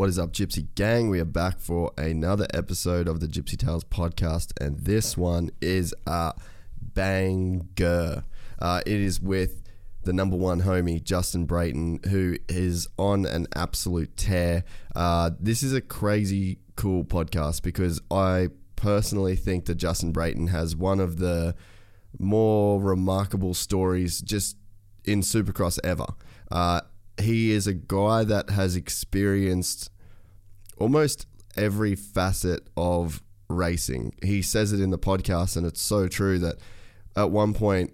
What is up, Gypsy Gang? We are back for another episode of the Gypsy Tales podcast, and this one is a banger. Uh, it is with the number one homie, Justin Brayton, who is on an absolute tear. Uh, this is a crazy cool podcast because I personally think that Justin Brayton has one of the more remarkable stories just in Supercross ever. Uh, he is a guy that has experienced almost every facet of racing. He says it in the podcast, and it's so true that at one point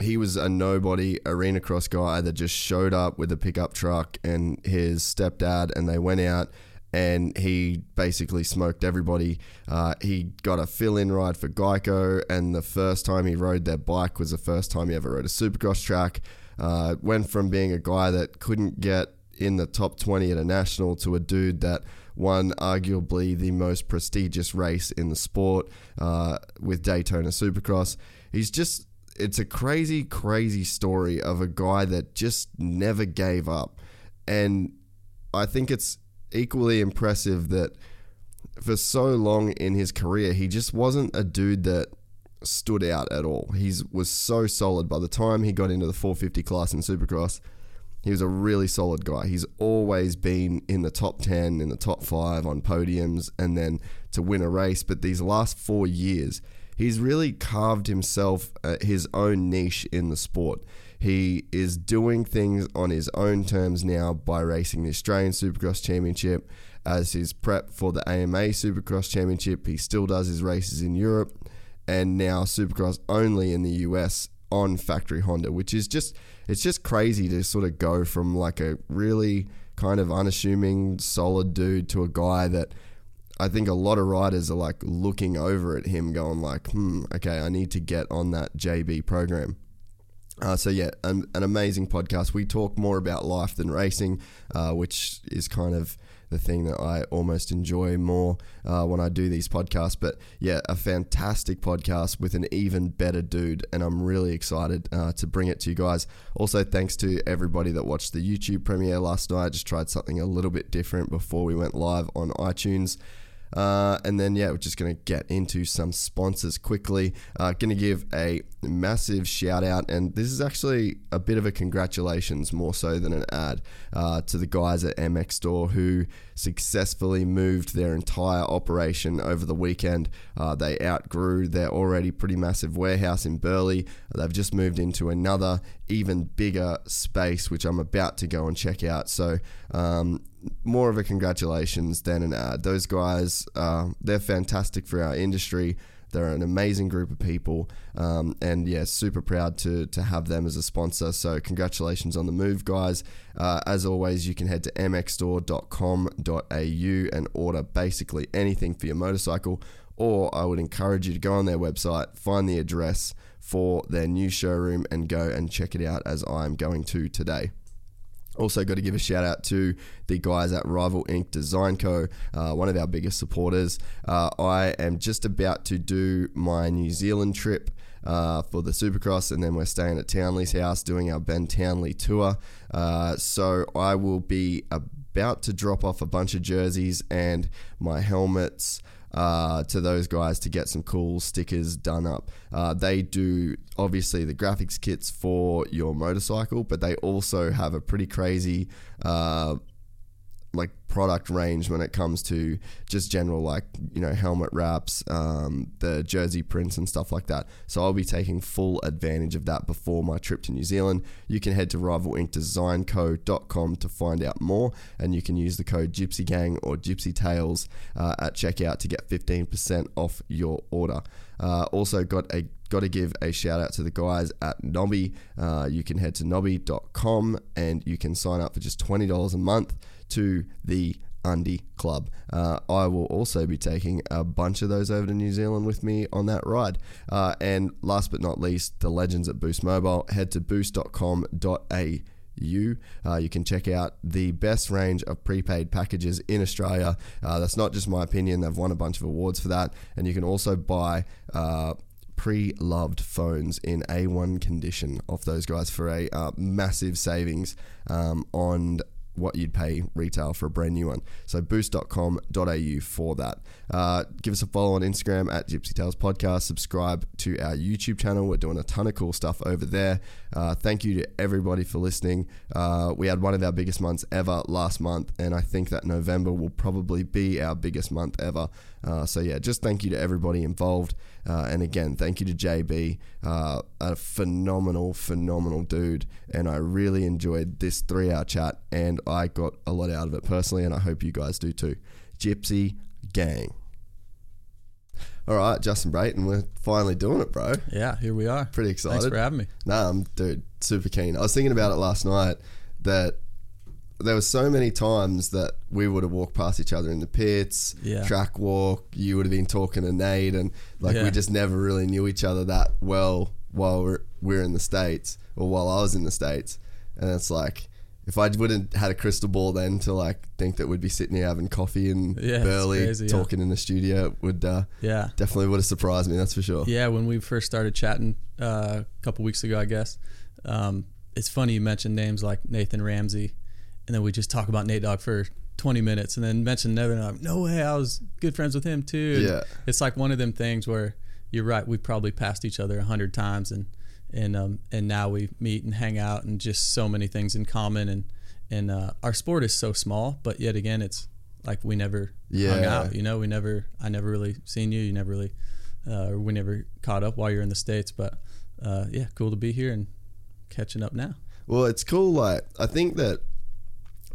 he was a nobody arena cross guy that just showed up with a pickup truck and his stepdad, and they went out and he basically smoked everybody. Uh, he got a fill in ride for Geico, and the first time he rode their bike was the first time he ever rode a supercross track. Uh, went from being a guy that couldn't get in the top 20 at a national to a dude that won arguably the most prestigious race in the sport uh, with Daytona Supercross. He's just, it's a crazy, crazy story of a guy that just never gave up. And I think it's equally impressive that for so long in his career, he just wasn't a dude that stood out at all. He was so solid. By the time he got into the 450 class in Supercross, he was a really solid guy. He's always been in the top 10, in the top five on podiums, and then to win a race. But these last four years, he's really carved himself uh, his own niche in the sport. He is doing things on his own terms now by racing the Australian Supercross Championship as his prep for the AMA Supercross Championship. He still does his races in Europe and now Supercross only in the US on factory Honda, which is just it's just crazy to sort of go from like a really kind of unassuming solid dude to a guy that I think a lot of riders are like looking over at him going like, "Hmm, okay, I need to get on that JB program." Uh, so yeah, an, an, amazing podcast. We talk more about life than racing, uh, which is kind of the thing that I almost enjoy more uh, when I do these podcasts. But yeah, a fantastic podcast with an even better dude, and I'm really excited uh, to bring it to you guys. Also, thanks to everybody that watched the YouTube premiere last night. I just tried something a little bit different before we went live on iTunes. Uh, and then, yeah, we're just going to get into some sponsors quickly. Uh, going to give a massive shout out, and this is actually a bit of a congratulations more so than an ad uh, to the guys at MX Store who successfully moved their entire operation over the weekend. Uh, they outgrew their already pretty massive warehouse in Burleigh. They've just moved into another, even bigger space, which I'm about to go and check out. So, um, more of a congratulations than an ad. Those guys, uh, they're fantastic for our industry. They're an amazing group of people, um, and yeah, super proud to to have them as a sponsor. So congratulations on the move, guys. Uh, as always, you can head to mxstore.com.au and order basically anything for your motorcycle. Or I would encourage you to go on their website, find the address for their new showroom, and go and check it out as I'm going to today. Also, got to give a shout out to the guys at Rival Ink Design Co., uh, one of our biggest supporters. Uh, I am just about to do my New Zealand trip. Uh, for the Supercross, and then we're staying at Townley's house doing our Ben Townley tour. Uh, so I will be about to drop off a bunch of jerseys and my helmets uh, to those guys to get some cool stickers done up. Uh, they do obviously the graphics kits for your motorcycle, but they also have a pretty crazy. Uh, like product range when it comes to just general like you know helmet wraps, um, the jersey prints and stuff like that. So I'll be taking full advantage of that before my trip to New Zealand. You can head to rivalinkdesignco.com to find out more, and you can use the code Gypsy Gang or Gypsy Tales uh, at checkout to get 15% off your order. Uh, also got a got to give a shout out to the guys at Knobby. Uh, you can head to knobby.com and you can sign up for just twenty dollars a month to the Undy Club. Uh, I will also be taking a bunch of those over to New Zealand with me on that ride. Uh, and last but not least, the legends at Boost Mobile. Head to boost.com.au. You, uh, you can check out the best range of prepaid packages in Australia. Uh, that's not just my opinion; they've won a bunch of awards for that. And you can also buy uh, pre-loved phones in A1 condition off those guys for a uh, massive savings um, on what you'd pay retail for a brand new one. So boost.com.au for that. Uh, give us a follow on Instagram at Gypsy Tales Podcast. Subscribe to our YouTube channel. We're doing a ton of cool stuff over there. Uh, thank you to everybody for listening. Uh, we had one of our biggest months ever last month, and I think that November will probably be our biggest month ever. Uh, so yeah, just thank you to everybody involved. Uh, and again, thank you to JB, uh, a phenomenal, phenomenal dude. And I really enjoyed this three hour chat, and I got a lot out of it personally, and I hope you guys do too. Gypsy Gang. All right, Justin Brayton, we're finally doing it, bro. Yeah, here we are. Pretty excited. Thanks for having me. Nah, I'm dude, super keen. I was thinking about it last night that there were so many times that we would have walked past each other in the pits, Yeah. track walk. You would have been talking to Nate, and like we just never really knew each other that well while we're we're in the states or while I was in the states. And it's like if I wouldn't had a crystal ball then to like think that we'd be sitting here having coffee in Yeah, Burleigh, crazy, yeah. talking in the studio, it would uh, Yeah. definitely would have surprised me. That's for sure. Yeah, when we first started chatting uh, a couple weeks ago, I guess. Um, it's funny you mentioned names like Nathan Ramsey, and then we just talk about Nate Dogg for 20 minutes, and then mention another And I'm, no way, I was good friends with him too. And Yeah. it's like one of them things where you're right. We probably passed each other a hundred times, and and um, and now we meet and hang out, and just so many things in common. And and uh, our sport is so small, but yet again, it's like we never yeah. hung out. You know, we never. I never really seen you. You never really uh, we never caught up while you're in the states. But uh, yeah, cool to be here and catching up now. Well, it's cool. Like I think that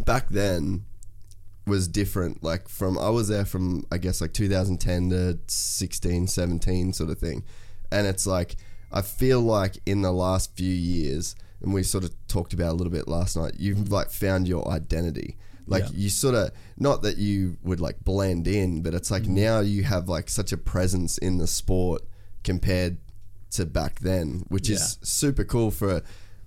back then was different. Like from I was there from I guess like 2010 to 16, 17 sort of thing, and it's like I feel like in the last few years, and we sort of talked about a little bit last night. You've like found your identity. Like Yeah. you sort of not that you would like blend in, but it's like mm-hmm. now you have like such a presence in the sport compared to back then, which is super cool for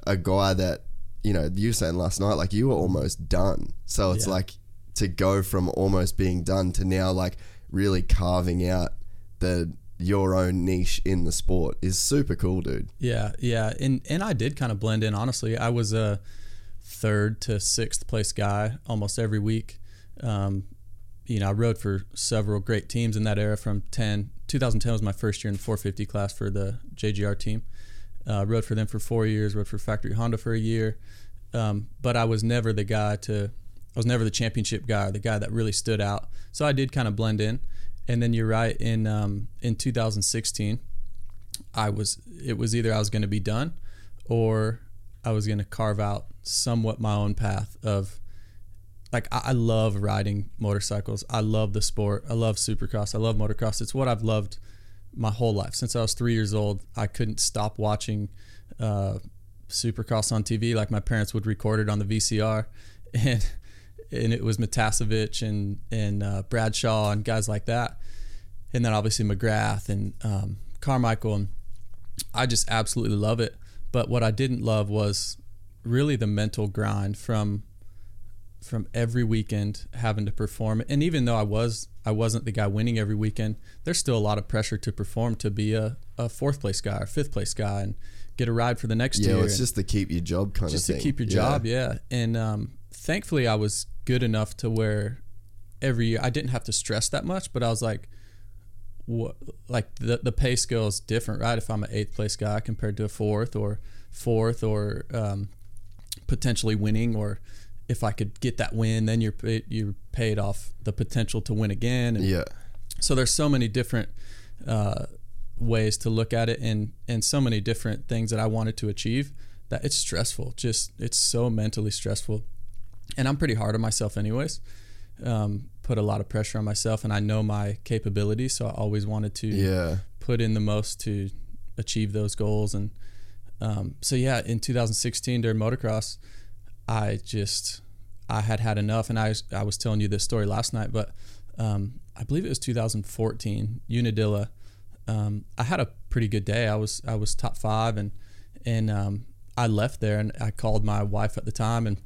a guy that you know you were saying last night like you were almost done so it's Yeah. like to go from almost being done to now like really carving out the your own niche in the sport is super cool dude Yeah, yeah, and and I did kind of blend in. Honestly, I was a third to sixth place guy almost every week. Um, you know, I rode for several great teams in that era. From 10, 2010 was my first year in the 450 class for the JGR team. Uh, rode for them for four years. Rode for Factory Honda for a year, um, but I was never the guy to. I was never the championship guy, or the guy that really stood out. So I did kind of blend in. And then you're right. In um, in 2016, I was it was either I was going to be done or I was going to carve out somewhat my own path of like I, love riding motorcycles. I love the sport. I love supercross. I love motocross. It's what I've loved my whole life since I was three years old. I couldn't stop watching uh, supercross on TV. Like my parents would record it on the VCR, and and it was Matiasevich and and uh, Bradshaw and guys like that, and then obviously McGrath and um, Carmichael and I just absolutely love it. But what I didn't love was really the mental grind from from every weekend having to perform. And even though I was I wasn't the guy winning every weekend, there's still a lot of pressure to perform to be a, a fourth place guy or fifth place guy and get a ride for the next yeah year. well, it's just to keep your job kind just of Just to keep your job yeah, and um, thankfully i was good enough to where every year i didn't have to stress that much but i was like what like the, the pay scale is different right if i'm an eighth place guy compared to a fourth or fourth or um, potentially winning or if I could get that win, then you're you're paid off the potential to win again. And Yeah. so there's so many different uh, ways to look at it, and and so many different things that I wanted to achieve that it's stressful. Just it's so mentally stressful, and I'm pretty hard on myself, anyways. Um, put a lot of pressure on myself, and I know my capabilities, so I always wanted to Yeah. put in the most to achieve those goals. And um, so, yeah, in 2016 during motocross, I just I had had enough, and I I was telling you this story last night, but um, I believe it was 2014 Unadilla. Um, I had a pretty good day. I was I was top five, and and um, I left there, and I called my wife at the time, and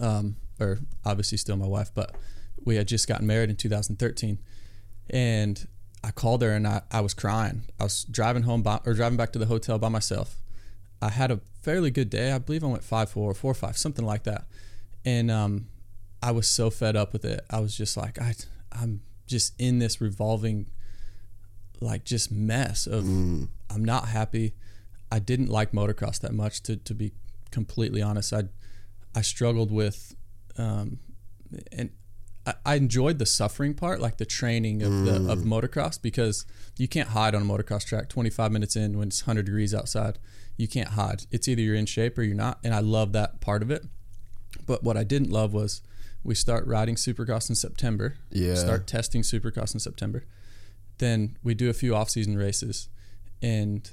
um, or obviously still my wife, but we had just gotten married in 2013, and I called her and I, I was crying. I was driving home by, or driving back to the hotel by myself. I had a fairly good day. I believe I went five four, four five, something like that, and um, I was so fed up with it. I was just like, I, I'm just in this revolving, like just mess of. I'm not happy. I didn't like motocross that much to to be completely honest. I I struggled with, um, and I, I enjoyed the suffering part, like the training of the of motocross, because you can't hide on a motocross track. Twenty five minutes in, when it's hundred degrees outside, you can't hide. It's either you're in shape or you're not, and I love that part of it. But what I didn't love was we start riding Supercross in September. Yeah. Start testing Supercross in September. Then we do a few off season races, and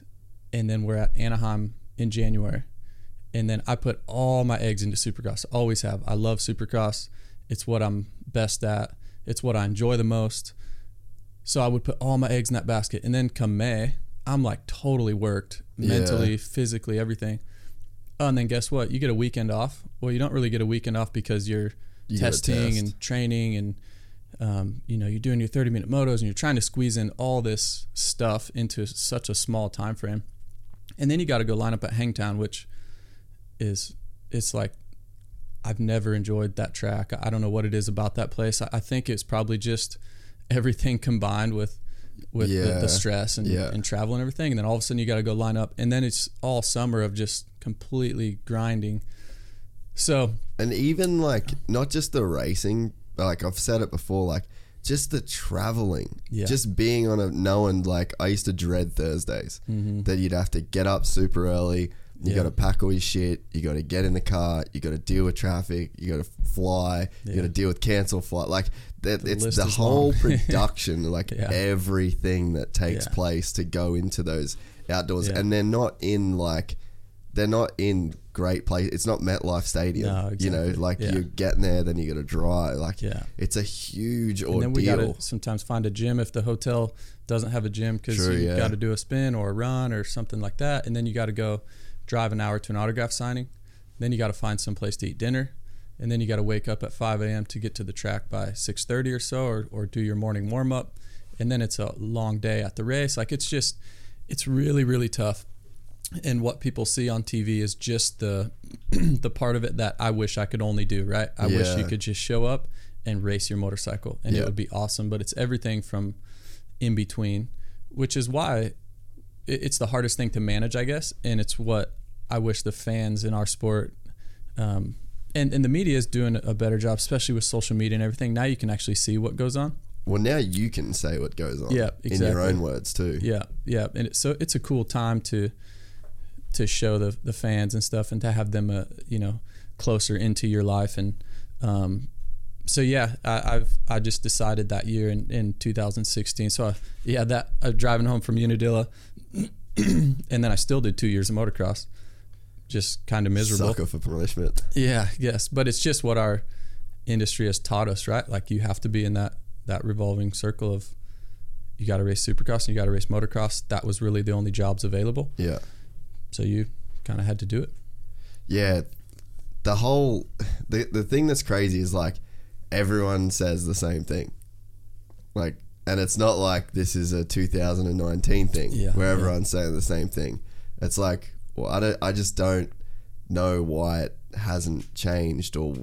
and then we're at Anaheim in January. And then I put all my eggs into Supercross. Always have. I love Supercross. It's what I'm best at. It's what I enjoy the most. So I would put all my eggs in that basket. And then come May, I'm like totally worked mentally, physically, everything. Oh, and then guess what? You get a weekend off. Well, you don't really get a weekend off because you're You testing test. and training and um, you know you're doing your 30 minute motos and you're trying to squeeze in all this stuff into such a small time frame and then you got to go line up at hangtown which is it's like i've never enjoyed that track. I don't know what it is about that place. I, I think it's probably just everything combined with with the, Yeah. the stress and, Yeah. and travel and everything. And then all of a sudden you got to go line up. And then it's all summer of just completely grinding. So And even like not just the racing, like I've said it before, like just the traveling, Yeah. just being on a knowing like I used to dread Thursdays that you'd have to get up super early. You Yeah. got to pack all your shit. You got to get in the car. You got to deal with traffic. You got to fly. You got to deal with cancel flight. Like that, it's the whole production, like Yeah. everything that takes Yeah. place to go into those outdoors, Yeah. and they're not in like they're not in great place. It's not MetLife Stadium. No, You know, like Yeah. you're getting there, then you got to drive. Like, Yeah. it's a huge and then we got ordeal. to sometimes find a gym if the hotel doesn't have a gym because you yeah. got to do a spin or a run or something like that and then you got to go drive an hour to an autograph signing then you got to find some place to eat dinner and then you got to wake up at 5 a.m to get to the track by 6.30 or so or, or do your morning warm-up and then it's a long day at the race like it's just it's really really tough and what people see on TV is just the the part of it that I wish I could only do, right? I wish you could just show up and race your motorcycle and Yeah. it would be awesome, but it's everything from in between, which is why it's the hardest thing to manage, I guess, and it's what I wish the fans in our sport um, and and the media is doing a better job, especially with social media and everything. Now you can actually see what goes on. well, now you can say what goes on Yeah, in your own words too. Yeah, yeah, and it, so it's a cool time to to show the the fans and stuff, and to have them, uh, you know, closer into your life, and um, so yeah, I, I've I just decided that year in, in 2016. So I, yeah, that uh, driving home from Unadilla, and then I still did two years of motocross, just kind of miserable. Sucker for punishment. Yeah, yes, but it's just what our industry has taught us, right? Like you have to be in that that revolving circle of you got to race supercross and you got to race motocross. That was really the only jobs available, Yeah. So you kind of had to do it. Yeah. The whole the the thing that's crazy is like everyone says the same thing. Like and it's not like this is a 2019 thing Yeah, where yeah. everyone's saying the same thing. It's like well I don't I just don't know why it hasn't changed or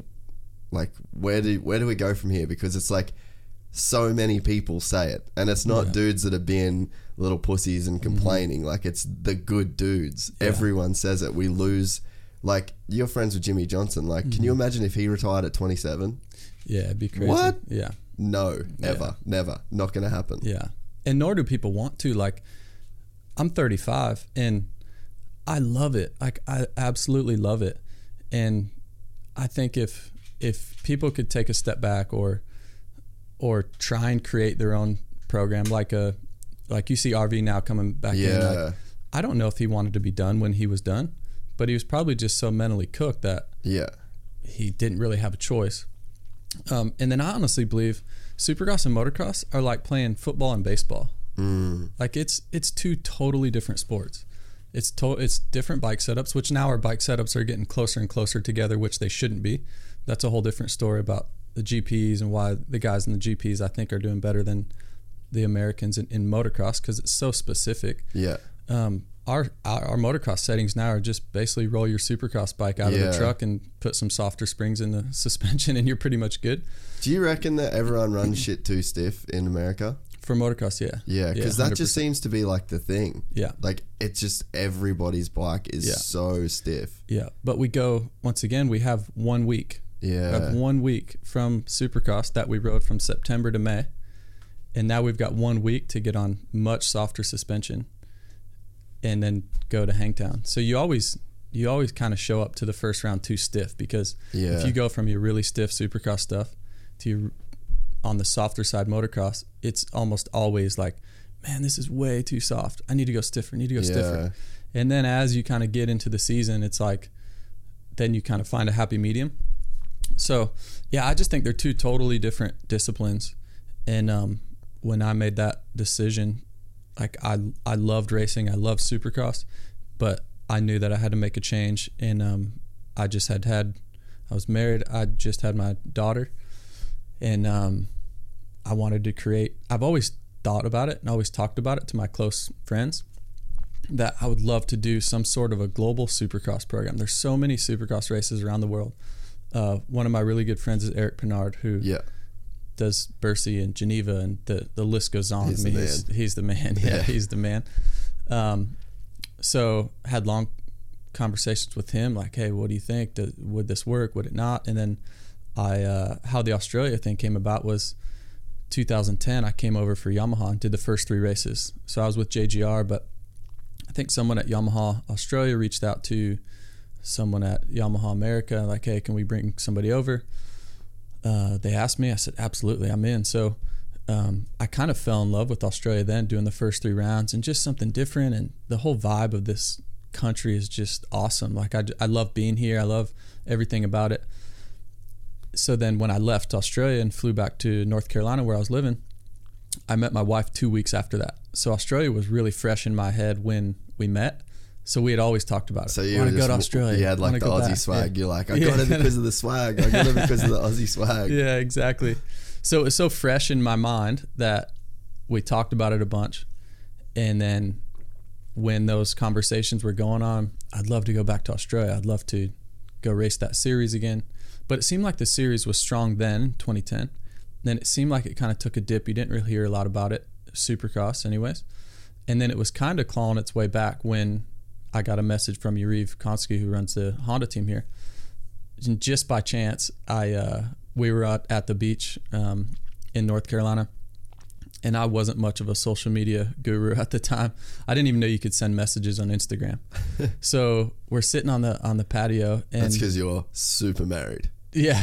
like where do where do we go from here because it's like so many people say it and it's not Yeah. dudes that have been little pussies and complaining like it's the good dudes everyone says it we lose Like you're friends with Jimmie Johnson. Like, Mm-hmm. can you imagine if he retired at 27? Yeah, it'd be crazy. What? Yeah. No, ever, never, not going to happen. Yeah. And nor do people want to. Like, I'm 35 and I love it. Like, I absolutely love it. And I think if if people could take a step back or or try and create their own program, like a like you see RV now coming back in. Yeah. Like, I don't know if he wanted to be done when he was done, but he was probably just so mentally cooked that Yeah, he didn't really have a choice. Um, and then I honestly believe Supercross and motocross are like playing football and baseball. Mm. Like it's it's two totally different sports. It's to, it's different bike setups, which now our bike setups are getting closer and closer together, which they shouldn't be. That's a whole different story about the GPs and why the guys in the GPs I think are doing better than the Americans in, in motocross because it's so specific. Yeah, um, our, our our motocross settings now are just basically roll your supercross bike out of the truck and put some softer springs in the suspension and you're pretty much good. Do you reckon that everyone runs shit too stiff in America? for motocross yeah. Yeah, because that just seems to be like the thing. yeah. Like it's just everybody's bike is Yeah. so stiff. yeah but we go once again we have one week. We Yeah, have one week from supercross that we rode from September to May and now we've got one week to get on much softer suspension and then go to Hangtown. So you always you always kind of show up to the first round too stiff because Yeah. if you go from your really stiff supercross stuff to your on the softer side motocross it's almost always like man this is way too soft. I need to go stiffer. I need to go Yeah. stiffer and then as you kind of get into the season it's like then you kind of find a happy medium. So yeah i just think they're two totally different disciplines. And um, when i made that decision like i i loved racing i loved supercross but i knew that i had to make a change and um, i just had had i was married i just had my daughter and um, i wanted to create i've always thought about it and always talked about it to my close friends that I would love to do some sort of a global supercross program. There's so many supercross races around the world. Uh, one of my really good friends is Eric Peronnard, who yeah, does Bercy and Geneva, and the, the list goes on. He's I mean, the he's, man. he's the man. Yeah, Yeah. he's the man. Um, so had long conversations with him, like, hey, what do you think? Do, would this work? Would it not? And then I, uh, how the Australia thing came about was 2010. I came over for Yamaha and did the first three races. So I was with JGR, but I think someone at Yamaha Australia reached out to someone at Yamaha America, like, hey, can we bring somebody over? Uh, they asked me. I said, absolutely, I'm in. So um, I kind of fell in love with Australia then, doing the first three rounds and just something different. And the whole vibe of this country is just awesome. Like, I, I love being here, I love everything about it. So then when I left Australia and flew back to North Carolina where I was living, I met my wife two weeks after that. So Australia was really fresh in my head when we met. So we had always talked about it. So you want to go to Australia. You had like the Aussie back. swag. Yeah. You're like, I Yeah. got it because of the swag. I got it because of the Aussie swag. Yeah, exactly. So it was so fresh in my mind that we talked about it a bunch. And then when those conversations were going on, I'd love to go back to Australia. I'd love to go race that series again. But it seemed like the series was strong then, 2010. Then it seemed like it kind of took a dip. You didn't really hear a lot about it, Supercross, anyways. And then it was kind of clawing its way back when I got a message from Yarive Konsky, who runs the Honda team here. And just by chance, I uh, we were out at the beach um, in North Carolina, and I wasn't much of a social media guru at the time. I didn't even know you could send messages on Instagram. so we're sitting on the on the patio, and That's because you're super married. yeah,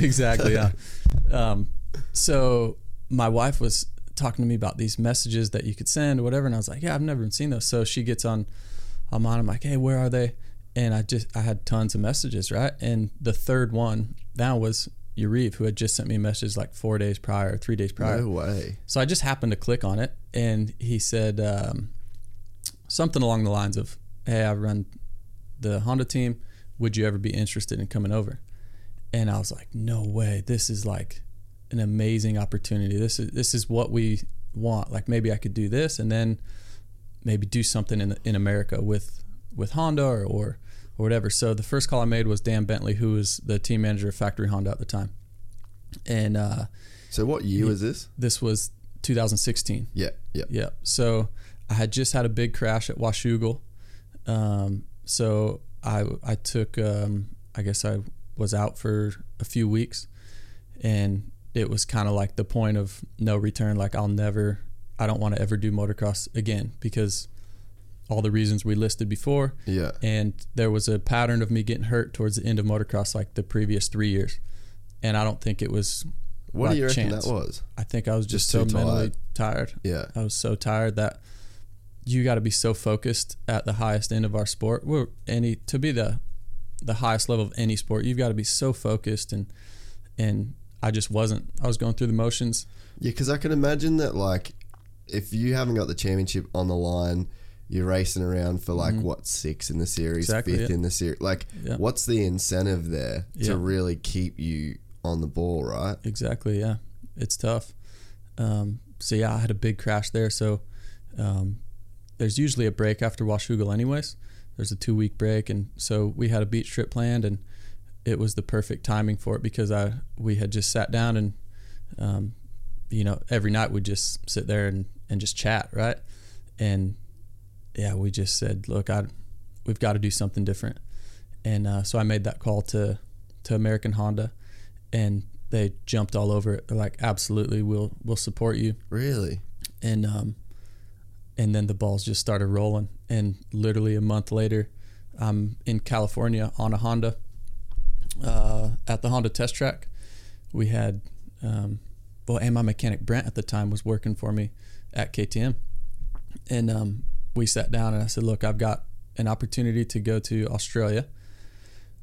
exactly. Yeah. Um, so my wife was talking to me about these messages that you could send or whatever, and I was like, "Yeah, I've never seen those." So she gets on, I'm on. I'm like, "Hey, where are they?" And I just I had tons of messages, right? And the third one now was Yarive, who had just sent me a message like four days prior, three days prior. No way. So I just happened to click on it, and he said um, something along the lines of, "Hey, I run the Honda team. Would you ever be interested in coming over?" And I was like, "No way! This is like an amazing opportunity. This is this is what we want. Like maybe I could do this, and then maybe do something in in America with with Honda or or, or whatever." So the first call I made was Dan Betley, who was the team manager of Factory Honda at the time, and uh, So what year was this? this was 2016. Yeah, yeah. Yeah. So I had just had a big crash at Washougal. Um, so I I took um, I guess I was out for a few weeks, and it was kind of like the point of no return. Like I'll never, I don't want to ever do motocross again because all the reasons we listed before. Yeah. And there was a pattern of me getting hurt towards the end of motocross, like the previous three years, and I don't think it was. What do you reckon chance. that was? I think I was just, Just so mentally tired. Yeah. I was so tired that you got to be so focused at the highest end of our sport. We're any to be the the highest level of any sport. You've got to be so focused and and I just wasn't. I was going through the motions. Yeah, because I can imagine that, like, if you haven't got the championship on the line, you're racing around for like what six in the series, Mm-hmm. Exactly, fifth yeah. in the series. Like, Yeah. what's the incentive there Yeah. to really keep you on the ball, right? Exactly. Yeah, it's tough. Um, so yeah, I had a big crash there. So um, there's usually a break after Washougal, anyways. There's a two week break, and so we had a beach trip planned, and it was the perfect timing for it because I we had just sat down and um, you know every night we'd just sit there and, and just chat, right? And yeah, we just said, look, I we've got to do something different, and uh, so I made that call to to American Honda, and they jumped all over it. They're like, absolutely, we'll we'll support you Really? and um, and then the balls just started rolling. And literally a month later, I'm in California on a Honda uh, at the Honda test track. We had um, well, and my mechanic Brent at the time was working for me at KTM, and um, we sat down and I said, "Look, I've got an opportunity to go to Australia,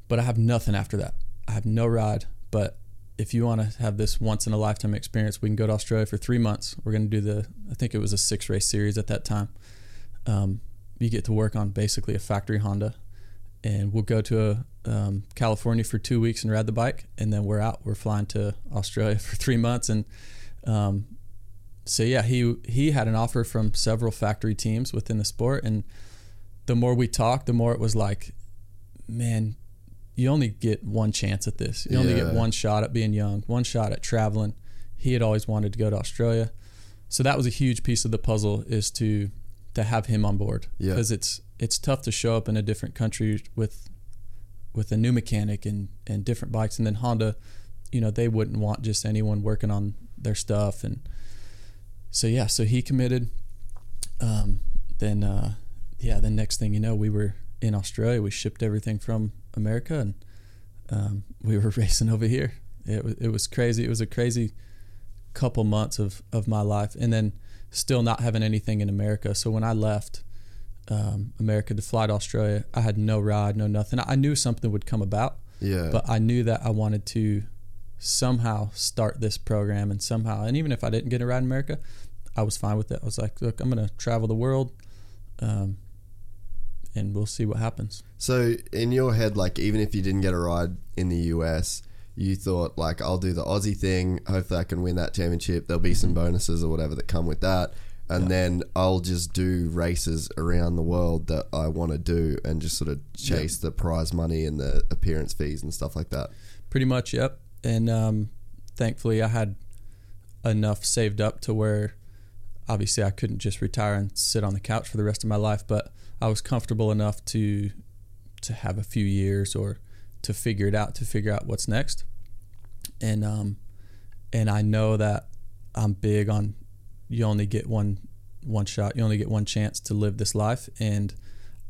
but I have nothing after that. I have no ride, but." If you want to have this once in a lifetime experience, we can go to Australia for three months. We're going to do the, I think it was a six race series at that time. Um, you get to work on basically a factory Honda, and we'll go to um, California for two weeks and ride the bike, and then we're out. We're flying to Australia for three months, and um, so yeah, he he had an offer from several factory teams within the sport, and the more we talked, the more it was like, man, you only get one chance at this. You only Yeah. get one shot at being young, one shot at traveling. He had always wanted to go to Australia, so that was a huge piece of the puzzle is to to have him on board Yeah. because it's it's tough to show up in a different country with with a new mechanic and and different bikes and then Honda you know they wouldn't want just anyone working on their stuff and so yeah so he committed um, then uh, yeah the next thing you know we were in Australia. We shipped everything from America and um, we were racing over here. It, wa- it was crazy. It was a crazy couple months of, of my life and then still not having anything in America. So when I left um, America to fly to Australia I had no ride no nothing. I knew something would come about Yeah. but I knew that I wanted to somehow start this program and somehow and even if I didn't get a ride in America I was fine with it I was like look I'm gonna travel the world um, and we'll see what happens So in your head, like even if you didn't get a ride in the US, you thought like I'll do the Aussie thing. Hopefully, I can win that championship. There'll be some bonuses or whatever that come with that, and then I'll just do races around the world that I want to do, and just sort of chase the prize money and the appearance fees and stuff like that. pretty much yep and um, thankfully I had enough saved up to where obviously I couldn't just retire and sit on the couch for the rest of my life but I was comfortable enough to to have a few years or to figure it out to figure out what's next and um and I know that I'm big on you only get one one shot you only get one chance to live this life and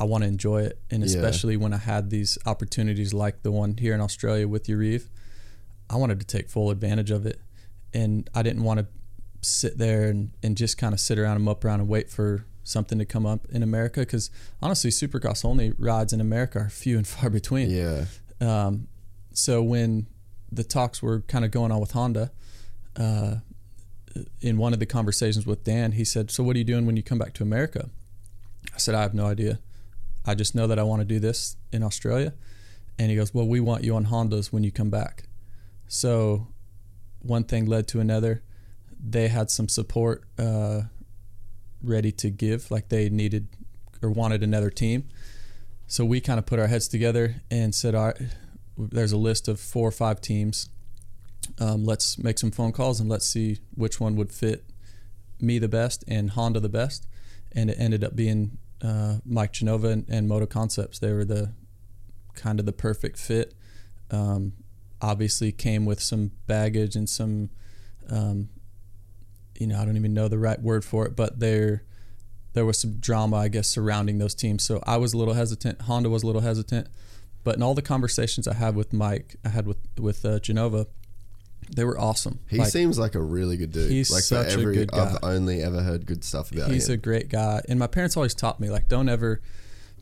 I want to enjoy it and Yeah. especially when I had these opportunities like the one here in Australia with Yarive I wanted to take full advantage of it and I didn't want to sit there and, and just kind of sit around and mope around and wait for something to come up in America because honestly supercross only rides in America are few and far between Yeah, um, so when the talks were kind of going on with Honda, uh, in one of the conversations with Dan, he said, "So what are you doing when you come back to America?" I said, "I have no idea. I just know that I want to do this in Australia." And he goes, "Well, we want you on Hondas when you come back." So one thing led to another. They had some support uh, ready to give, like they needed or wanted another team. So we kind of put our heads together and said, "All right, there's a list of four or five teams. Um, let's make some phone calls and let's see which one would fit me the best and Honda the best." And it ended up being uh, Mike Genova and, and Moto Concepts. They were the kind of the perfect fit. Um, obviously, came with some baggage and some, um, you know, I don't even know the right word for it, but there there was some drama, I guess, surrounding those teams. So I was a little hesitant. Honda was a little hesitant, but in all the conversations I had with Mike, I had with with uh, Genova, they were awesome. He Like, seems like a really good dude. He's like such a good guy. I've only ever heard good stuff about he's him. He's a great guy, and my parents always taught me like, don't ever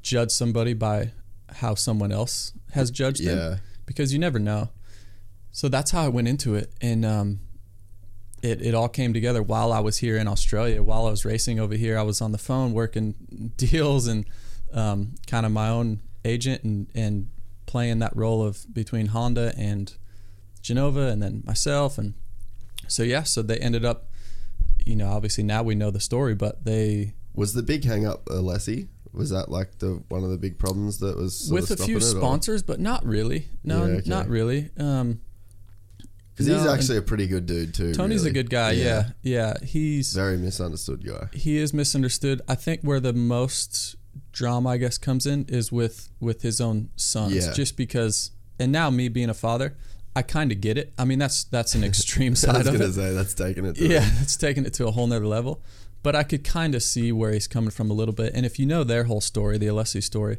judge somebody by how someone else has judged Yeah. them, because you never know. So that's how I went into it, and um, it it all came together while I was here in Australia. While I was racing over here, I was on the phone working deals and um, kind of my own agent and and playing that role of between Honda and Genova, and then myself, and so yeah, so they ended up, you know, obviously now we know the story, but they was the big hang up Alessi? Was that like the one of the big problems that was with a few it, or- sponsors, but not really. No, Yeah, okay. not really. Um, Because No, he's actually a pretty good dude too. Tony's really. a good guy. Yeah, yeah. He's Very misunderstood guy. he is misunderstood. I think where the most drama, I guess, comes in is with with his own sons. Yeah. Just because, and now me being a father, I kind of get it. I mean, that's that's an extreme I was side of gonna it. say that's taking it. To Yeah, it's taken it to a whole nother level. But I could kind of see where he's coming from a little bit. And if you know their whole story, the Alessi story,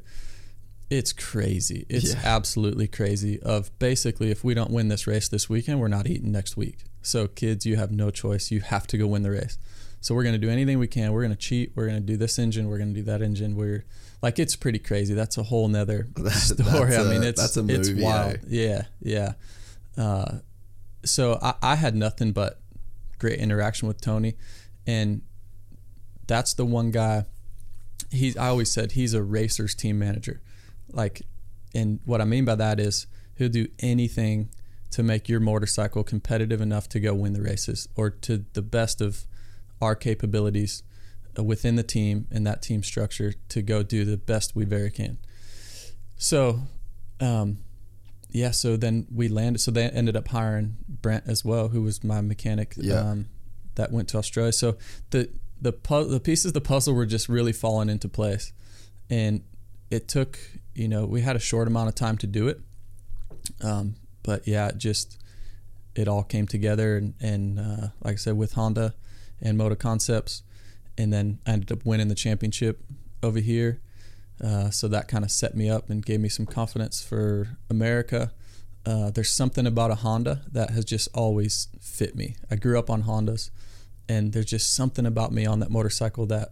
it's crazy. It's Yeah. absolutely crazy. Of basically, if we don't win this race this weekend, we're not eating next week. So, kids, you have no choice. You have to go win the race. So, we're going to do anything we can. We're going to cheat. We're going to do this engine. We're going to do that engine. We're like, it's pretty crazy. That's a whole nother story. that's I mean, it's, that's a it's wild. eh? Yeah, yeah. Uh, so I, I had nothing but great interaction with Tony, and that's the one guy. He's I always said he's a racer's team manager, like, and what I mean by that is he'll do anything to make your motorcycle competitive enough to go win the races or to the best of our capabilities uh, within the team and that team structure to go do the best we very can. So, um, yeah, so then we landed. So they ended up hiring Brent as well, who was my mechanic Yeah. um, that went to Australia. So the the pu- the pieces of the puzzle were just really falling into place, and it took you know we had a short amount of time to do it, um, but yeah, it just it all came together, and, and uh, like I said, with Honda and Moto Concepts, and then I ended up winning the championship over here. Uh, so that kind of set me up and gave me some confidence for America. Uh, there's something about a Honda that has just always fit me. I grew up on Hondas, and there's just something about me on that motorcycle that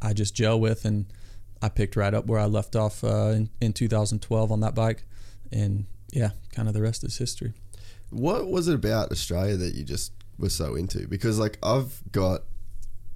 I just gel with, and I picked right up where I left off uh, in, in 2012 on that bike, and yeah, kind of the rest is history. What was it about Australia that you just were so into? Because like I've got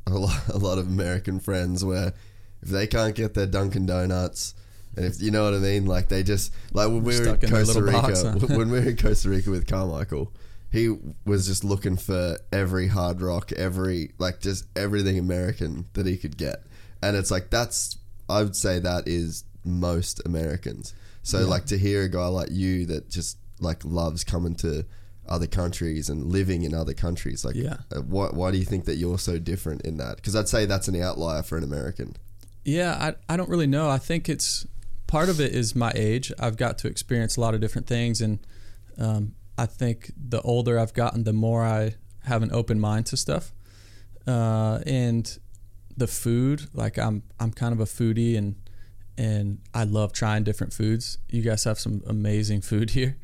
a lot, a lot of American friends where if they can't get their Dunkin' Donuts, and if you know what I mean, like they just like when we were in Costa Rica, box, huh? when we were in Costa Rica with Carmichael, he was just looking for every hard rock, every like just everything American that he could get, and it's like that's I would say that is most Americans. So like to hear a guy like you that just like loves coming to other countries and living in other countries, like Yeah. uh, why why do you think that you're so different in that? Because I'd say that's an outlier for an American. Yeah, I, I don't really know. I think it's part of it is my age. I've got to experience a lot of different things, and um, I think the older I've gotten, the more I have an open mind to stuff. Uh, and the food, like I'm I'm kind of a foodie, and and I love trying different foods. You guys have some amazing food here.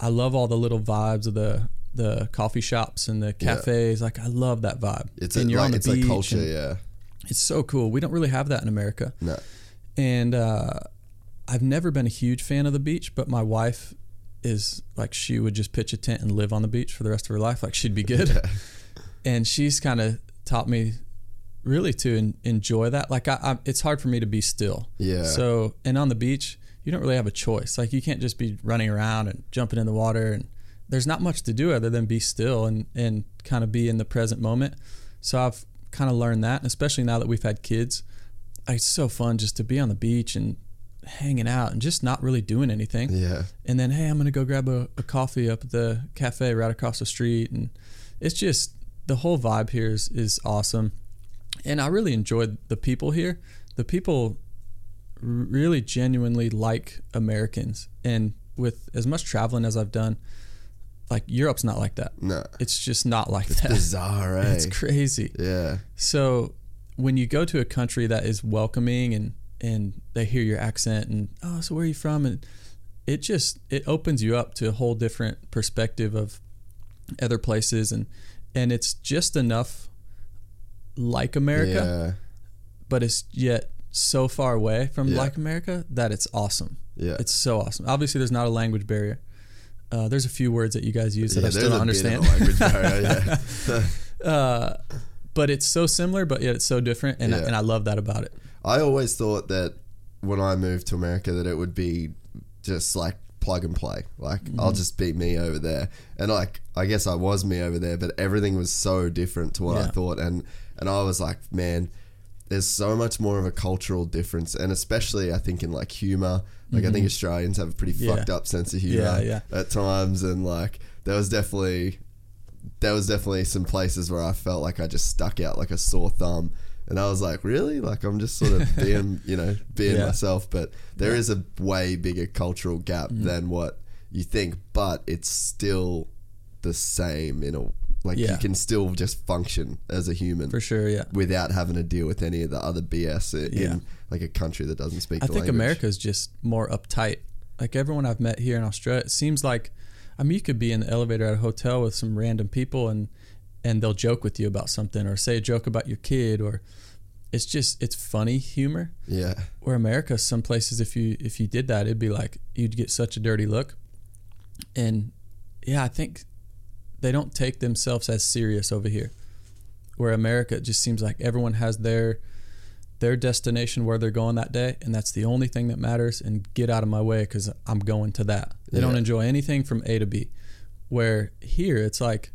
I love all the little vibes of the the coffee shops and the Yeah. cafes. Like I love that vibe. It's a, and you're like on the it's beach a culture, yeah. it's so cool. We don't really have that in America. No, And uh, I've never been a huge fan of the beach, but my wife is like she would just pitch a tent and live on the beach for the rest of her life. Like she'd be good. And she's kind of taught me really to en- enjoy that. Like I, I, it's hard for me to be still. Yeah. So and on the beach, you don't really have a choice. Like you can't just be running around and jumping in the water and there's not much to do other than be still and, and kind of be in the present moment. So I've kind of learned that, and especially now that we've had kids. It's so fun just to be on the beach and hanging out and just not really doing anything. yeah. And then, hey, I'm going to go grab a, a coffee up at the cafe right across the street. And it's just the whole vibe here is, is awesome. And I really enjoyed the people here. The people really genuinely like Americans. And with as much traveling as I've done, like Europe's not like that. No. It's just not like It's that. bizarre, eh? It's crazy. yeah. So when you go to a country that is welcoming and and they hear your accent and oh so where are you from and it just it opens you up to a whole different perspective of other places and and it's just enough like America Yeah. but it's yet so far away from Yeah. like America that it's awesome. Yeah. It's so awesome. Obviously there's not a language barrier. Uh, there's a few words that you guys use that yeah, I still don't understand. barrier, uh, but it's so similar, but yet it's so different, and I, and I love that about it. I always thought that when I moved to America that it would be just like plug and play. Like Mm-hmm. I'll just be me over there. And like I guess I was me over there, but everything was so different to what I thought and and I was like, man, there's so much more of a cultural difference and especially I think in like humor. Like I think Australians have a pretty Mm-hmm. Yeah. fucked up sense of humor Yeah, yeah. at times and like there was definitely there was definitely some places where I felt like I just stuck out like a sore thumb. And I was like, really? Like I'm just sort of being, you know, being myself. But there is a way bigger cultural gap Mm-hmm. than what you think. But it's still the same in a like Yeah. you can still just function as a human For sure, yeah. without having to deal with any of the other BS i- Yeah. in like a country that doesn't speak. I the think language. America's just more uptight. Like everyone I've met here in Australia, it seems like, I mean, you could be in the elevator at a hotel with some random people and and they'll joke with you about something or say a joke about your kid or it's just it's funny humor. Yeah, Where America, some places if you if you did that, it'd be like you'd get such a dirty look. And yeah, I think they don't take themselves as serious over here. Where America it just seems like everyone has their their destination where they're going that day, and that's the only thing that matters. And get out of my way because I'm going to that. They don't enjoy anything from A to B. Where here it's like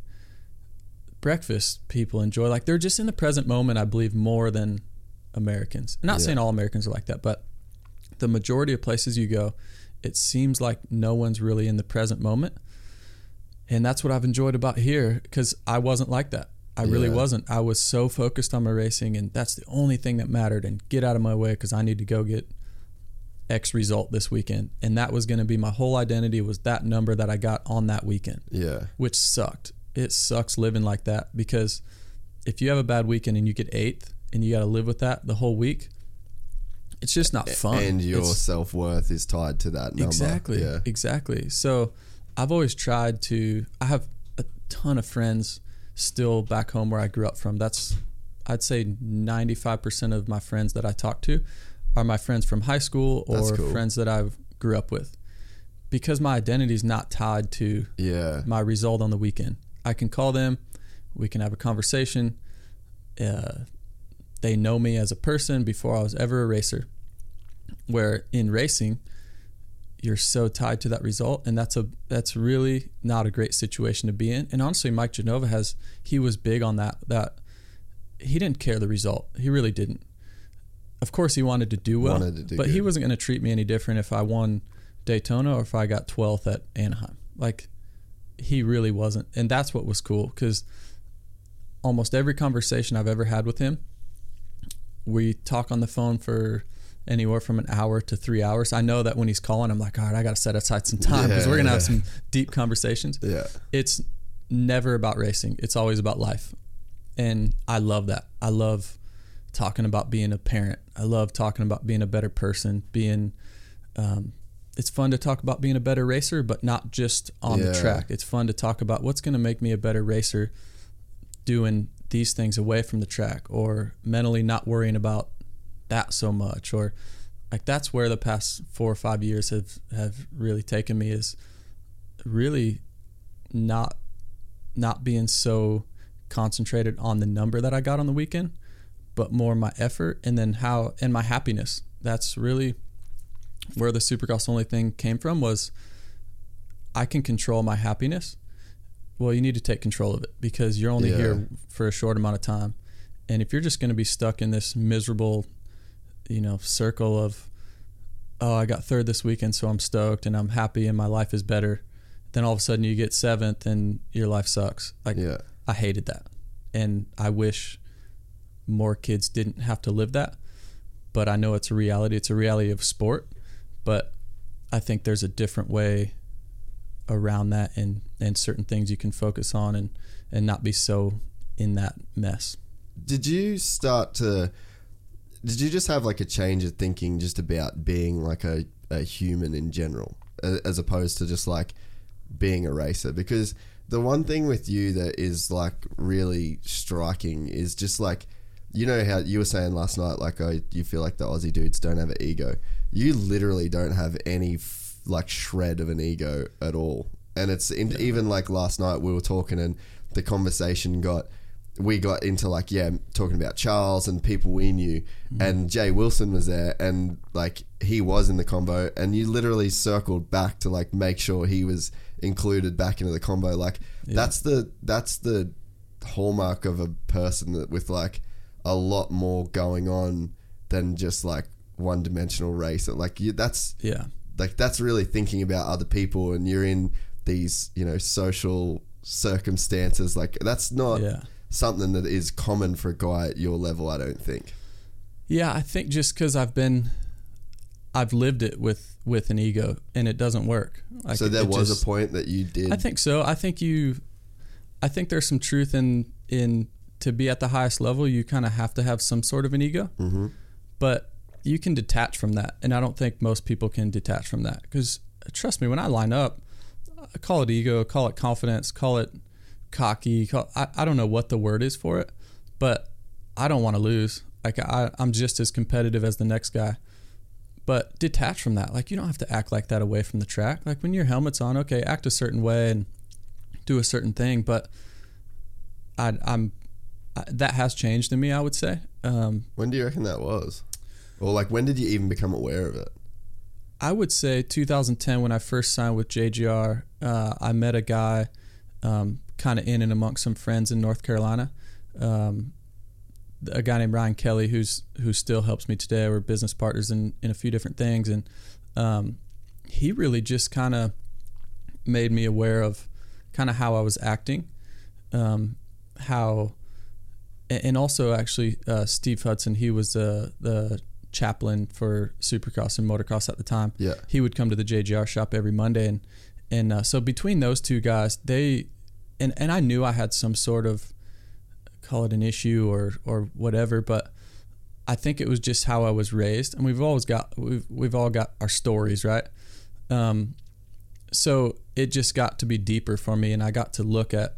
breakfast people enjoy like they're just in the present moment. I believe more than Americans. Not Yeah. saying all Americans are like that, but the majority of places you go, it seems like no one's really in the present moment. And that's what I've enjoyed about here because I wasn't like that. I really Yeah. wasn't. I was so focused on my racing, and that's the only thing that mattered. And get out of my way because I need to go get X result this weekend. And that was going to be my whole identity was that number that I got on that weekend, yeah, which sucked. It sucks living like that because if you have a bad weekend and you get eighth and you got to live with that the whole week, it's just not fun. and your self worth is tied to that number. Exactly. Yeah, Exactly. So I've always tried to I have a ton of friends still back home where I grew up from. That's I'd say 95% of my friends that I talk to are my friends from high school or cool. friends that I've grew up with. Because my identity is not tied to yeah, my result on the weekend. I can call them, we can have a conversation. Uh, they know me as a person before I was ever a racer. Where in racing, you're so tied to that result, and that's a that's really not a great situation to be in. And honestly, Mike Genova has he was big on that. That he didn't care the result. He really didn't. Of course, he wanted to do well, to do but he wasn't going to treat me any different if I won Daytona or if I got 12th at Anaheim. Like he really wasn't, and that's what was cool because almost every conversation I've ever had with him, we talk on the phone for anywhere from an hour to three hours. I know that when he's calling, I'm like, all right, I got to set aside some time because Yeah, we're gonna have some deep conversations. yeah, It's never about racing. It's always about life, and I love that. I love talking about being a parent. I love talking about being a better person. Being, um, it's fun to talk about being a better racer, but not just on the track. It's fun to talk about what's going to make me a better racer, doing these things away from the track, or mentally not worrying about that so much, or like that's where the past four or five years have have really taken me is really not not being so concentrated on the number that I got on the weekend, but more my effort and then how and my happiness. That's really where the Supercross only thing came from was I can control my happiness. Well, you need to take control of it because you're only Yeah. here for a short amount of time. And if you're just going to be stuck in this miserable, you know, circle of oh, I got third this weekend, so I'm stoked and I'm happy and my life is better. Then all of a sudden you get seventh and your life sucks. Like yeah, I hated that. And I wish more kids didn't have to live that. but I know it's a reality. It's a reality of sport, but I think there's a different way around that and and certain things you can focus on and and not be so in that mess. Did you start to? Did you just have like a change of thinking just about being like a, a human in general, as opposed to just like being a racer? Because the one thing with you that is like really striking is just like you know how you were saying last night, like oh, you feel like the Aussie dudes don't have an ego. You literally don't have any f- like shred of an ego at all, and it's in, even like last night we were talking and the conversation got we got into like yeah talking about Charles and people we knew. Mm. And Jay Wilson was there and like he was in the combo. And you literally circled back to like make sure he was included back into the combo. Like that's the that's the hallmark of a person that with like a lot more going on than just like one dimensional race like you that's Yeah. like that's really thinking about other people and you're in these you know social circumstances. Like that's not Yeah. Something that is common for a guy at your level i don't think Yeah, I think just because I've been, I've lived it with with an ego, and it doesn't work. Like, so there was just- a point that you did I think so. I think you, I think there's some truth in in to be at the highest level. You kind of have to have some sort of an ego, mm-hmm. but you can detach from that, and I don't think most people can detach from that. Because trust me, when I line up, I call it ego, call it confidence, call it cocky. I I don't know what the word is for it, but I don't want to lose. Like I, I'm just as competitive as the next guy but detach from that. Like you don't have to act like that away from the track. Like when your helmet's on, okay, act a certain way and do a certain thing. But I, I'm I, that has changed in me. I would say. Um, when do you reckon that was or like when did you even become aware of it I would say 2010 when I first signed with JGR. Uh, I met a guy, um, kind of in and amongst some friends in North Carolina. Um, a guy named Ryan Kelly, who's who still helps me today. We're business partners in in a few different things, and um, he really just kind of made me aware of kind of how I was acting, um, how, and also actually uh, Steve Hudson. He was uh, the chaplain for Supercross and motocross at the time. Yeah. he would come to the JGR shop every Monday, and and uh, so between those two guys, they and and I knew I had some sort of call it an issue or or whatever, but I think it was just how I was raised, and we've always got we've we've all got our stories, right? Um, so it just got to be deeper for me, and I got to look at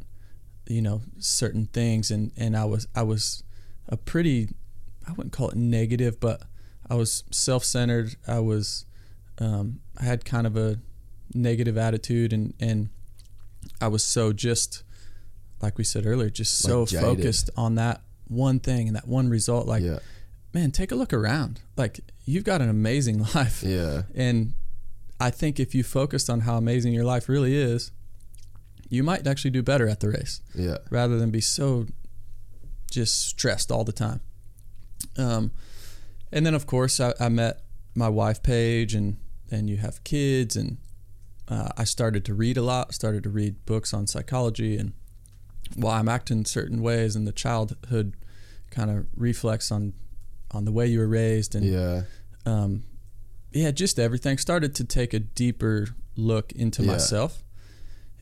you know certain things, and and I was I was a pretty I wouldn't call it negative, but I was self-centered. I was um, I had kind of a negative attitude, and and I was so just like we said earlier, just so Like focused on that one thing and that one result. Like, yeah man, take a look around. Like, you've got an amazing life. yeah And I think if you focused on how amazing your life really is, you might actually do better at the race yeah rather than be so just stressed all the time. Um, and then of course I, I met my wife Paige, and and you have kids, and uh, I started to read a lot. Started to read books on psychology and why I'm acting certain ways, and the childhood kind of reflects on on the way you were raised, and yeah um, yeah, just everything. Started to take a deeper look into Yeah. myself,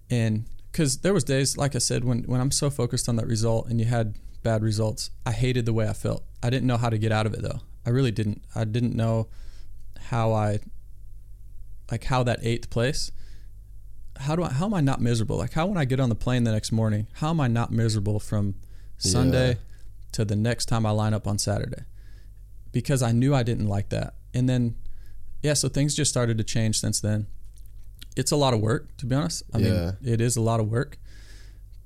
and because there was days, like I said, when when I'm so focused on that result, and you had bad results, I hated the way I felt. I didn't know how to get out of it though. I really didn't. I didn't know how I like how that eighth place. How do I? How am I not miserable? Like how when I get on the plane the next morning, how am I not miserable from Sunday Yeah. to the next time I line up on Saturday? Because I knew I didn't like that, and then yeah, so things just started to change since then. It's a lot of work, to be honest. I Yeah. mean, it is a lot of work,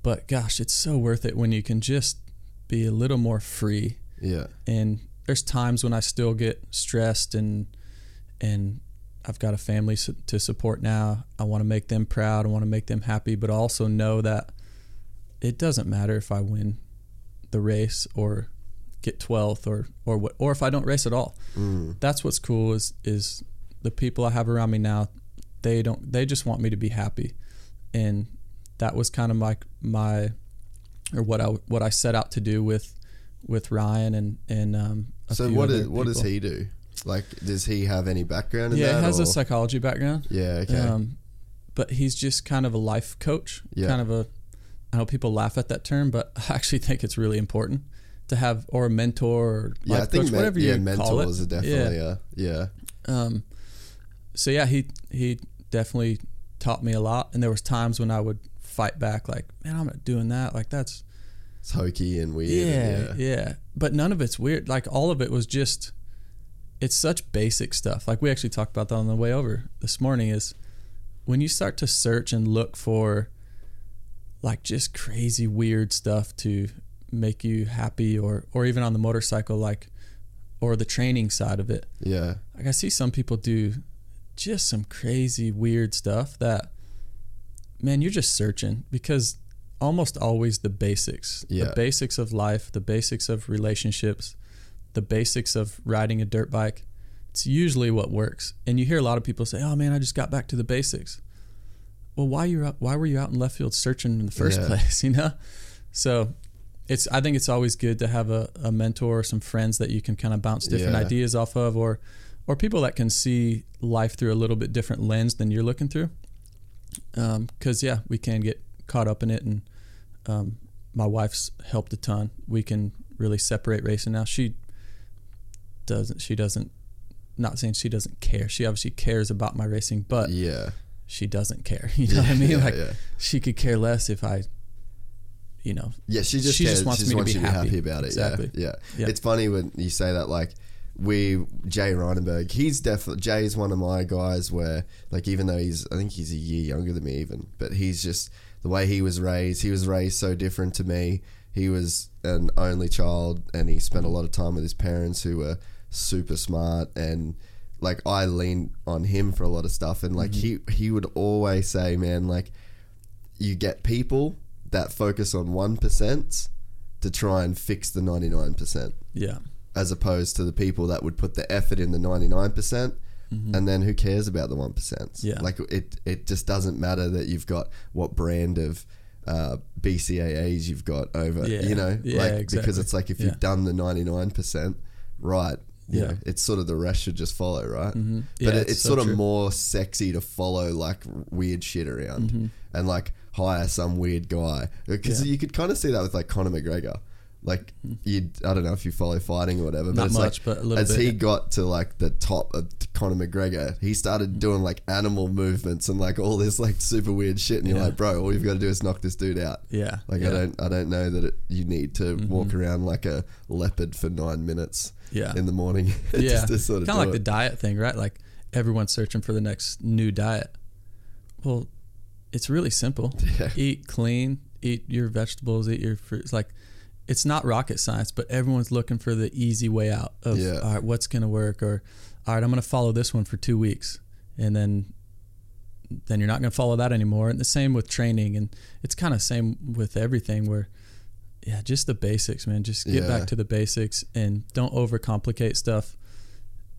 but gosh, it's so worth it when you can just be a little more free yeah and there's times when I still get stressed and and I've got a family to support now. I want to make them proud. I want to make them happy, but I also know that it doesn't matter if I win the race or get 12th or or what or if I don't race at all. That's what's cool is is the people I have around me now. They don't. They just want me to be happy, and that was kind of my my or what I what I set out to do with with Ryan and and um. a So few what is, what does he do? Like, does he have any background in Yeah, that? Yeah, he has or- a psychology background. Yeah, okay. Um, but he's just kind of a life coach. Yeah. Kind of a. I know people laugh at that term, but I actually think it's really important to have or a mentor or yeah, I life coach, men- whatever yeah, you call it. mentors are definitely yeah. yeah. Um, so yeah, he he definitely taught me a lot, and there was times when I would fight back, like, man, I'm not doing that. Like that's It's hokey and weird. yeah, and yeah, yeah. But none of it's weird. Like all of it was just, it's such basic stuff. Like we actually talked about that on the way over this morning. Is when you start to search and look for, like just crazy weird stuff to make you happy, or or even on the motorcycle, like, or the training side of it. Yeah. Like I see some people do just some crazy weird stuff that man, you're just searching because almost always the basics. Yeah. The basics of life, the basics of relationships, the basics of riding a dirt bike. It's usually what works. And you hear a lot of people say, "Oh man, I just got back to the basics." Well, why you out, why were you out in left field searching in the first Yeah. place, you know? So, it's I think it's always good to have a, a mentor or some friends that you can kind of bounce different Yeah. ideas off of or or people that can see life through a little bit different lens than you're looking through. Because yeah, we can get caught up in it, and um, my wife's helped a ton. We can really separate racing now. She doesn't. She doesn't. Not saying she doesn't care. She obviously cares about my racing, but Yeah. she doesn't care. You know what I mean? Yeah, like yeah. she could care less if I, you know, Yeah, she just She cares. just wants she me to wants be to be happy happy. about it. Exactly. Yeah, yeah. Yeah. It's funny when you say that. Like we, Jay Reinenberg, he's definitely Jay's one of my guys. Where like even though he's, I think he's a year younger than me even, but he's just the way he was raised. He was raised so different to me. He was an only child, and he spent a lot of time with his parents who were super smart and. Like I lean on him for a lot of stuff, and like Mm-hmm. he he would always say, "Man, like you get people that focus on 1% to try and fix the 99% yeah, as opposed to the people that would put the effort in the 99% and then who cares about the 1% Mm-hmm. Yeah. like it it just doesn't matter that you've got what brand of uh, BCAAs you've got over Yeah. you know Yeah, like because it's like if Yeah. you've done the 99% right Yeah. know, it's sort of the rest should just follow right Mhm. but Yeah, it, it's it's so sort of true. more sexy to follow like weird shit around Mm-hmm. and like hire some weird guy because Yeah. you could kind of see that with like Conor McGregor. Like you, I don't know if you follow fighting or whatever, but Not it's much, like but a little as bit, he yeah. got to like the top of Conor McGregor, he started doing like animal movements and like all this like super weird shit, and you're Yeah. like, bro, all you've got to do is knock this dude out. yeah. Like yeah. Mm-hmm. I don't, I don't know that it, you need to walk around like a leopard for nine minutes Yeah. in the morning. yeah, just to sort of kind of do like the it. diet thing, right? Like everyone's searching for the next new diet. Well, it's really simple. Yeah. Eat clean, eat your vegetables, eat your fruits. Like it's not rocket science, but everyone's looking for the easy way out of Yeah. all right, what's going to work, or all right, I'm going to follow this one for two weeks, and then then you're not going to follow that anymore. And the same with training, and it's kind of same with everything. Where yeah, just the basics, man. Just get Yeah. back to the basics and don't overcomplicate stuff,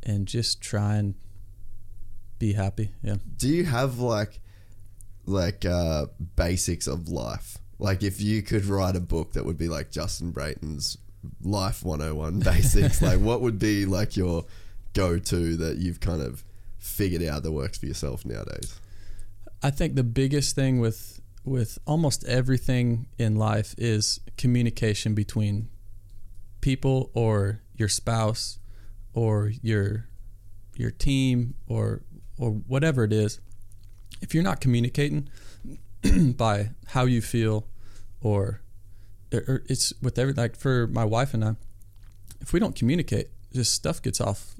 and just try and be happy. Yeah. do you have like like uh basics of life like if you could write a book that would be like justin brayton's life 101 basics like what would be like your go-to that you've kind of figured out that works for yourself nowadays I think the biggest thing with with almost everything in life is communication between people or your spouse or your your team or or whatever it is. If you're not communicating by how you feel or, or it's with every like for my wife and I, if we don't communicate, just stuff gets off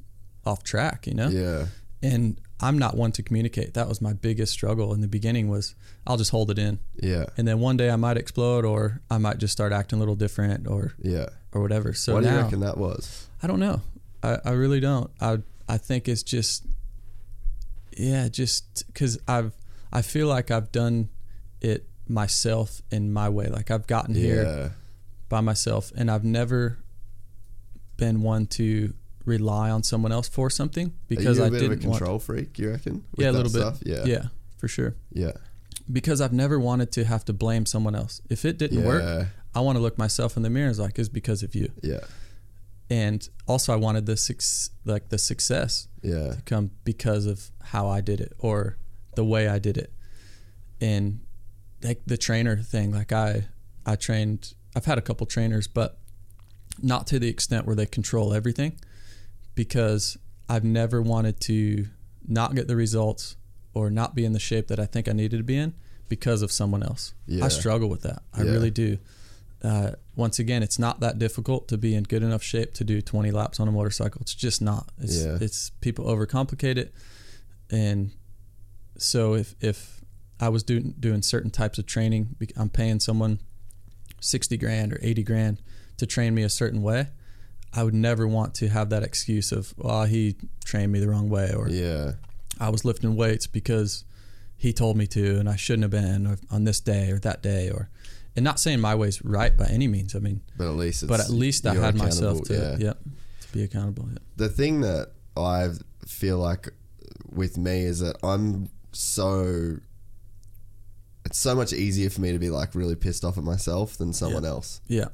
off track, you know? yeah and I'm not one to communicate. That was my biggest struggle in the beginning was I'll just hold it in. yeah And then one day I might explode or I might just start acting a little different or yeah or whatever. So what do you reckon that was I don't know. I, I really don't. I I think it's just yeah, just cuz I've I feel like I've done it myself in my way. Like I've gotten here by myself and I've never been one to rely on someone else for something because Are you a I bit didn't of a want control freak you reckon with yeah, a little stuff? bit. yeah yeah, for sure. yeah Because I've never wanted to have to blame someone else. If it didn't yeah work, I want to look myself in the mirror. And like it's because of you. Yeah. And also, I wanted the six like the success Yeah. to come because of how I did it or the way I did it. And like the trainer thing, like I I trained I've had a couple trainers, but not to the extent where they control everything because I've never wanted to not get the results or not be in the shape that I think I needed to be in because of someone else. Yeah. I struggle with that. I Yeah. really do. Uh, once again, it's not that difficult to be in good enough shape to do 20 laps on a motorcycle. It's just not. It's, Yeah. it's people overcomplicate it, and so if if I was doing doing certain types of training, I'm paying someone 60 grand or 80 grand to train me a certain way. I would never want to have that excuse of, well, he trained me the wrong way, or Yeah. I was lifting weights because he told me to and I shouldn't have been or on this day or that day or and not saying my way's right by any means. I mean, But at least it's, but at least I had myself to accountable, yep, to be accountable. Yep. the thing that I feel like with me is that I'm so it's so much easier for me to be like really pissed off at myself than someone Yeah. else. Yeah.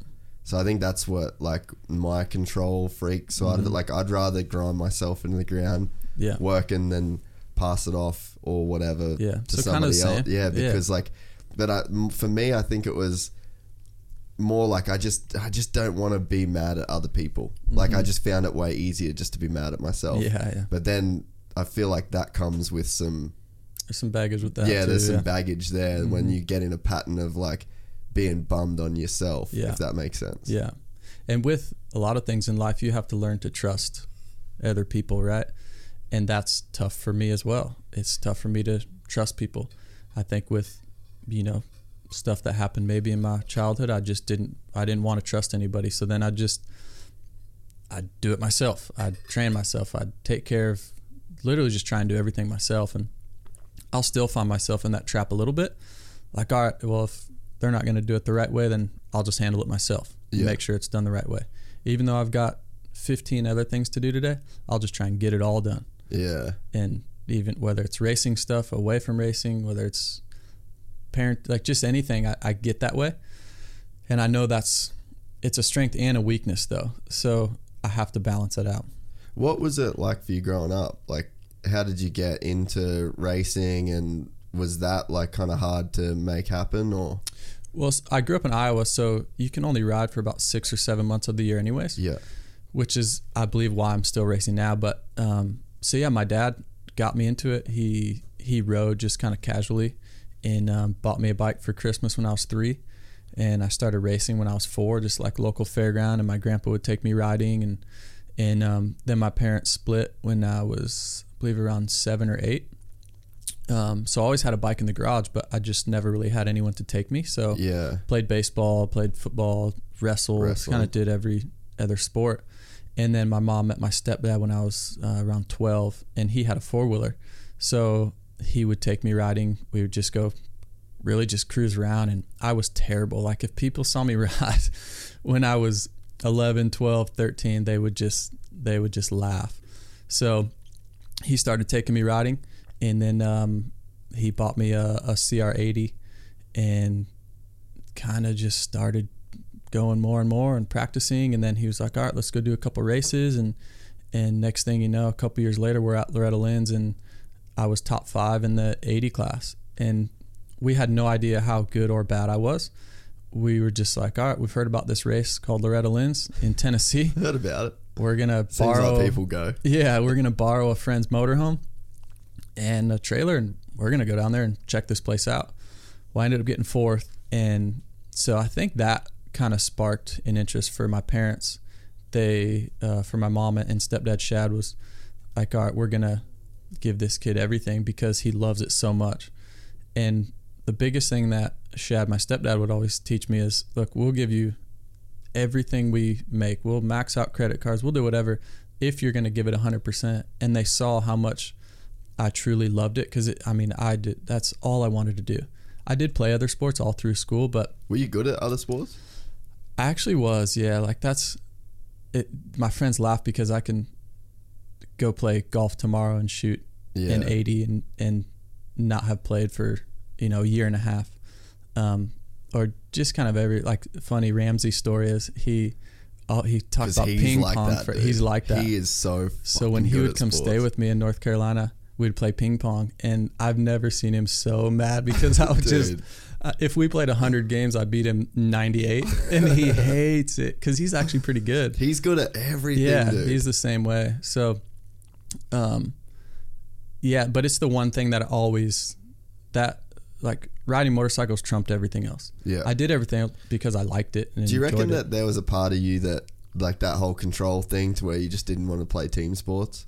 So I think that's what like my control freak side Mm-hmm. of it. Like I'd rather grind myself into the ground, Yeah. work and then pass it off or whatever Yeah. to So somebody else. Yeah, Yeah. because like, but I, for me, I think it was more like I just I just don't want to be mad at other people. Like I just found it way easier just to be mad at myself. Mm-hmm. Yeah, yeah. But then I feel like that comes with some There's some baggage with that. yeah, too, there's some yeah. Mm-hmm. baggage there when you get in a pattern of like being bummed on yourself. Yeah. If that makes sense. Yeah. And with a lot of things in life, you have to learn to trust other people, right? And that's tough for me as well. It's tough for me to trust people. I think with, you know, stuff that happened maybe in my childhood, I just didn't, I didn't want to trust anybody. So then I just, I'd do it myself. I'd train myself. I'd take care of, literally just try and do everything myself. And I'll still find myself in that trap a little bit. Like, all right, well, if they're not going to do it the right way, then I'll just handle it myself. Yeah. Make sure it's done the right way. Even though I've got 15 other things to do today, I'll just try and get it all done. Yeah. And even whether it's racing stuff away from racing, whether it's parent, like just anything, I, I get that way. And I know that's, it's a strength and a weakness though. So I have to balance it out. What was it like for you growing up? Like, how did you get into racing, and was that like kind of hard to make happen, or Well, i grew up in Iowa, so you can only ride for about six or seven months of the year, anyways. yeah, which is I believe why I'm still racing now. But um, so yeah, my dad got me into it. He he rode just kind of casually, and um, bought me a bike for Christmas when I was three, and I started racing when I was four, just like local fairground. And my grandpa would take me riding, and and um, then my parents split when I was believe around seven or eight. Um, so I always had a bike in the garage, but I just never really had anyone to take me. So yeah, played baseball, played football, wrestled, Wrestling. kind of did every other sport. And then my mom met my stepdad when I was uh, around 12, and he had a four wheeler. So he would take me riding. We would just go, really just cruise around. And I was terrible. Like if people saw me ride when I was 11, 12, 13, they would just they would just laugh. So he started taking me riding, and then um, he bought me a, a CR80, and kind of just started going more and more and practicing. And then he was like, "All right, let's go do a couple races." And and next thing you know, a couple years later, we're at Loretta Lynn's, and I was top five in the 80 class, and we had no idea how good or bad I was. We were just like, "All right, we've heard about this race called Loretta Lynn's in Tennessee. heard about it. We're gonna Seems borrow like people go. yeah, we're gonna borrow a friend's motorhome and a trailer, and we're gonna go down there and check this place out. Well, I ended up getting fourth, and so I think that kind of sparked an interest for my parents. They, uh, for my mom and stepdad Shad, was like, "All right, we're gonna give this kid everything because he loves it so much." And the biggest thing that Shad, my stepdad, would always teach me is, "Look, we'll give you everything we make. We'll max out credit cards. We'll do whatever if you're going to give it 100%. And they saw how much I truly loved it because I mean, I did, that's all I wanted to do. I did play other sports all through school, but Were you good at other sports? I actually was, yeah. Like that's it. My friends laugh because I can go play golf tomorrow and shoot Yeah. an 80 and, and not have played for, you know, a year and a half. Um, or just kind of every like funny Ramsey story is he oh, he talked 'Cause about ping like pong that, for, he's like that He is so. so when he would come stay with me in North Carolina, we'd play ping pong, and I've never seen him so mad because I would just. Uh, if we played 100 games, I beat him 98, and he hates it because he's actually pretty good. he's good at everything. yeah, dude. he's the same way. So, um, yeah, but it's the one thing that always that like riding motorcycles trumped everything else. Yeah. I did everything else because I liked it. And Do you reckon it. that there was a part of you that like that whole control thing to where you just didn't want to play team sports?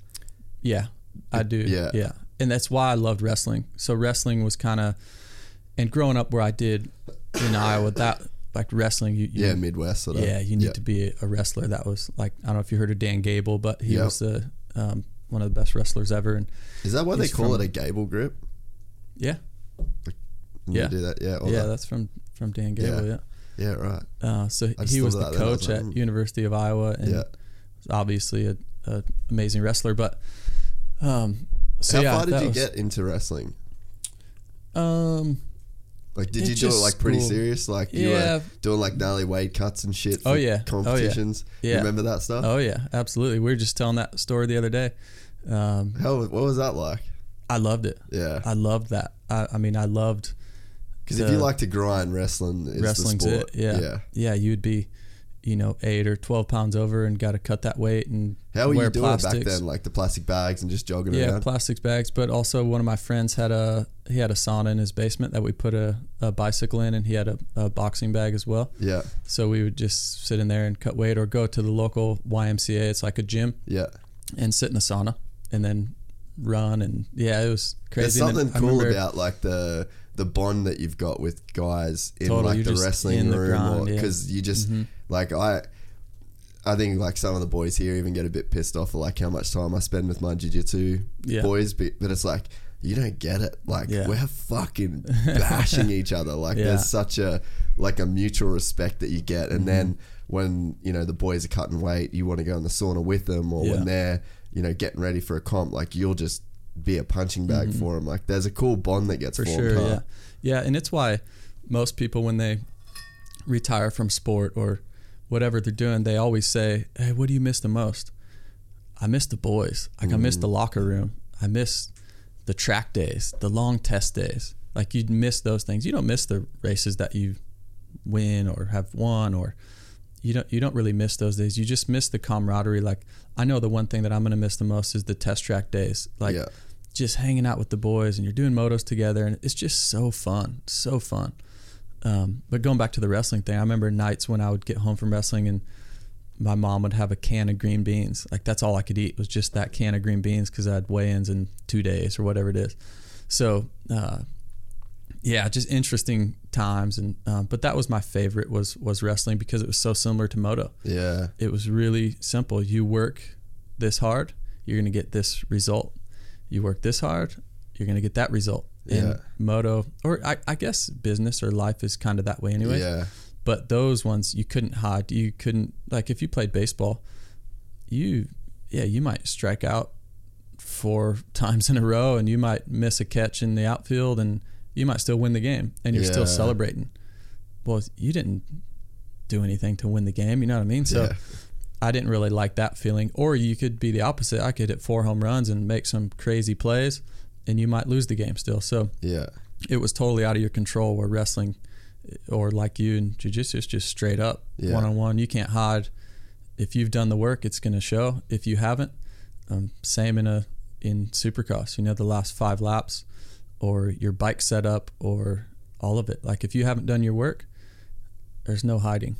Yeah, I do. Yeah. yeah, and that's why I loved wrestling. So wrestling was kind of, and growing up where I did in Iowa, that like wrestling, you, you Yeah, Midwest sort of. yeah, you need Yeah. to be a wrestler. That was like I don't know if you heard of Dan Gable, but he Yeah. was the um, one of the best wrestlers ever. And Is that why they call from- it a gable grip? yeah, Yeah. You do that. Yeah. yeah, that. that's from from Dan Gable. Yeah. Yeah. Yeah. Right. Uh, so he was the. I was coach like, at hmm. University of Iowa, and Yeah. was obviously a, a amazing wrestler. But um, so How yeah, far did you was- get into wrestling? Um, Like, did you do it like pretty school. serious? Like, you Yeah. were doing like gnarly weight cuts and shit. Oh, yeah. Oh, yeah. competitions. You Yeah. remember that stuff? oh yeah, absolutely. We were just telling that story the other day. Um, How? What was that like? I loved it. Yeah. I loved that. I, I mean, I loved Because if you like to grind, wrestling is wrestling's the sport. it. Yeah. Yeah. yeah, You'd be, you know, eight or twelve pounds over and got to cut that weight and How were wear you doing it back then? Like the plastic bags and just jogging Yeah, around. plastics bags. But also, one of my friends had a he had a sauna in his basement that we put a, a bicycle in, and he had a, a boxing bag as well. yeah. So we would just sit in there and cut weight, or go to the local YMCA. It's like a gym, Yeah. and sit in the sauna, and then run. And yeah, it was crazy. Then something cool about like the the bond that you've got with guys in Totally, like the wrestling the room, or yeah. because you just Mhm. like I. I think like some of the boys here even get a bit pissed off at like how much time I spend with my jiu-jitsu Yeah. boys, but, but it's like you don't get it. Like Yeah. we're fucking bashing each other. Like there's such a like a mutual respect that you get, and Mm-hmm. then when you know the boys are cutting weight, you want to go in the sauna with them, or when they're you know getting ready for a comp, like you'll just be a punching bag for him. Like there's a cool bond that gets Mm-hmm. for formed. sure huh? yeah yeah and it's why most people when they retire from sport or whatever they're doing they always say hey what do you miss the most i miss the boys like i miss the locker room i miss the track days the long test days like you'd miss those things you don't miss the races that you win or have won or you don't you don't really miss those days. You just miss the camaraderie. Like i know the one thing that i'm going to miss the most is the test track days. Like Yeah. just hanging out with the boys and you're doing motos together and it's just so fun so fun. Um, but going back to the wrestling thing i remember nights when i would get home from wrestling and my mom would have a can of green beans. Like that's all i could eat was just that can of green beans because i had weigh-ins in two days or whatever it is. So uh, yeah just interesting times and um, but that was my favorite was was wrestling because it was so similar to moto Yeah. it was really simple. You work this hard, you're going to get this result. You work this hard, you're going to get that result. Yeah. And moto, or I, I guess business or life is kind of that way anyway. Yeah. But those ones you couldn't hide. You couldn't, like if you played baseball, you, yeah, you might strike out four times in a row and you might miss a catch in the outfield and you might still win the game and you're Yeah. still celebrating. Well, you didn't do anything to win the game. You know what I mean? So Yeah. I didn't really like that feeling. Or you could be the opposite. I could hit four home runs and make some crazy plays, and you might lose the game still. So Yeah. it was totally out of your control. Where wrestling, or like you in jiu-jitsu, is just straight up one on one. You can't hide. If you've done the work, it's going to show. If you haven't, um, same in a in Supercross. You know the last five laps, or your bike setup, or all of it. Like if you haven't done your work, there's no hiding.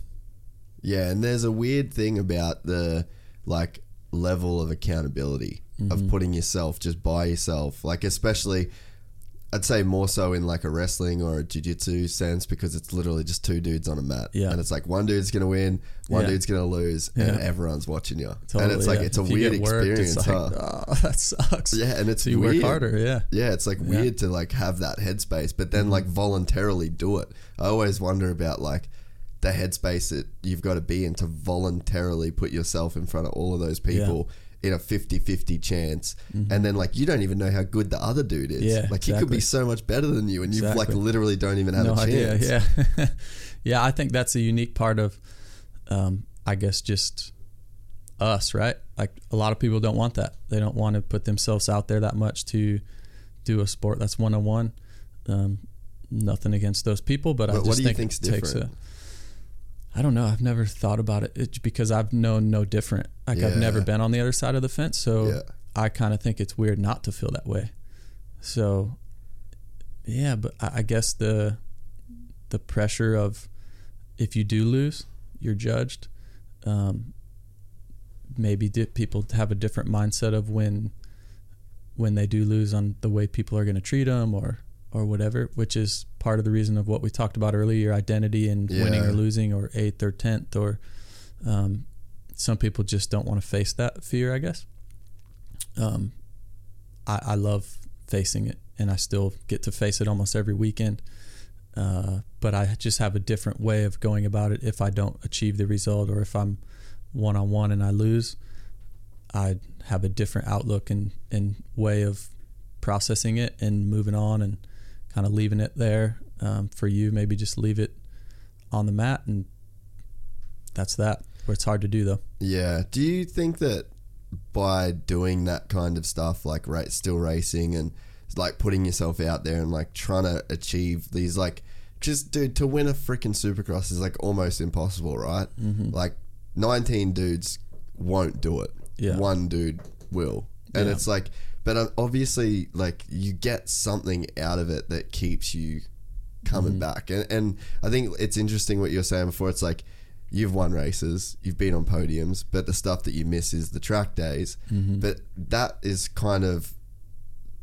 Yeah, and there's a weird thing about the like level of accountability Mm-hmm. of putting yourself just by yourself. Like especially I'd say more so in like a wrestling or a jiu-jitsu sense because it's literally just two dudes on a mat. Yeah. And it's like one dude's going to win, one Yeah. dude's going to lose, and everyone's watching you. and it's like yeah. it's a If weird worked, experience, like, huh? oh, that sucks. Yeah, and it's so you weird. work harder. Yeah. Yeah, it's like Yeah. weird to like have that headspace, but Mm-hmm. then like voluntarily do it. I always wonder about like the headspace that you've got to be in to voluntarily put yourself in front of all of those people in a 50-50 chance and then like you don't even know how good the other dude is Mm-hmm. Yeah, like he could be so much better than you and you like literally don't even have no a idea. chance Yeah, yeah. I think that's a unique part of, um, I guess, just us, right? Like a lot of people don't want that. They don't want to put themselves out there that much to do a sport that's one on one. Nothing against those people, but, I just what do you think it takes a. I don't know. I've never thought about it. It's because I've known no different. Like I've never been on the other side of the fence, so Yeah. I kind of think it's weird not to feel that way. So, yeah, but I, I guess the the pressure of if you do lose, you're judged. Um, maybe di- people have a different mindset of when when they do lose on the way people are going to treat them or or whatever, which is part of the reason of what we talked about earlier, your identity and winning or losing or eighth or tenth or um, some people just don't want to face that fear, I guess. Um, I, I love facing it, and I still get to face it almost every weekend. Uh, but I just have a different way of going about it. If I don't achieve the result, or if I'm one on one and I lose, I have a different outlook and, and way of processing it and moving on and kind of leaving it there. Um, for you, maybe just leave it on the mat, and that's that. Where it's hard to do though. Yeah. Do you think that by doing that kind of stuff, like ra still racing and like putting yourself out there and like trying to achieve these, like, just dude, to win a freaking supercross is like almost impossible, right? Mm-hmm. Like, 19 dudes won't do it. Yeah. One dude will. And Yeah. it's like, but um, obviously, like, you get something out of it that keeps you coming mm-hmm. back. And, and I think it's interesting what you were saying before. It's like, you've won races, you've been on podiums, but the stuff that you miss is the track days. Mm-hmm. But that is kind of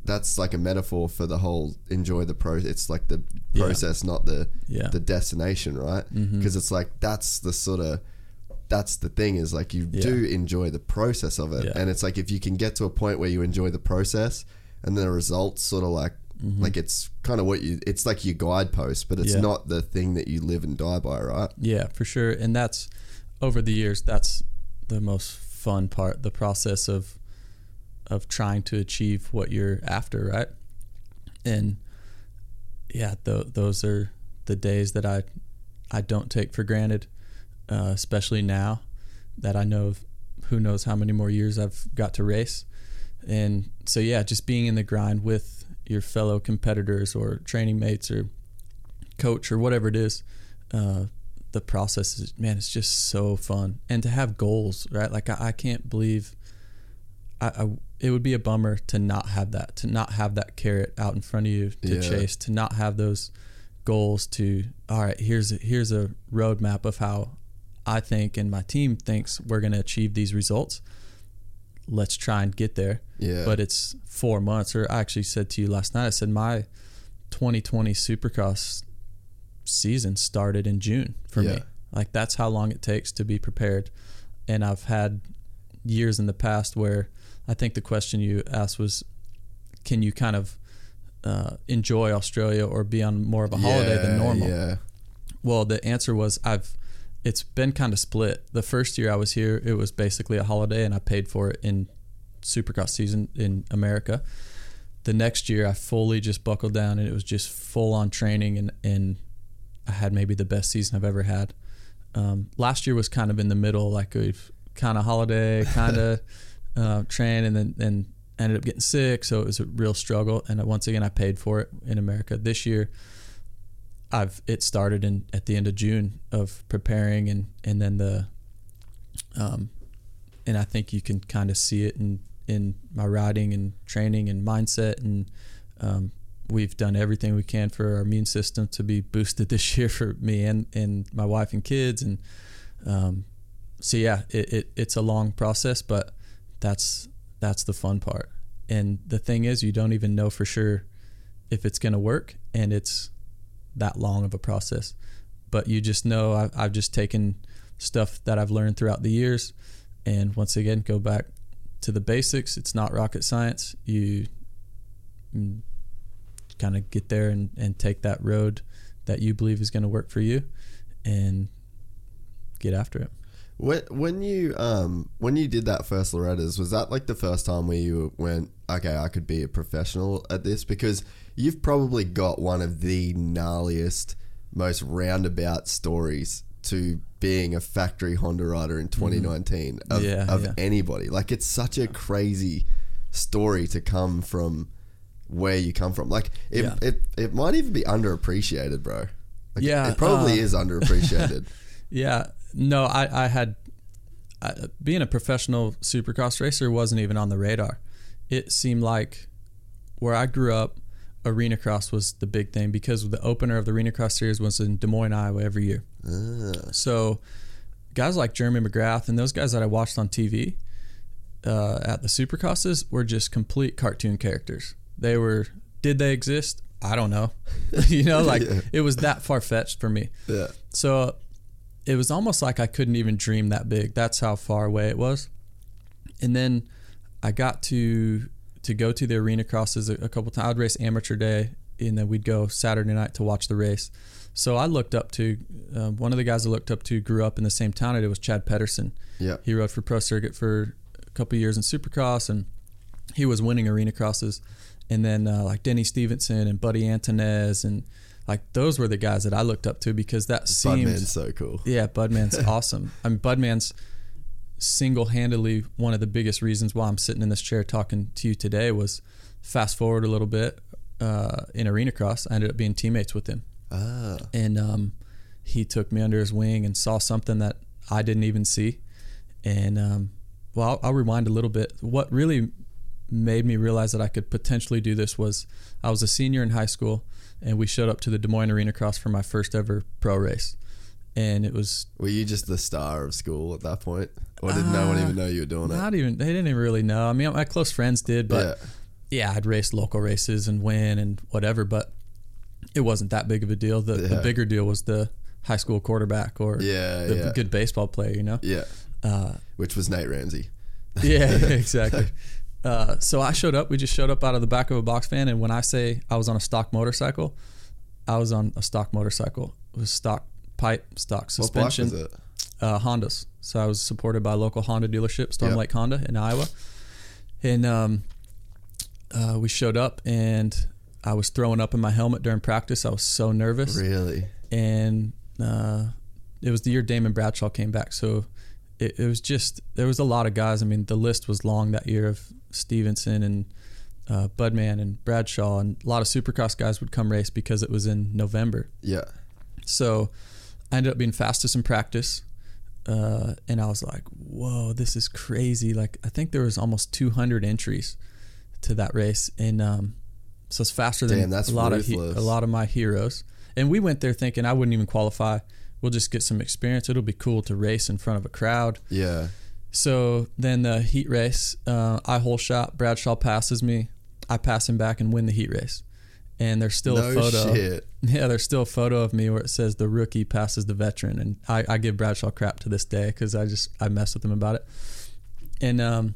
that's like a metaphor for the whole enjoy the pro. It's like the Yeah. process, not the Yeah. the destination, right? Mm-hmm. Because it's like that's the sort of that's the thing is like you Yeah. do enjoy the process of it, Yeah. and it's like if you can get to a point where you enjoy the process, and the results sort of like like it's kind of what you it's like your guidepost, but it's Mm-hmm. Yeah. not the thing that you live and die by, right? Yeah, for sure. And that's over the years. That's the most fun part. The process of of trying to achieve what you're after, right? And yeah, th- those are the days that I I don't take for granted, uh, especially now that I know who knows how many more years I've got to race. And so yeah, just being in the grind with your fellow competitors or training mates or coach or whatever it is, uh, the process is man, it's just so fun. And to have goals, right? Like I, I can't believe I, I it would be a bummer to not have that, to not have that carrot out in front of you to Yeah. chase, to not have those goals to all right, here's a, here's a roadmap of how I think and my team thinks we're going to achieve these results. Let's try and get there. Yeah. But it's four months. Or I actually said to you last night, I said my 2020 Supercross season started in June for Yeah. me. Like that's how long it takes to be prepared. And I've had years in the past where I think the question you asked was, can you kind of uh, enjoy Australia or be on more of a holiday than normal? Yeah. Well, the answer was I've. It's been kind of split. The first year I was here, it was basically a holiday, and I paid for it in Supercross season in America. The next year, I fully just buckled down, and it was just full on training, and and I had maybe the best season I've ever had. Um, last year was kind of in the middle, like a kind of holiday, kind of uh, train, and then and ended up getting sick, so it was a real struggle. And once again, I paid for it in America. This year, I've it started in at the end of June of preparing and and then the um and I think you can kind of see it in in my riding and training and mindset and um, we've done everything we can for our immune system to be boosted this year for me and and my wife and kids and um, so yeah it, it it's a long process but that's that's the fun part. And the thing is you don't even know for sure if it's going to work and it's that long of a process. But you just know I, I've just taken stuff that I've learned throughout the years, and once again go back to the basics. It's not rocket science. You kind of get there and, and take that road that you believe is going to work for you, and get after it. When when you um when you did that first Loretta's, was that like the first time where you went, okay, I could be a professional at this? Because you've probably got one of the gnarliest, most roundabout stories to being a factory Honda rider in 2019 of, Mm-hmm. Yeah, of yeah. anybody. Like it's such a crazy story to come from where you come from. Like it Yeah. it, it might even be underappreciated, bro. Like, Yeah, it probably uh, is underappreciated. Yeah, no, I, I had I, being a professional supercross racer wasn't even on the radar. It seemed like where I grew up, arena cross was the big thing because the opener of the arena cross series was in Des Moines, Iowa, every year. So guys like Jeremy McGrath and those guys that I watched on TV uh, at the supercrosses were just complete cartoon characters. They were. Did they exist? I don't know. you know, like it was that far fetched for me. yeah. So it was almost like I couldn't even dream that big. That's how far away it was. And then I got to to go to the arena crosses a, a couple times. I'd race amateur day, and then we'd go Saturday night to watch the race. So I looked up to um, one of the guys I looked up to. Grew up in the same town I did was Chad Pedersen. Yeah. He rode for Pro Circuit for a couple years in Supercross, and he was winning arena crosses. And then uh, like Denny Stevenson and Buddy Antunez and like those were the guys that I looked up to because that seemed Budman's so cool. yeah, Budman's awesome. I mean, Budman's single-handedly one of the biggest reasons why I'm sitting in this chair talking to you today was fast forward a little bit uh, in arena cross. I ended up being teammates with him, Ah. and um, he took me under his wing and saw something that I didn't even see. And um, well, I'll, I'll rewind a little bit. What really made me realize that I could potentially do this was I was a senior in high school, and we showed up to the Des Moines Arena Cross for my first ever pro race, and it was Were you just the star of school at that point, or did no one even know you were doing it? not even they didn't even really know. I mean, my close friends did, but yeah, yeah, I'd race local races and win and whatever, but it wasn't that big of a deal. The, the bigger deal was the high school quarterback or Yeah, the yeah. good baseball player, you know? yeah. Uh, Which was Nate Ramsey. yeah, exactly. Uh, so I showed up. We just showed up out of the back of a box van, and when I say I was on a stock motorcycle, I was on a stock motorcycle. It was stock pipe, stock What suspension. was it? uh, Hondas. So I was supported by a local Honda dealership, Storm Yeah. Lake Honda in Iowa. And um, uh, we showed up, and I was throwing up in my helmet during practice. I was so nervous. Really? And uh, it was the year Damon Bradshaw came back. So it, it was just, there was a lot of guys. I mean, the list was long that year of Stevenson and uh, Budman and Bradshaw, and a lot of supercross guys would come race because it was in November. Yeah. So I ended up being fastest in practice. Uh, and I was like, whoa, this is crazy. Like, I think there was almost 200 entries to that race. And um, so it's faster than Damn, that's a, lot of he- a lot of my heroes. And we went there thinking I wouldn't even qualify. We'll just get some experience. It'll be cool to race in front of a crowd. Yeah. So then the heat race, uh, I hole shot. Bradshaw passes me. I pass him back and win the heat race. And there's still no a photo. shit. Yeah, there's still a photo of me where it says the rookie passes the veteran, and I, I give Bradshaw crap to this day because I just I mess with him about it. And um,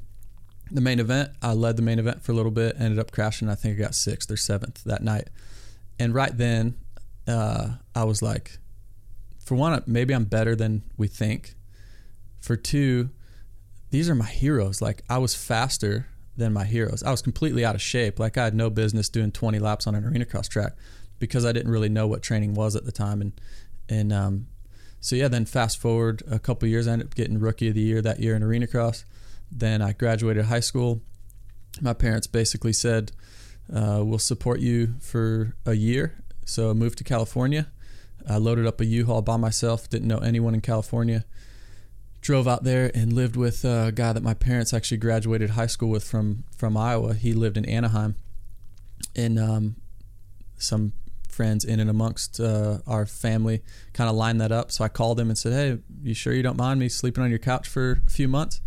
the main event, I led the main event for a little bit, ended up crashing. I think I got sixth or seventh that night. And right then, uh, I was like, for one, maybe I'm better than we think. For two, these are my heroes. Like I was faster than my heroes. I was completely out of shape. Like I had no business doing 20 laps on an arena cross track because I didn't really know what training was at the time. And and um, so yeah, then fast forward a couple years, I ended up getting rookie of the year that year in arena cross. Then I graduated high school. My parents basically said, uh, "We'll support you for a year." So I moved to California. I loaded up a U-Haul by myself. Didn't know anyone in California drove out there and lived with a guy that my parents actually graduated high school with from from Iowa. He lived in Anaheim, and um, some friends in and amongst uh, our family kind of lined that up. So I called him and said, "Hey, you sure you don't mind me sleeping on your couch for a few months?"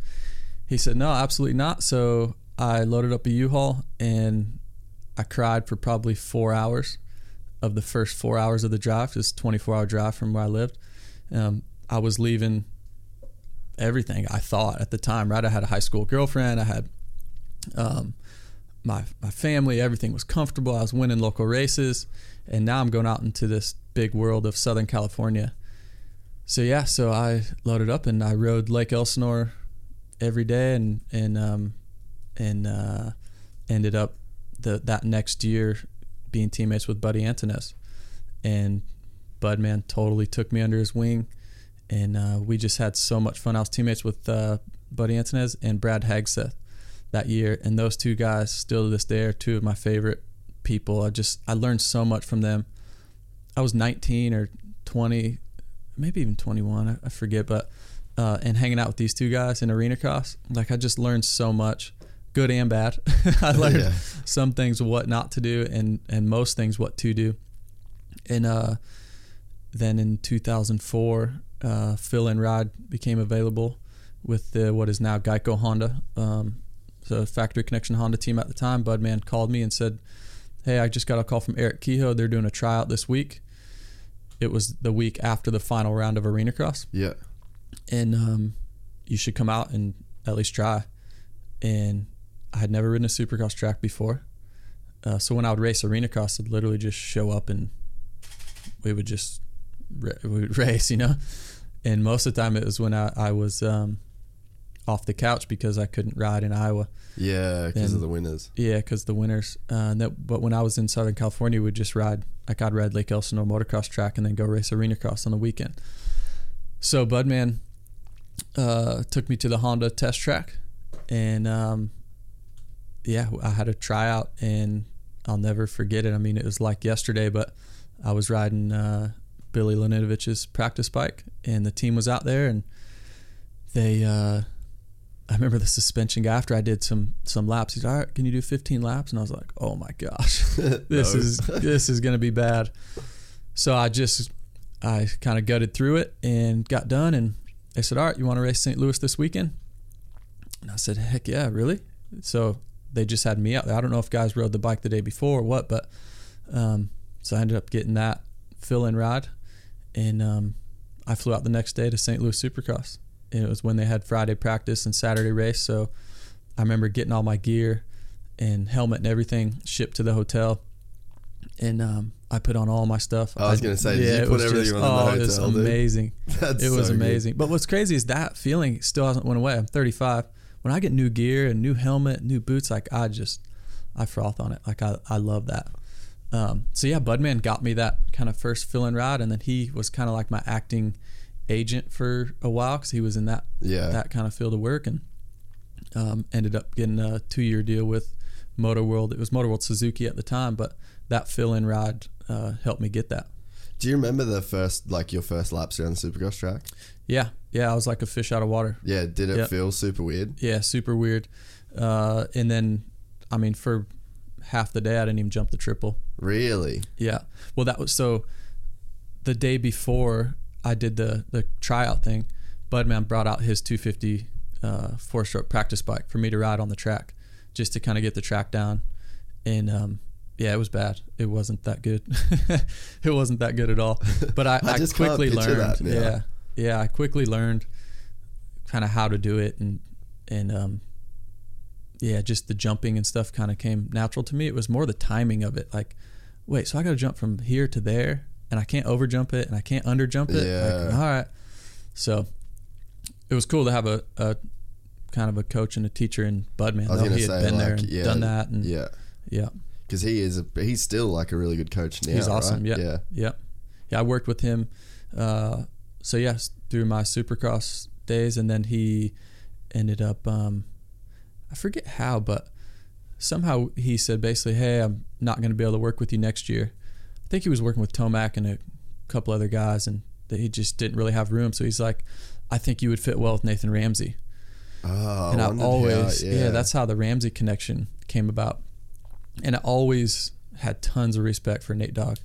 He said, "No, absolutely not." So I loaded up a U-Haul and I cried for probably four hours of the first four hours of the drive. It's a 24 hour drive from where I lived. Um, I was leaving everything I thought at the time, right? I had a high school girlfriend. I had um, my, my family. Everything was comfortable. I was winning local races. And now I'm going out into this big world of Southern California so yeah, so I loaded up and I rode Lake Elsinore every day, and and um, and uh, ended up the that next year being teammates with Buddy Antunez, and Budman totally took me under his wing, and uh, we just had so much fun. I was teammates with uh, Buddy Antunez and Brad Hagseth that year, and those two guys still to this day are two of my favorite people. I just I learned so much from them. I was 19 or 20, maybe even 21, I, I forget, but uh, and hanging out with these two guys in arena cross, like I just learned so much, good and bad. I learned Yeah. some things what not to do, and and most things what to do. And uh, then in 2004, uh, Phil and Rod became available with the what is now Geico Honda, um, the factory connection Honda team at the time. Budman called me and said, "Hey, I just got a call from Eric Kehoe. They're doing a tryout this week. It was the week after the final round of arena cross, Yeah. and um, you should come out and at least try." And I had never ridden a supercross track before, uh, so when I would race arena cross, I'd literally just show up and we would just we would race, you know. And most of the time, it was when I, I was um, off the couch because I couldn't ride in Iowa. Yeah, because of the winners. Yeah, because the winters. Uh, that, but when I was in Southern California, we'd just ride. Like I'd ride Lake Elsinore motocross track and then go race arena cross on the weekend. So Budman uh, took me to the Honda test track, and um, yeah, I had a tryout, and I'll never forget it. I mean, it was like yesterday, but I was riding uh, Billy Laninovich's practice bike, and the team was out there, and they. Uh, I remember the suspension guy after I did some some laps. He's all right. Can you do 15 laps? And I was like, oh my gosh, this is this is gonna be bad. So I just I kind of gutted through it and got done. And they said, all right, you want to race St. Louis this weekend? And I said, heck yeah, really? So they just had me out there. I don't know if guys rode the bike the day before or what, but um, so I ended up getting that fill in ride, and um, I flew out the next day to St. Louis Supercross. And it was when they had Friday practice and Saturday race. So I remember getting all my gear and helmet and everything shipped to the hotel. And um, I put on all my stuff. I was gonna say, yeah, you it put was everything just- on in the oh, it was amazing. That's it was so good. amazing. But what's crazy is that feeling still hasn't went away. I'm 35. When I get new gear and new helmet, new boots, like I just, I froth on it. Like I, I love that. Um, so yeah, Budman got me that kind of first fill-in ride, and then he was kind of like my acting agent for a while because he was in that Yeah. that kind of field of work, and um, ended up getting a two year deal with Motor World. It was Motor World Suzuki at the time, but that fill in ride uh, helped me get that. Do you remember the first, like your first laps around the Supercross track? Yeah, yeah, I was like a fish out of water. Yeah. Did it Yep. feel super weird? Yeah, super weird. Uh, and then, I mean, for half the day, I didn't even jump the triple. Really? Yeah. Well, that was so. The day before I did the the tryout thing, Budman brought out his 250 uh, four stroke practice bike for me to ride on the track, just to kind of get the track down. And um, yeah, it was bad. It wasn't that good. it wasn't that good at all. But I, I I, just quickly learned. that now. Yeah, yeah. I quickly learned kind of how to do it, and and um, yeah, just the jumping and stuff kind of came natural to me. It was more the timing of it. Like, wait, so I got to jump from here to there, and I can't over jump it, and I can't under jump it. Like, Yeah. all right. So it was cool to have a, a kind of a coach and a teacher in Budman. I was he had say, been there and yeah, done that, and Yeah. yeah, Because he is, a, he's still like a really good coach now. he's awesome. right? Yeah, Yeah. yeah, yeah. I worked with him. Uh, so yes, through my Supercross days, and then he ended up. Um, I forget how, but somehow he said basically, "Hey, I'm not going to be able to work with you next year." I think he was working with Tomac and a couple other guys, and that he just didn't really have room. So he's like, "I think you would fit well with Nathan Ramsey." Oh, and I always, yeah. yeah. that's how the Ramsey connection came about. And I always had tons of respect for Nate Dogg,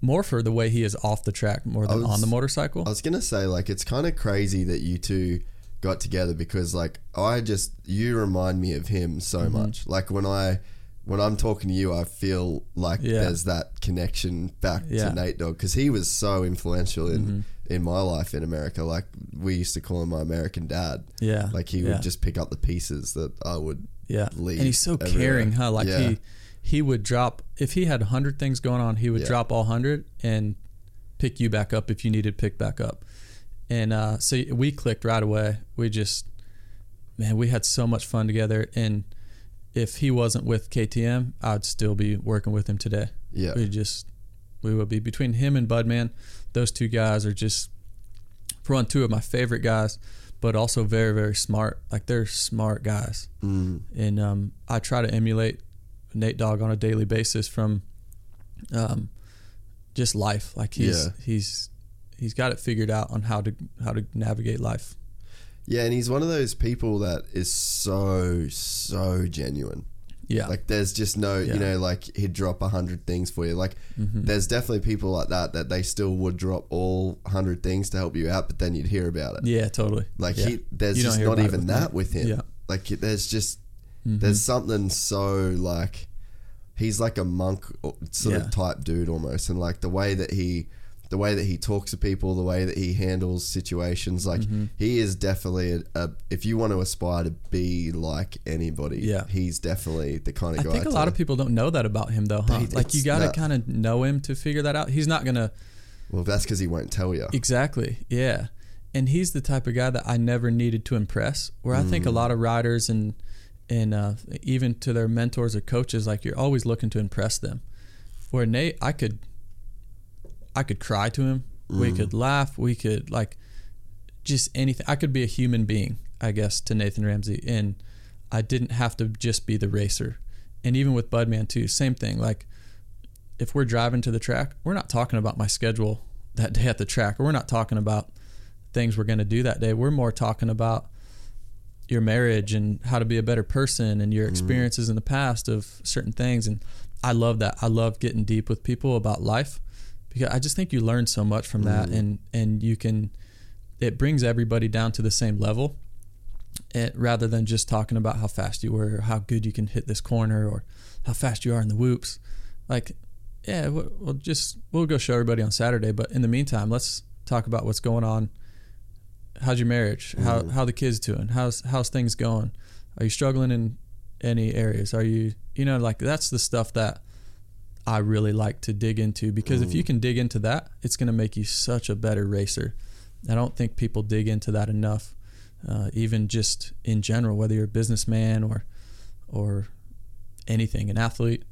more for the way he is off the track more than was- on the motorcycle. I was gonna say like it's kind of crazy that you two got together because like I just you remind me of him so Mm-hmm. much. Like when I when I'm talking to you, I feel like Yeah. there's that connection back Yeah. Mm-hmm. to Nate Dogg because he was so influential in in my life in America. Like we used to call him my American dad. yeah, Like he yeah. would just pick up the pieces that I would. yeah, leave and he's so everywhere. caring, huh? Like he he would drop if he had hundred things going on, he would drop all hundred and pick you back up if you needed picked back up. And uh, so we clicked right away. We just, man, we had so much fun together. And if he wasn't with KTM, I'd still be working with him today. Yeah. we just, we would be between him and Budman. Those two guys are just, for one, two of my favorite guys, but also very, very smart. Like they're smart guys, Mm. and um, I try to emulate Nate Dogg on a daily basis from, um, just life. Like he's Yeah. he's he's got it figured out on how to how to navigate life. Yeah, and he's one of those people that is so so genuine. Yeah, Like there's just no, Yeah. you know, like he'd drop a hundred things for you. Like Mm-hmm. there's definitely people like that that they still would drop all hundred things to help you out, but then you'd hear about it. yeah, totally. Like yeah. he, there's You just not even with that me. with him. Yeah. Mm-hmm. Like there's just there's something so like he's like a monk sort Yeah. of type dude almost, and like the way that he. The way that he talks to people, the way that he handles situations, like Mm-hmm. he is definitely a, a. If you want to aspire to be like anybody, Yeah. he's definitely the kind I of guy. I think a lot of people don't know that about him though, huh? They- Like you got to kind of know him to figure that out. He's not gonna Well, that's because he won't tell you. exactly, yeah. And he's the type of guy that I never needed to impress. Where I think a lot of riders and and uh, even to their mentors or coaches, like you're always looking to impress them. Where Nate, I could I could cry to him. We mm. could laugh. We could like just anything. I could be a human being, I guess, to Nathan Ramsey, and I didn't have to just be the racer. And even with Budman too, same thing. Like if we're driving to the track, we're not talking about my schedule that day at the track, or we're not talking about things we're going to do that day. We're more talking about your marriage and how to be a better person and your mm-hmm. experiences in the past of certain things. And I love that. I love getting deep with people about life I just think you learn so much from that, mm-hmm. and and you can. It brings everybody down to the same level, and rather than just talking about how fast you were, or how good you can hit this corner, or how fast you are in the whoops. Like, yeah, we'll, we'll just we'll go show everybody on Saturday. But in the meantime, let's talk about what's going on. How's your marriage? How mm-hmm. how the kids doing? How's how's things going? Are you struggling in any areas? Are you you know like that's the stuff that I really like to dig into because if you can dig into that, it's going to make you such a better racer. I don't think people dig into that enough, uh, even just in general, whether you're a businessman or or anything, an athlete.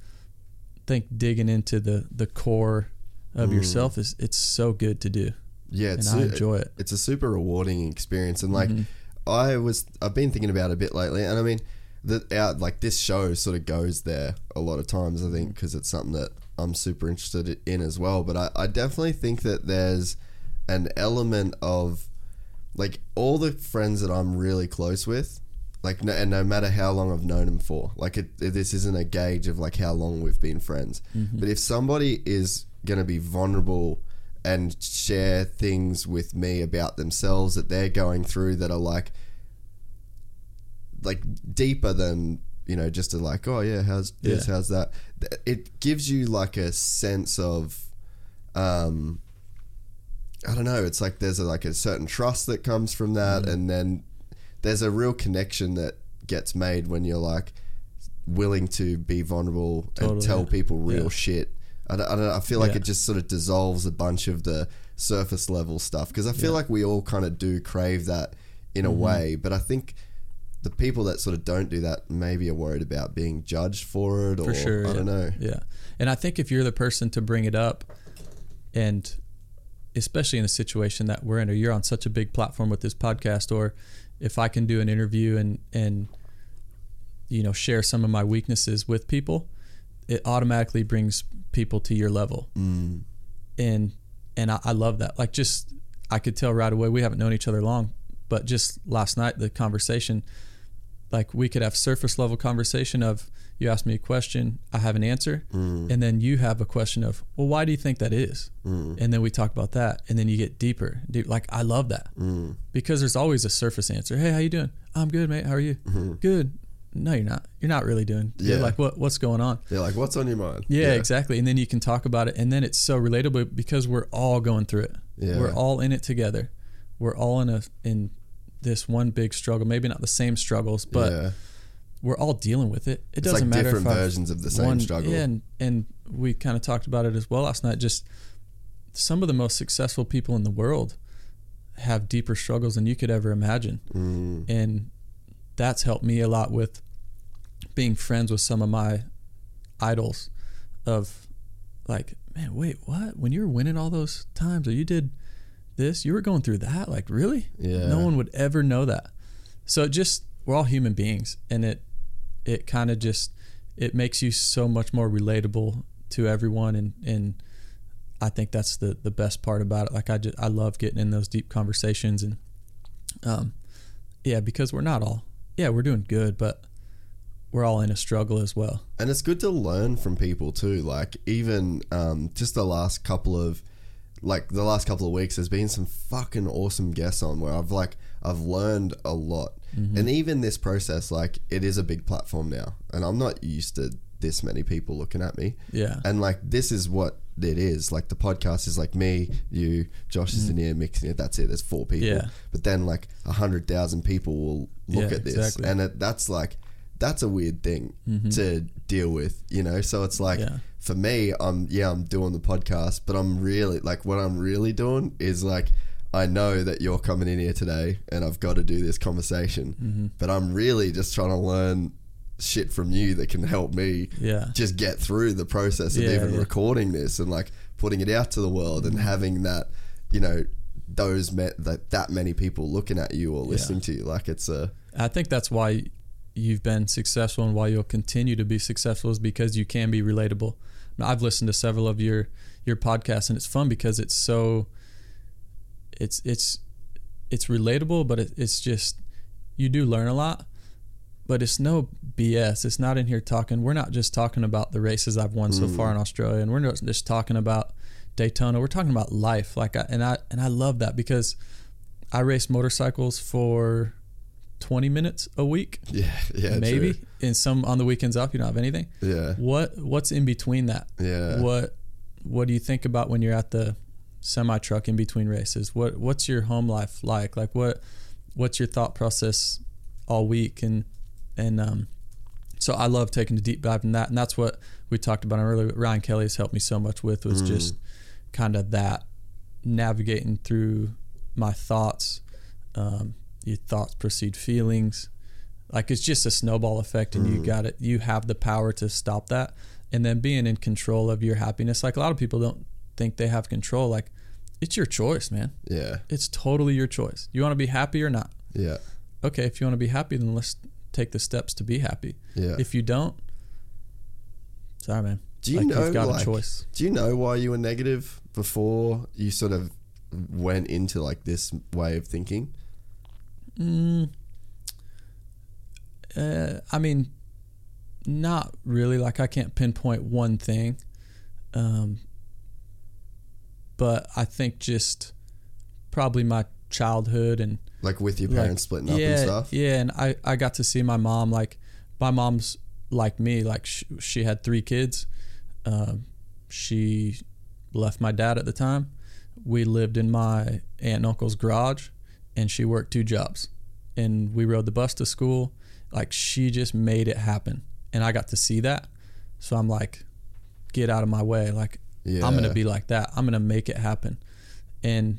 I think digging into the the core of yourself is it's so good to do. Yeah, and it's I enjoy it. It's a super rewarding experience, and like Mm-hmm. I was, I've been thinking about it a bit lately, and I mean, that our like this show sort of goes there a lot of times. I think mm. because it's something that I'm super interested in as well. But I, I definitely think that there's an element of like all the friends that I'm really close with. Like no, and no matter how long I've known them for, like it, it- this isn't a gauge of like how long we've been friends. Mm-hmm. But if somebody is going to be vulnerable and share things with me about themselves that they're going through that are like like deeper than you know just a like oh yeah how's this Yeah. how's that it gives you like a sense of um i don't know it's like there's a, like a certain trust that comes from that Mm. and then there's a real connection that gets made when you're like willing to be vulnerable and tell people real Yeah. shit I don't, I don't I feel like Yeah. it just sort of dissolves a bunch of the surface level stuff because I feel like we all kind of do crave that in Mm-hmm. a way, but I think the people that sort of don't do that maybe are worried about being judged for it or for sure. I yeah. don't know. Yeah, and I think if you're the person to bring it up, and especially in a situation that we're in, or you're on such a big platform with this podcast, or if I can do an interview and and you know share some of my weaknesses with people, it automatically brings people to your level, Mm. and and I, I love that. Like just I could tell right away we haven't known each other long, but just last night the conversation like we could have surface level conversation of you ask me a question i have an answer. Mm. And then you have a question of well why do you think that is? Mm. And then we talk about that. And then you get deeper. Deep, like i love that. Mm. Because there's always a surface answer. Hey how you doing? I'm good mate. How are you? Mm-hmm. Good. No you're not. You're not really doing. Yeah. like what what's going on? They're like, what's on your mind? yeah, exactly. And then you can talk about it, and then it's so relatable because we're all going through it. Yeah. We're all in it together. We're all in a in this one big struggle. Maybe not the same struggles, but yeah. we're all dealing with it. It It's doesn't like matter different versions of the same won- struggle. Yeah, and, and we kind of talked about it as well last night. Just some of the most successful people in the world have deeper struggles than you could ever imagine. Mm. And that's helped me a lot with being friends with some of my idols of like, man, wait, what? When you were winning all those times or you did this, you were going through that? Like, really? Yeah. No one would ever know that. So it just we're all human beings and it it kind of just it makes you so much more relatable to everyone and and I think that's the the best part about it. Like I just I love getting in those deep conversations and um yeah, because we're not all yeah, we're doing good, but we're all in a struggle as well. And it's good to learn from people too. Like even um, just the last couple of like the last couple of weeks, there's been some fucking awesome guests on where I've like I've learned a lot. And even this process, like it is a big platform now, and I'm not used to this many people looking at me. Yeah. And like this is what it is. Like the podcast is like me, you, Josh is in here mixing it. That's it. There's four people. Mm. Yeah. But then like a hundred thousand people will look Yeah, at this, exactly. and it, that's like that's a weird thing to deal with, you know. So it's like Mm-hmm. Yeah. for me, I'm yeah, I'm doing the podcast, but I'm really like what I'm really doing is like I know that you're coming in here today, and I've got to do this conversation, Mm-hmm. but I'm really just trying to learn shit from you that can help me Yeah. just get through the process of Yeah, even yeah. recording this and like putting it out to the world Mm-hmm. and having that you know those met that that many people looking at you or listening to you like it's a I think that's why you've been successful and why you'll continue to be successful is because you can be relatable. I've listened to several of your your podcasts and it's fun because it's so it's it's it's relatable, but it, it's just you do learn a lot. But it's no BS. It's not in here talking. We're not just talking about the races I've won so mm-hmm. far in Australia, and we're not just talking about Daytona. We're talking about life. Like, I, and I and I love that because I race motorcycles for 20 minutes a week, yeah yeah maybe. true. And some on the weekends off, you don't have anything. yeah What what's in between that? Yeah. What what do you think about when you're at the semi truck in between races? What what's your home life like? Like what what's your thought process all week and and um so I love taking a deep dive in that and that's what we talked about earlier. Ryan Kelly has helped me so much with was just kind of that navigating through my thoughts. Um, your thoughts precede feelings. Like it's just a snowball effect, and you mm. got it. You have the power to stop that, and then being in control of your happiness. Like a lot of people don't think they have control. Like it's your choice, man. yeah It's totally your choice. You want to be happy or not? yeah Okay, if you want to be happy, then let's take the steps to be happy. Yeah. If you don't, sorry, man. do you like, know you've got like, a choice. do you know why you were negative before you sort of went into like this way of thinking Mm, uh, I mean, not really. Like I can't pinpoint one thing, um, but I think just probably my childhood and like with your like, parents splitting up yeah, and stuff Yeah, and I I got to see my mom like my mom's like me. Like she, she had three kids. Um, she left my dad at the time. We lived in my aunt and uncle's garage, and she worked two jobs. And we rode the bus to school. Like she just made it happen, and I got to see that. So I'm like, get out of my way. Like I'm gonna be like that. I'm gonna make it happen. And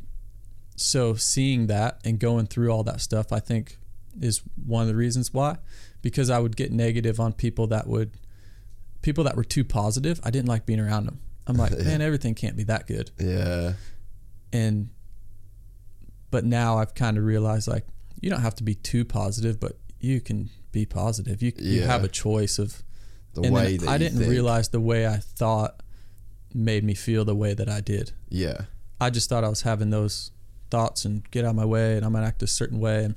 so seeing that and going through all that stuff, I think is one of the reasons why. Because I would get negative on people that would people that were too positive. I didn't like being around them. I'm like, man, everything can't be that good. yeah And but now I've kind of realized like you don't have to be too positive, but you can be positive. You you have a choice of the and way that I didn't think. realize the way I thought made me feel the way that I did. yeah I just thought I was having those thoughts and get out of my way and I'm gonna act a certain way.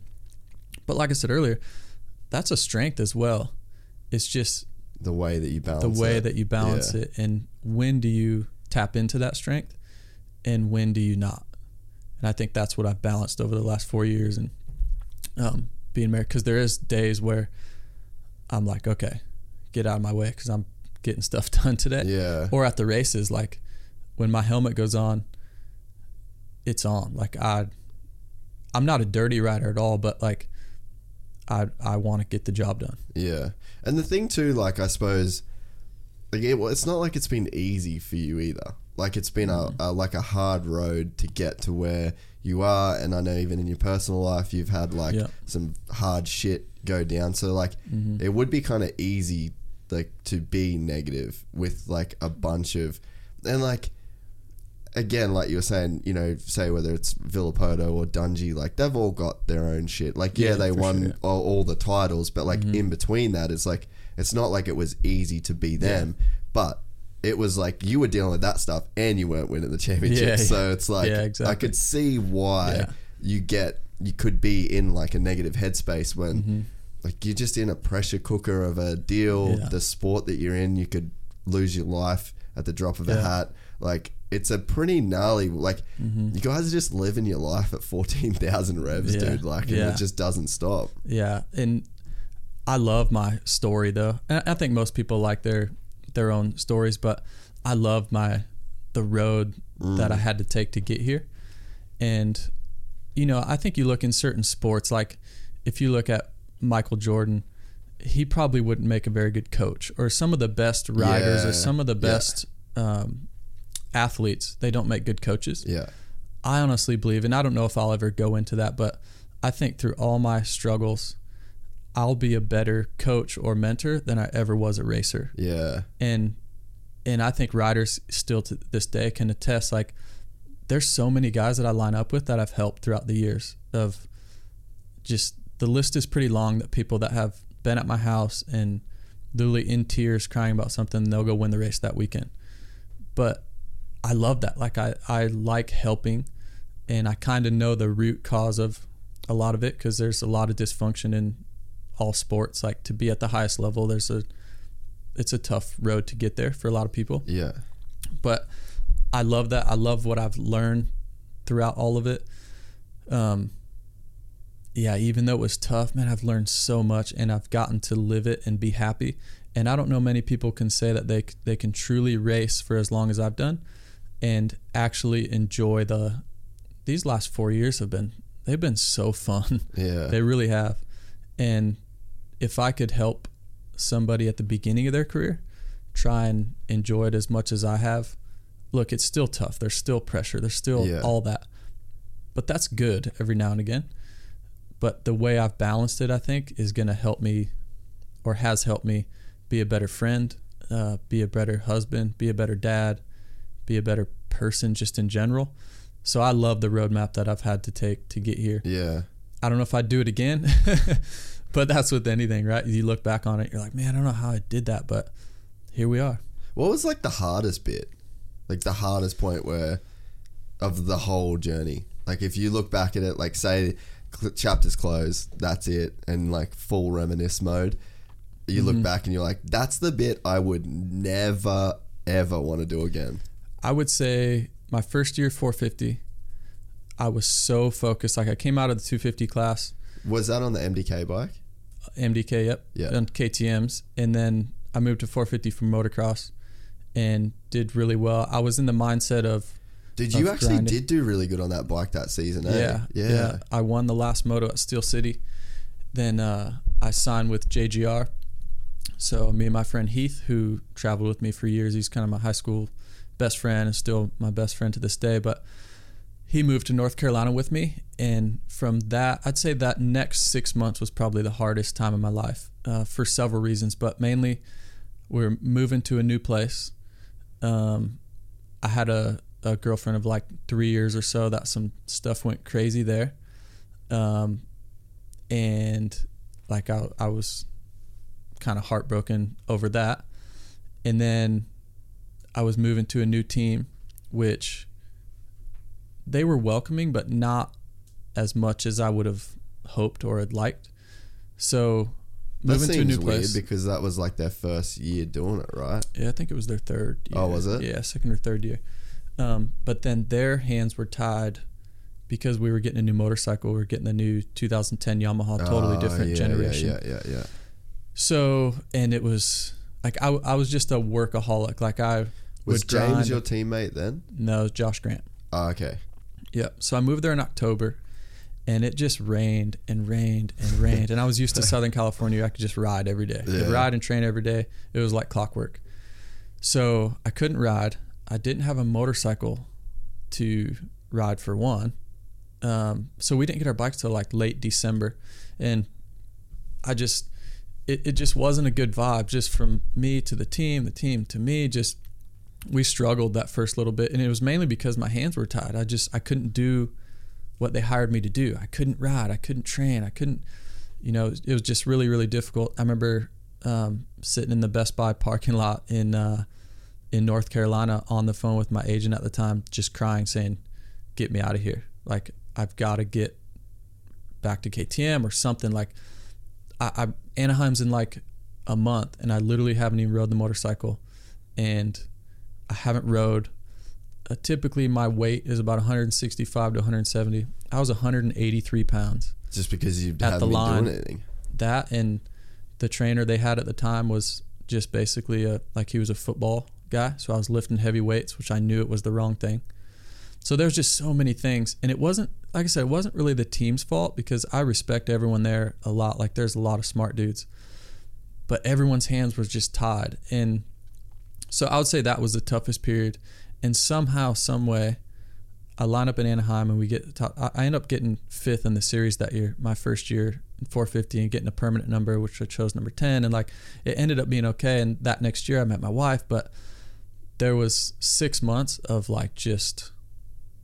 But like I said earlier, that's a strength as well. It's just the way that you balance the way it. that you balance Yeah. it and when do you tap into that strength and when do you not. And I think that's what I've balanced over the last four years and um, being married because there is days where I'm like, okay, get out of my way because I'm getting stuff done today. Yeah. Or at the races like when my helmet goes on it's on. Like i i'm not a dirty rider at all but like i i want to get the job done. Yeah, and the thing too, like I suppose, like it, well, it's not like it's been easy for you either. Like it's been Mm. a, a like a hard road to get to where you are, and I know even in your personal life you've had like Yeah. some hard shit go down. So like Mm-hmm. it would be kind of easy like to be negative with like a bunch of and like again, like you were saying, you know, say whether it's Villopoto or Dungey, like they've all got their own shit. Like, yeah, Yeah, they won sure. Mm-hmm. all, all the titles, but like in between that, it's like it's not like it was easy to be them, but it was like you were dealing with that stuff and you weren't winning the championship. Yeah, so it's like Yeah, I could see why Yeah. you get you could be in like a negative headspace when. Mm-hmm. Like you're just in a pressure cooker of a deal. The sport that you're in, you could lose your life at the drop of a hat. Like it's a pretty gnarly. Like Mm-hmm. you guys are just living your life at fourteen thousand revs, Yeah. dude. Like and it just doesn't stop. Yeah, and I love my story though. And I think most people like their their own stories, but I love my the road that I had to take to get here. And you know, I think you look in certain sports like if you look at Michael Jordan, he probably wouldn't make a very good coach or some of the best riders Yeah. or some of the Yeah. best um, athletes, they don't make good coaches. Yeah, I honestly believe, and I don't know if I'll ever go into that, but I think through all my struggles, I'll be a better coach or mentor than I ever was a racer. yeah, And and I think riders still to this day can attest like there's so many guys that I line up with that I've helped throughout the years of just the list is pretty long that people that have been at my house and literally in tears crying about something they'll go win the race that weekend. But I love that. Like I, I like helping and I kind of know the root cause of a lot of it because there's a lot of dysfunction in all sports like to be at the highest level there's a it's a tough road to get there for a lot of people yeah, but I love that. I love what I've learned throughout all of it. Um, yeah, even though it was tough, man, I've learned so much and I've gotten to live it and be happy. And I don't know many people can say that they they can truly race for as long as I've done and actually enjoy the these last 4 years have been they've been so fun. yeah. They really have. And if I could help somebody at the beginning of their career try and enjoy it as much as I have, look, it's still tough. There's still pressure. There's still Yeah. all that. But that's good every now and again. But the way I've balanced it, I think, is going to help me or has helped me be a better friend, uh, be a better husband, be a better dad, be a better person just in general. So I love the roadmap that I've had to take to get here. yeah. I don't know if I'd do it again, but that's with anything, right? You look back on it, you're like, man, I don't know how I did that, but here we are. What was like the hardest bit? Like the hardest point where of the whole journey? Like if you look back at it, like say cl- chapters closed, that's it, and like full reminisce mode. You look mm-hmm. back and you're like, that's the bit I would never ever want to do again. I would say my first year 450, I was so focused. Like I came out of the 250 class, Was that on the MDK bike? MDK, yep, Yeah. on KTM's, and then I moved to 450 from motocross and did really well. I was in the mindset of Did you Of actually grinding. did do really good on that bike that season? Eh? Yeah, yeah, I won the last moto at Steel City. Then uh, I signed with JGR. So me and my friend Heath, who traveled with me for years, he's kind of my high school best friend and still my best friend to this day. But he moved to North Carolina with me, and from that, I'd say that next six months was probably the hardest time of my life uh, for several reasons, but mainly we're moving to a new place. Um, I had a, a girlfriend of like three years or so that some stuff went crazy there. Um, and like I, I was kind of heartbroken over that. And then I was moving to a new team, which they were welcoming, but not as much as I would have hoped or had liked. So That moving to a seems new weird place. because that was like their first year doing it, right? Yeah, I think it was their third year. Oh, was it? Yeah, second or third year. Um, but then their hands were tied because we were getting a new motorcycle. We were getting the new 2010 Yamaha, totally Oh, different yeah, generation. Yeah, yeah, yeah. yeah. So, and it was like I, I was just a workaholic. Like I Was would grind. James your teammate then? no, it was Josh Grant. Oh, okay. Yep. So I moved there in October, and it just rained and rained and rained. and I was used to Southern California. I could just ride every day. Yeah. ride and train every day. It was like clockwork. So I couldn't ride. I didn't have a motorcycle to ride for one, um, so we didn't get our bikes till like late December, and I just it, it just wasn't a good vibe just from me to the team, the team to me. Just we struggled that first little bit, and it was mainly because my hands were tied. I just I couldn't do what they hired me to do. I couldn't ride. I couldn't train. I couldn't, you know, it was just really really difficult. I remember um, sitting in the Best Buy parking lot in uh, in North Carolina on the phone with my agent at the time, just crying, saying, "Get me out of here! Like I've got to get back to KTM or something." Like I, I Anaheim's in like a month, and I literally haven't even rode the motorcycle, and I haven't rode. Uh, typically, my weight is about 165 to 170. I was 183 pounds. Just because you At the been line. doing anything. That and the trainer they had at the time was just basically a like he was a football guy. So I was lifting heavy weights, which I knew it was the wrong thing. So there's just so many things, and it wasn't like I said, it wasn't really the team's fault because I respect everyone there a lot. Like there's a lot of smart dudes, but everyone's hands was just tied, and so I would say that was the toughest period. And somehow, some way, I line up in Anaheim and we get top. I end up getting fifth in the series that year, my first year in 450, and getting a permanent number, which I chose number 10. And like it ended up being okay. And that next year, I met my wife, but there was six months of like just,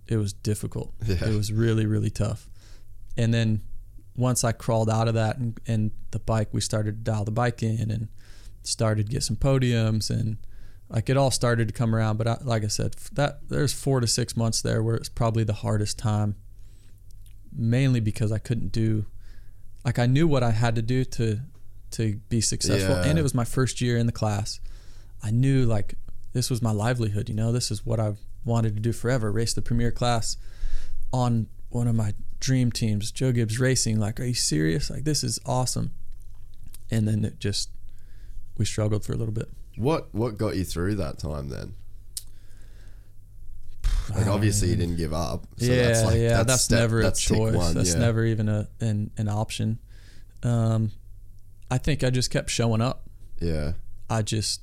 it was difficult. Yeah. It was really, really tough. And then once I crawled out of that and, and the bike, we started to dial the bike in and started to get some podiums and like it all started to come around. But I, like I said, that there's four to six months there where it's probably the hardest time, mainly because I couldn't do, like I knew what I had to do to to be successful, Yeah. and it was my first year in the class. I knew like this was my livelihood. You know, this is what I've wanted to do forever: race the premier class on one of my dream teams, Joe Gibbs Racing. Like, are you serious? Like, this is awesome. And then it just we struggled for a little bit. What what got you through that time then? Like obviously you didn't give up. So yeah, that's like, yeah, that's, step- never that's a choice. one, that's yeah. never even a an, an option. Um, I think I just kept showing up. Yeah. I just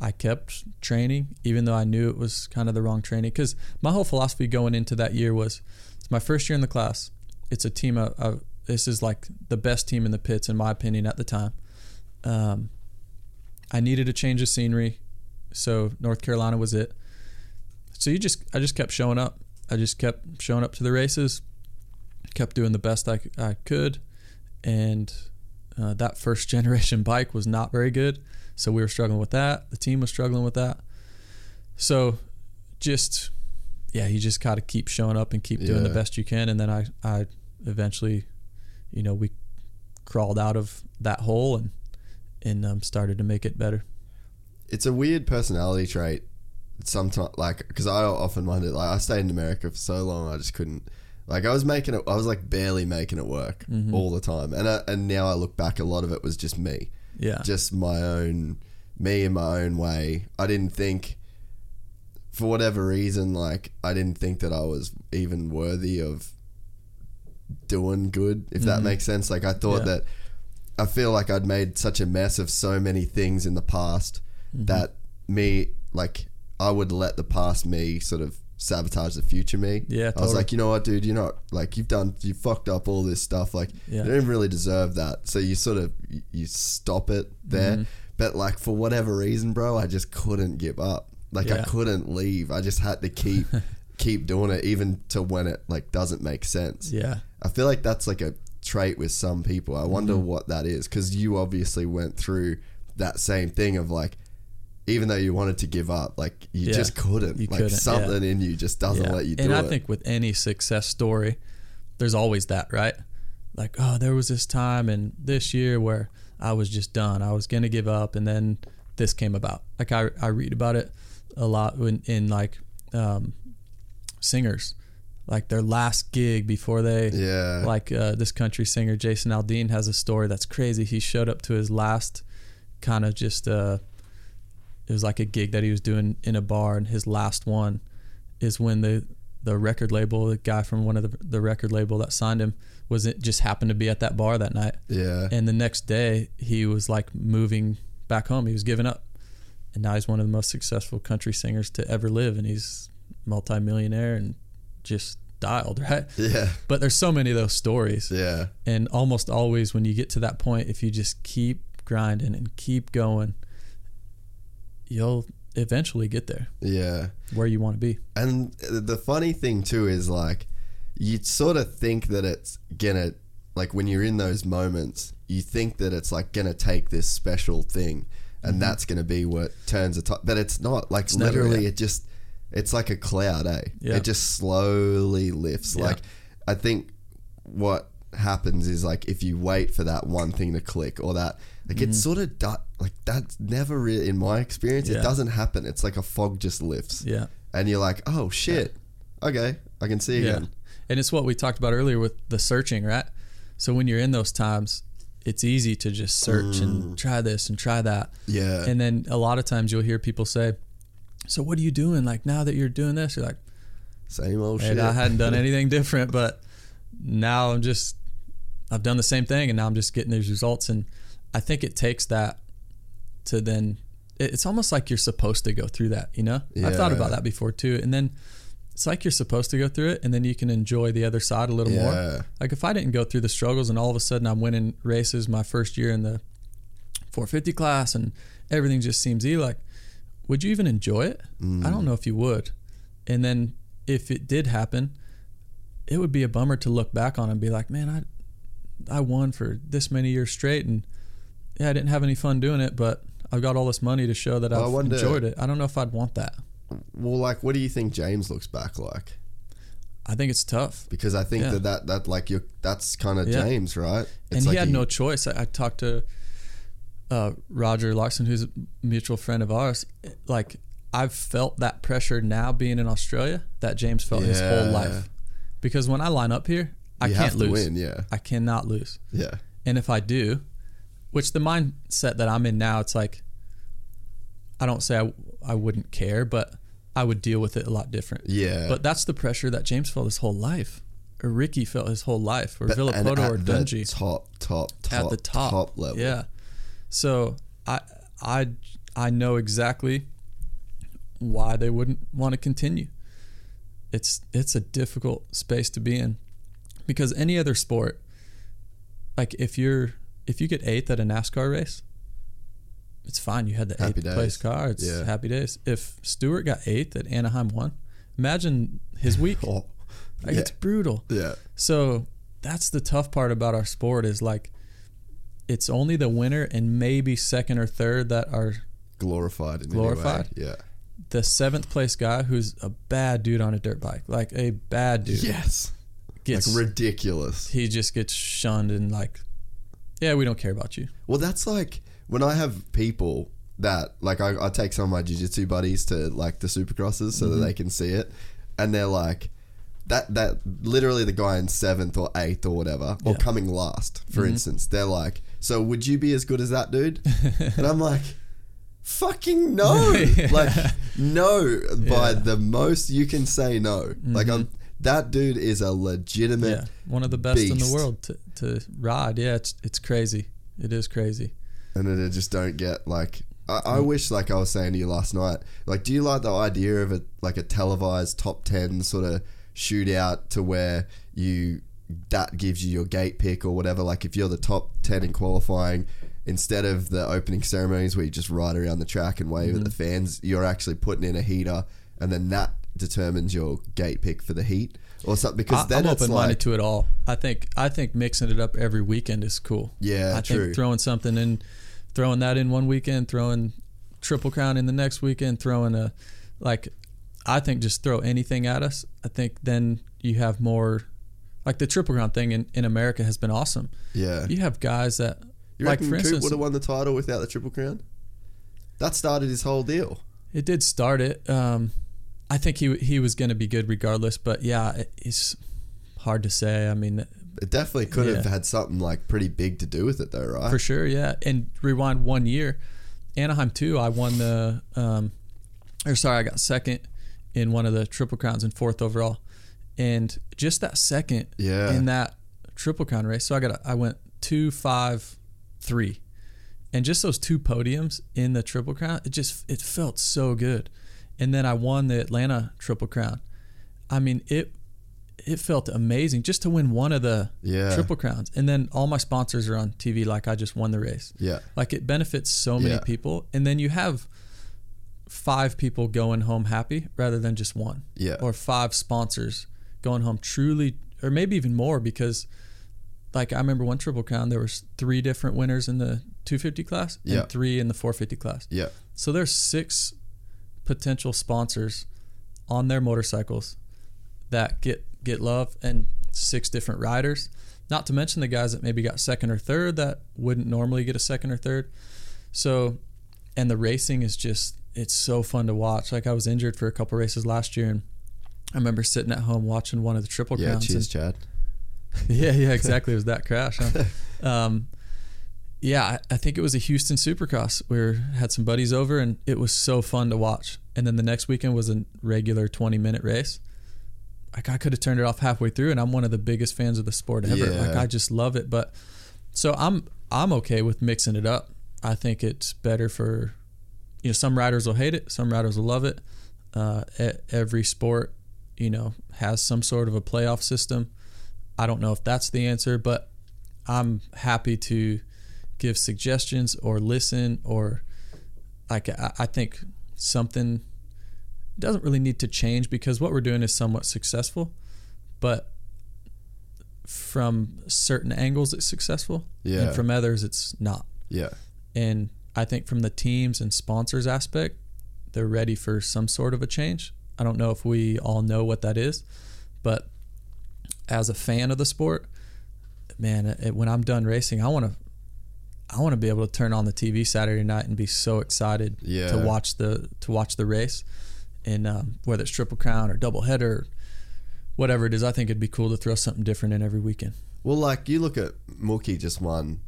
I kept training, even though I knew it was kind of the wrong training. Because my whole philosophy going into that year was, it's my first year in the class. It's a team of, of this is like the best team in the pits, in my opinion, at the time. Um, I needed a change of scenery, so North Carolina was it. So you just I just kept showing up. I just kept showing up to the races, kept doing the best I, I could, and uh, that first generation bike was not very good. So we were struggling with that. The team was struggling with that. So just yeah, you just got to keep showing up and keep doing the best you can. And then I I eventually, you know, we crawled out of that hole and and um, started to make it better. It's a weird personality trait. Sometimes, like, because I often wonder, like, I stayed in America for so long, I just couldn't. Like, I was making it, I was like barely making it work Mm-hmm. all the time, and I, and now I look back, a lot of it was just me, Yeah. just my own, me in my own way. I didn't think, for whatever reason, like, I didn't think that I was even worthy of doing good, if that makes sense. Like, I thought Mm-hmm. Yeah. that I feel like I'd made such a mess of so many things in the past Mm-hmm. that me, like, I would let the past me sort of sabotage the future me. Yeah, I was like, you know what, dude, you're not like you've done, you fucked up all this stuff. Like, Yeah. you don't really deserve that. So you sort of you- stop it there. Mm-hmm. But like for whatever reason, bro, I just couldn't give up. Like I couldn't leave. I just had to keep keep doing it, even to when it like doesn't make sense. Yeah. I feel like that's like a trait with some people. I wonder Mm-hmm. what that is because you obviously went through that same thing of like, even though you wanted to give up, like you Yeah, just couldn't. you like couldn't, something in you just doesn't Yeah. let you do and it. I think with any success story, there's always that, right? Like, oh, there was this time and this year where I was just done. I was gonna give up, and then this came about. Like I, I read about it a lot in, in like um, singers, like their last gig before they, Yeah. like uh, this country singer Jason Aldean has a story that's crazy. He showed up to his last kind of just uh, it was like a gig that he was doing in a bar, and his last one is when the the record label, the guy from one of the the record label that signed him, was it just happened to be at that bar that night. yeah. And the next day, he was like moving back home. He was giving up, and now he's one of the most successful country singers to ever live, and he's multimillionaire and just dialed, right? Yeah. But there's so many of those stories. Yeah. And almost always when you get to that point, if you just keep grinding and keep going, you'll eventually get there Yeah. where you want to be. And the funny thing too is like you sort of think that it's gonna like when you're in those moments, you think that it's like gonna take this special thing and that's gonna be what turns a top but it's not. Like Mm-hmm. never, literally it just it's like a cloud, eh? Yeah. It just slowly lifts. Yeah. Like I think what happens is like if you wait for that one thing to click or that like it's sort of du- like that's never really in my experience Mm-hmm. Yeah. it doesn't happen it's like a fog just lifts Yeah. and you're like, oh shit, okay, I can see Yeah. again. And it's what we talked about earlier with the searching, right? So when you're in those times, it's easy to just search and try this and try that. Yeah. And then a lot of times you'll hear people say, So what are you doing? Like now that you're doing this, you're like, Same old shit. I hadn't done anything different, but now I'm just I've done the same thing and now I'm just getting these results and I think it takes that to then it's almost like you're supposed to go through that, you know? I've thought about that before too. And then it's like you're supposed to go through it and then you can enjoy the other side a little Yeah. more. Like if I didn't go through the struggles and all of a sudden I'm winning races my first year in the 450 class and everything just seems easy, like would you even enjoy it? I don't mm. know if you would. And then if it did happen, it would be a bummer to look back on and be like, man, I I won for this many years straight and yeah, I didn't have any fun doing it, but I've got all this money to show that Well, I I've wonder- enjoyed it. I don't know if I'd want that. well, like, what do you think James looks back like? I think it's tough. Because I think Yeah. that, that that like you that's kind of Yeah. James, right? and It's he like had no choice. I, I talked to uh, Roger Larson, who's a mutual friend of ours. Like I've felt that pressure now being in Australia that James felt his whole life. Because when I line up here, I You can't lose. win, yeah. I cannot lose. Yeah. And if I do, which the mindset that I'm in now, it's like I don't say I, I wouldn't care, but I would deal with it a lot different. Yeah. But that's the pressure that James felt his whole life, or Ricky felt his whole life, or Villopoto or at the Dungey top, top, top, at the top, level. Yeah. So I I I know exactly why they wouldn't want to continue. It's it's a difficult space to be in because any other sport, like if you're if you get eighth at a NASCAR race, it's fine. You had the eighth place days. car. It's Yeah. happy days. If Stewart got eighth at Anaheim one, imagine his week. Oh, Like yeah. it's brutal. yeah. So that's the tough part about our sport is like it's only the winner and maybe second or third that are Glorified in Glorified? Way. the seventh place guy who's a bad dude on a dirt bike, like a bad dude. Yes. Gets like ridiculous. he just gets shunned and like, yeah, we don't care about you. Well, that's like when I have people that like I, I take some of my jiu-jitsu buddies to like the supercrosses so Mm-hmm. that they can see it and they're like that that literally the guy in seventh or eighth or whatever or Yeah. coming last for Mm-hmm. instance they're like so would you be as good as that dude and i'm like fucking no like no by Yeah. the most you can say no like i'm that dude is a legitimate Yeah, one of the best in the world to, to ride. Yeah, it's it's crazy. It is crazy. and then it just don't get like I, I Mm. wish like I was saying to you last night like do you like the idea of a like a televised top 10 sort of shootout to where you that gives you your gate pick or whatever like if you're the top 10 in qualifying instead of the opening ceremonies where you just ride around the track and wave at the Mm-hmm. fans you're actually putting in a heater and then that determines your gate pick for the heat or something because I, then I'm open minded like to it all. I think I think mixing it up every weekend is cool. Yeah, I true. think throwing something in, throwing that in one weekend, throwing triple crown in the next weekend, throwing a like. I think just throw anything at us. I think then you have more, like the triple crown thing in, in America has been awesome. yeah You have guys that You like for Coop instance, would have won the title without the Triple Crown? That started his whole deal. It did start it. Um, I think he he was going to be good regardless, but yeah, it, it's hard to say. I mean, It definitely could have had something like pretty big to do with it, though, right? for sure, yeah. And rewind one year, Anaheim two, I won the, um, or sorry, I got second in one of the triple crowns and fourth overall, and just that second Yeah. in that triple crown race. So I got a, I went two five three, and just those two podiums in the triple crown, it just it felt so good. And then I won the Atlanta triple crown. I mean it it felt amazing just to win one of the Yeah. triple crowns. And then all my sponsors are on TV like I just won the race. Yeah. Like it benefits so many Yeah. people. And then you have five people going home happy rather than just one. Yeah. Or five sponsors going home truly or maybe even more because like I remember one triple crown there was three different winners in the 250 class Yeah. and three in the 450 class. Yeah. So there's six potential sponsors on their motorcycles that get get love and six different riders. Not to mention the guys that maybe got second or third that wouldn't normally get a second or third. So and the racing is just it's so fun to watch. Like I was injured for a couple races last year and I remember sitting at home watching one of the triple Yeah. crowns. Cheers, Chad. Yeah, yeah, exactly. It was that crash. Huh? um, yeah, I, think it was a Houston Supercross. We were, had some buddies over, and it was so fun to watch. And then the next weekend was a regular twenty minute race. Like I could have turned it off halfway through, and I'm one of the biggest fans of the sport ever. Yeah. Like I just love it. But so I'm I'm okay with mixing it up. I think it's better for you know some riders will hate it, some riders will love it. Uh, every sport, you know, has some sort of a playoff system. I don't know if that's the answer, but I'm happy to give suggestions or listen or like I, I think something doesn't really need to change because what we're doing is somewhat successful, but from certain angles it's successful Yeah. and from others it's not. Yeah. And I think from the teams and sponsors aspect, they're ready for some sort of a change. I don't know if we all know what that is, but as a fan of the sport, man, it, when I'm done racing, I want to I want to be able to turn on the TV Saturday night and be so excited Yeah. to watch the to watch the race, and um, whether it's triple crown or double header, whatever it is, I think it'd be cool to throw something different in every weekend. Well, like you look at Mookie just won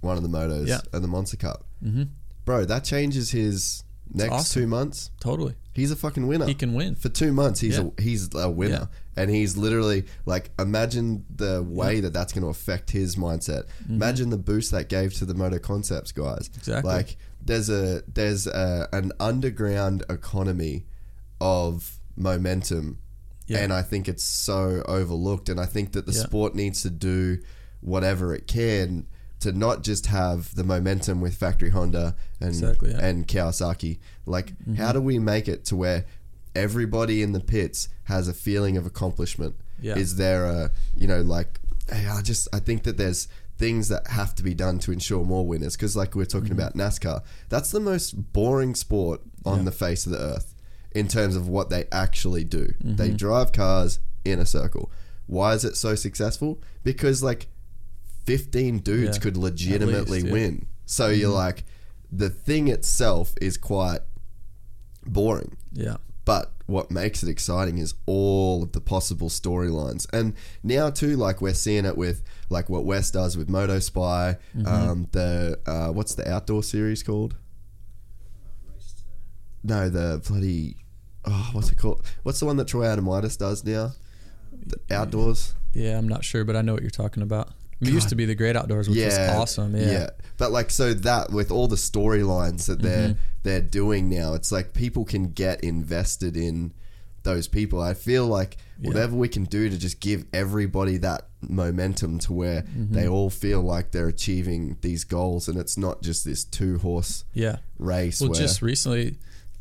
one of the motos Yeah. and the Monster Cup. Mm-hmm. Bro, that changes his next awesome. two months. Totally, He's a fucking winner. he can win. for two months. He's Yeah. a he's a winner, and he's literally like imagine the way that that's going to affect his mindset. Imagine the boost that gave to the Moto Concepts guys. Mm-hmm. Exactly. Like there's a there's a, an underground economy of momentum, Yeah. and I think it's so overlooked. And I think that the Yeah. sport needs to do whatever it can. To not just have the momentum with Factory Honda and Exactly, yeah. Mm-hmm. and Kawasaki. Like, how do we make it to where everybody in the pits has a feeling of accomplishment? Yeah. Is there a, you know, like, hey, I just, I think that there's things that have to be done to ensure more winners. Because, like, we're talking Mm-hmm. about NASCAR, that's the most boring sport on the face of the earth in terms of what they actually do. Mm-hmm. They drive cars in a circle. Why is it so successful? Because, like, 15 dudes Yeah. could legitimately least, yeah. win. So you're like, the thing itself is quite boring. Yeah, But what makes it exciting is all of the possible storylines. And now too, like we're seeing it with like what Wes does with Moto Spy, um, the uh, what's the outdoor series called? No, the bloody oh, what's it called? What's the one that Troy Adamitis does now? The outdoors. yeah. I'm not sure, but I know what you're talking about. Mean, used to be the Great Outdoors, which was awesome. Yeah, But like so that with all the storylines that they're Mm-hmm. they're doing now, it's like people can get invested in those people. I feel like whatever we can do to just give everybody that momentum to where Mm-hmm. they all feel like they're achieving these goals and it's not just this two horse yeah. race Well, just recently,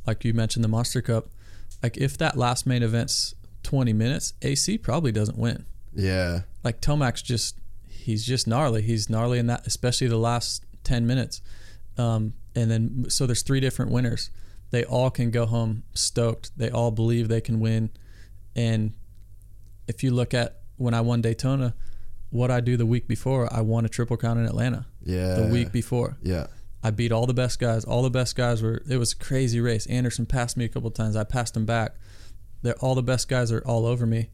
like you mentioned, the Monster Cup. Like if that last main event's 20 minutes, AC probably doesn't win. yeah. Like Tomac's just he's just gnarly. He's gnarly in that, especially the last 10 minutes. Um, and then so there's three different winners. They all can go home stoked. They all believe they can win. And if you look at when I won Daytona, what I do the week before, I won a triple crown in Atlanta. Yeah. The week before. Yeah. I beat all the best guys. All the best guys were. It was a crazy race. Anderson passed me a couple times. I passed him back. They're, all the best guys are all over me.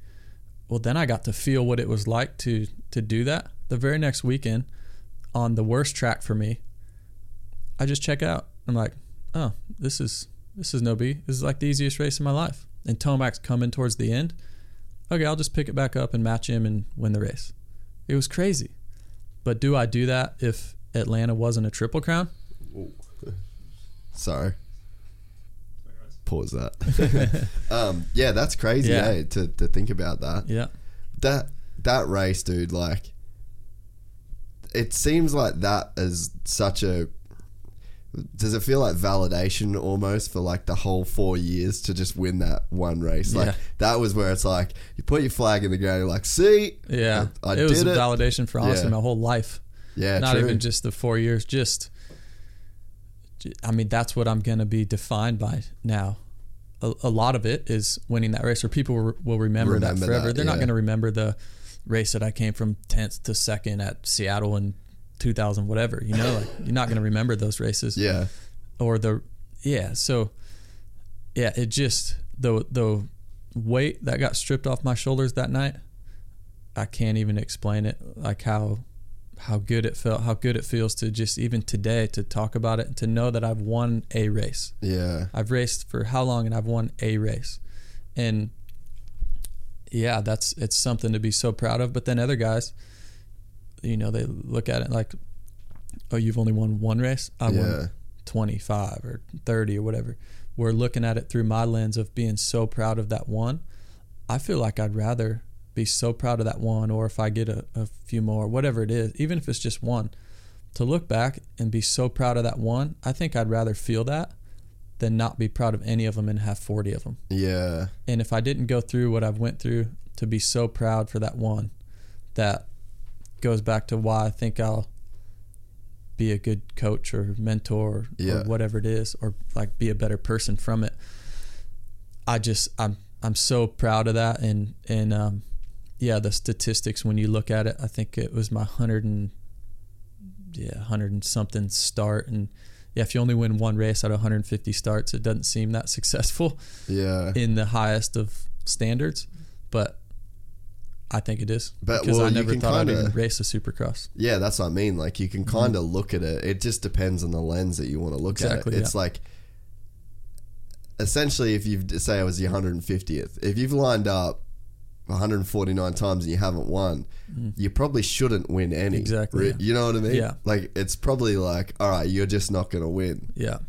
Well, then I got to feel what it was like to to do that. The very next weekend, on the worst track for me, I just check out. I'm like, oh, this is this is no B. This is like the easiest race in my life. And Tomac's coming towards the end. Okay, I'll just pick it back up and match him and win the race. It was crazy. But do I do that if Atlanta wasn't a triple crown? Sorry. Pause that. um, yeah, that's crazy, Yeah. eh, to, to think about that. Yeah. that that race, dude, like it seems like that is such a does it feel like validation almost for like the whole four years to just win that one race? Like Yeah. that was where it's like you put your flag in the ground, you're like, see, Yeah, I, I it was it. validation for honestly Yeah. my whole life. yeah, Not true. even just the four years. Just, I mean, that's what I'm gonna be defined by now. A, a lot of it is winning that race, or people will, will remember, Remember that forever. that, They're yeah. not gonna remember the race that I came from tenth to second at Seattle in 2000, whatever. You know, like you're not gonna remember those races. yeah, or the yeah so yeah it just the the weight that got stripped off my shoulders that night i can't even explain it like how how good it felt how good it feels to just even today to talk about it and to know that i've won a race yeah, i've raced for how long and i've won a race and yeah that's it's something to be so proud of but then other guys you know they look at it like oh you've only won one race i yeah, won 25 or 30 or whatever. We're looking at it through my lens of being so proud of that one. I feel like I'd rather be so proud of that one, or if I get a, a few more, whatever it is, even if it's just one, to look back and be so proud of that one, I think I'd rather feel that than not be proud of any of them and have 40 of them. yeah, And if I didn't go through what I've went through to be so proud for that one, that goes back to why I think I'll be a good coach or mentor Yeah. or whatever it is, or like be a better person from it. I just I'm I'm so proud of that and and um, yeah, the statistics when you look at it, I think it was my hundred and yeah hundred and something start and yeah, if you only win one race out of 150 starts, it doesn't seem that successful yeah. in the highest of standards, but I think it is But, because well, I you never thought I'd kinda- even race a supercross. Yeah, that's what I mean. Like you can kind of look at it. It just depends on the lens that you want to look Mm-hmm. Exactly, at it. It's yeah. like essentially if you've say I was your 150th, if you've lined up 149 times and you haven't won, you probably shouldn't win any. Exactly. You know what I mean? Yeah. Like it's probably like, all right, you're just not going to win. Yeah,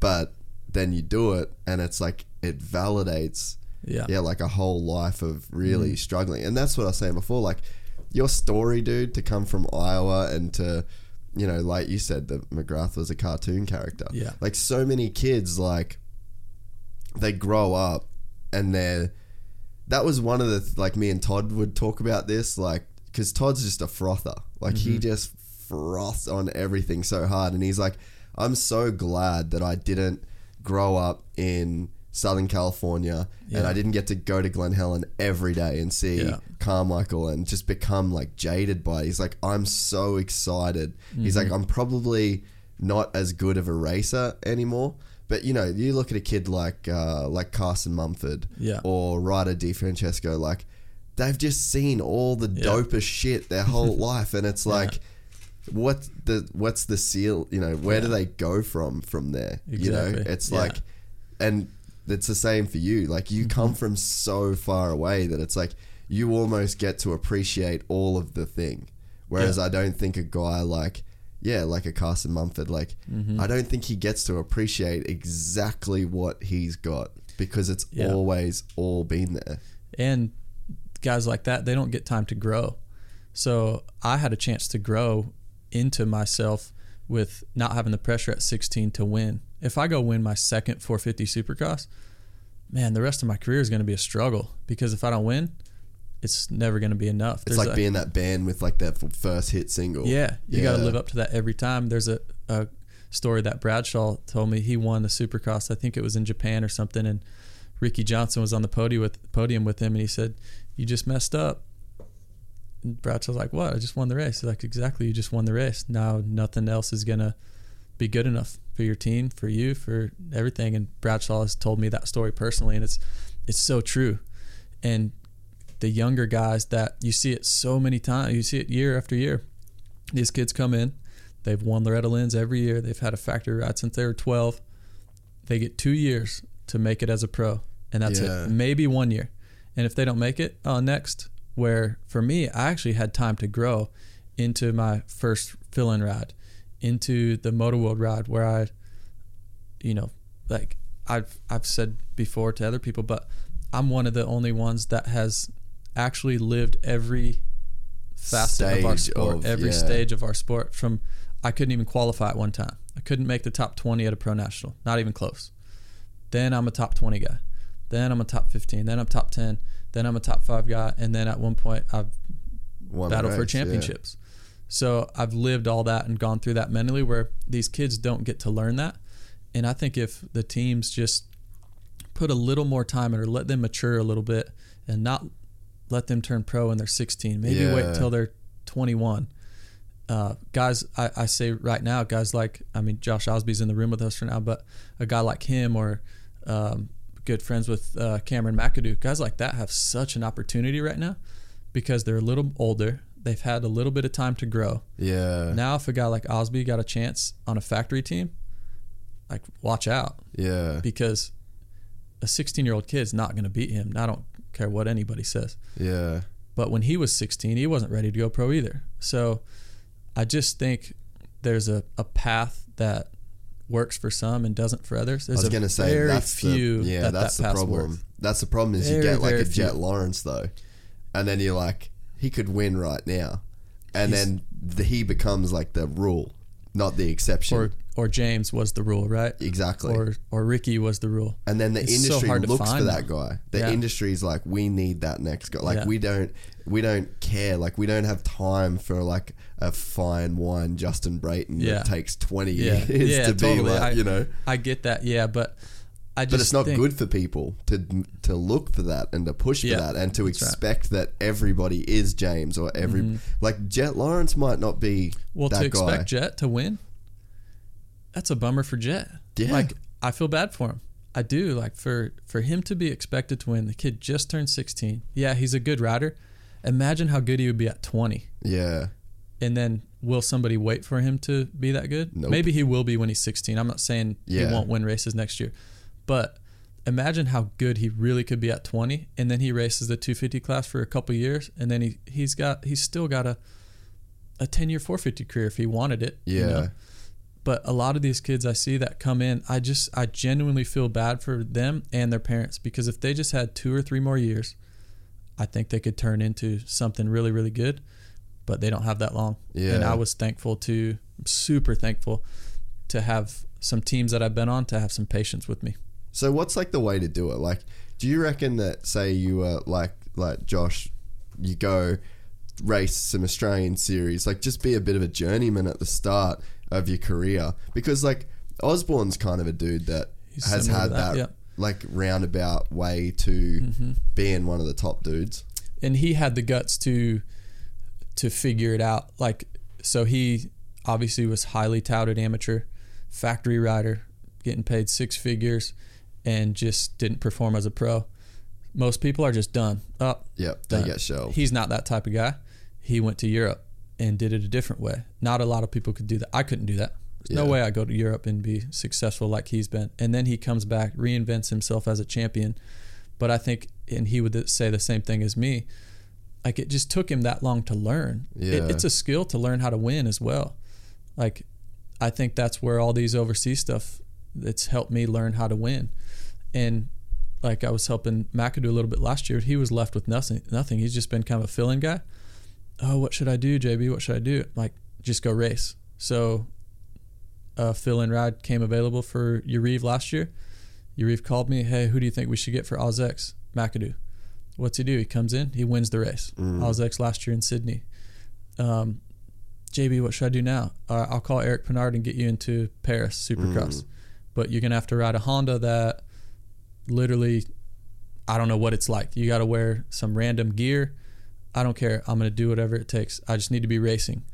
But then you do it and it's like it validates yeah, yeah, like a whole life of really Mm-hmm. struggling. And that's what I was saying before. Like your story, dude, to come from Iowa and to, you know, like you said, that McGrath was a cartoon character. Yeah. Like so many kids, like they grow up and they're. That was one of the like me and Todd would talk about this, like because Todd's just a frother. Like he Mm-hmm. just froths on everything so hard, and he's like, I'm so glad that I didn't grow up in Southern California and I didn't get to go to Glen Helen every day and see Yeah. Carmichael and just become like jaded by it. He's like, I'm so excited. He's Mm-hmm. like, I'm probably not as good of a racer anymore. But you know, you look at a kid like uh, like Carson Mumford Yeah. or Ryder Di Francesco, like they've just seen all the Yeah. dopest shit their whole life, and it's like, what the what's the seal? You know, where do they go from from there? You know, it's Yeah. like, and it's the same for you. Like you Mm-hmm. come from so far away that it's like you almost get to appreciate all of the thing. Whereas Yeah. I don't think a guy like yeah, like a Carson Mumford, like Mm-hmm. I don't think he gets to appreciate exactly what he's got because it's Yeah. always all been there. and guys like that they don't get time to grow. So I had a chance to grow into myself with not having the pressure at 16 to win. If I go win my second 450 Supercross, man, the rest of my career is going to be a struggle because if I don't win, it's never going to be enough. It's like a- being that band with like their first hit single. Yeah, you got to live up to that every time. There's a, a story that Bradshaw told me. He won the Supercross. I think it was in Japan or something, and Ricky Johnson was on the podium with podium with him, and he said, "You just messed up." And Bradshaw's like, "What? I just won the race." He's like, "Exactly. You just won the race. Now nothing else is gonna be good enough for your team, for you, for everything." And Bradshaw has told me that story personally, and it's it's so true. And the younger guys that you see it so many times, you see it year after year. These kids come in, they've won Loretta Lynn's every year. They've had a factory ride since they were 12. They get two years to make it as a pro, and that's Yeah. it. Maybe one year. And if they don't make it, oh, next. Where for me, I actually had time to grow into my first fill-in ride, into the Motor World ride, where I, you know, like I've I've said before to other people, but I'm one of the only ones that has actually lived every facet of our sport, of- every yeah. stage of our sport. From I couldn't even qualify at one time. I couldn't make the top 20 at a pro national, not even close. Then I'm a top 20 guy. Then I'm a top 15. Then I'm top 10. Then I'm a top five guy. And then at one point, I've battled for race, yeah. championships. So I've lived all that and gone through that mentally where these kids don't get to learn that. And I think if the teams just put a little more time in or let them mature a little bit and not let them turn pro when they're 16, maybe Yeah. wait till they're 21. Uh, guys, I, I say right now, guys like, I mean, Josh Osby's in the room with us for now, but a guy like him or um, good friends with uh, Cameron McAdoo, guys like that have such an opportunity right now because they're a little older. They've had a little bit of time to grow. Yeah. Now, if a guy like Osby got a chance on a factory team, like watch out yeah. because a 16 year old kid's not going to beat him. I don't care what anybody says. Yeah. But when he was 16, he wasn't ready to go pro either. So I just think there's a, a path that works for some and doesn't for others. I There's was a going to say very that's few the, yeah, that that's that the problem. works. That's the problem is you get like very a Jet few. Lawrence though, and then you're like he could win right now, and He's- then the, he becomes like the rule, not the exception. Or or James was the rule, right? exactly. Or or Ricky was the rule. and then the It's so industry to looks for that guy. The Yeah. industry's like, we need that next guy. Like Yeah. we don't, we don't care. Like we don't have time for like a fine wine Justin Brayton Yeah. that takes twenty years to totally. be like, I, you know. I get that, yeah, but I just But it's not think- good for people to to look for that and to push for that and to that's right. Expect that everybody is James or every mm-hmm. like Jet Lawrence might not be Well, that to guy. expect Jet to win, that's a bummer for Jet. Yeah. Like I feel bad for him. I do. Like for for him to be expected to win, the kid just turned 16. Yeah, he's a good rider. Imagine how good he would be at 20. yeah, And then will somebody wait for him to be that good? Nope. Maybe he will be when he's 16. I'm not saying Yeah. he won't win races next year. But imagine how good he really could be at 20 and then he races the 250 class for a couple years and then he he's got he's still got a a 10 year 450 career if he wanted it. yeah, you know? But a lot of these kids I see that come in, I just I genuinely feel bad for them and their parents because if they just had two or three more years, I think they could turn into something really really good. But they don't have that long. Yeah. And I was thankful to super thankful to have some teams that I've been on to have some patience with me. So what's like the way to do it? Like, do you reckon that say you were like like Josh, you go race some Australian series, like just be a bit of a journeyman at the start of your career because like Osborne's kind of a dude that He's has had that, that, yeah. like roundabout way to Mm-hmm. being one of the top dudes. and he had the guts to to figure it out like so he obviously was highly touted amateur factory rider getting paid six figures and just didn't perform as a pro most people are just done up Yep, they done. get shelved. he's not that type of guy he went to europe and did it a different way not a lot of people could do that i couldn't do that there's no way i go to europe and be successful like he's been and then he comes back reinvents himself as a champion but I think, and he would say the same thing as me. Like it just took him that long to learn. It, Yeah. it's a skill to learn how to win as well. Like I think that's where all these overseas stuff. It's helped me learn how to win, and like I was helping McAdoo a little bit last year. He was left with nothing. Nothing. He's just been kind of a fill-in guy. Oh, what should I do, JB? What should I do? Like just go race. So a fill-in ride came available for Yarive last year. Yarive called me, hey, who do you think we should get for OzX? McAdoo. What's he do? He comes in, he wins the race. OzX last year in Sydney. Um, JB, what should I do now? Uh, I'll call Eric Peronnard and get you into Paris Supercross. But you're going to have to ride a Honda that literally, I don't know what it's like. You got to wear some random gear. I don't care. I'm going to do whatever it takes. I just need to be racing.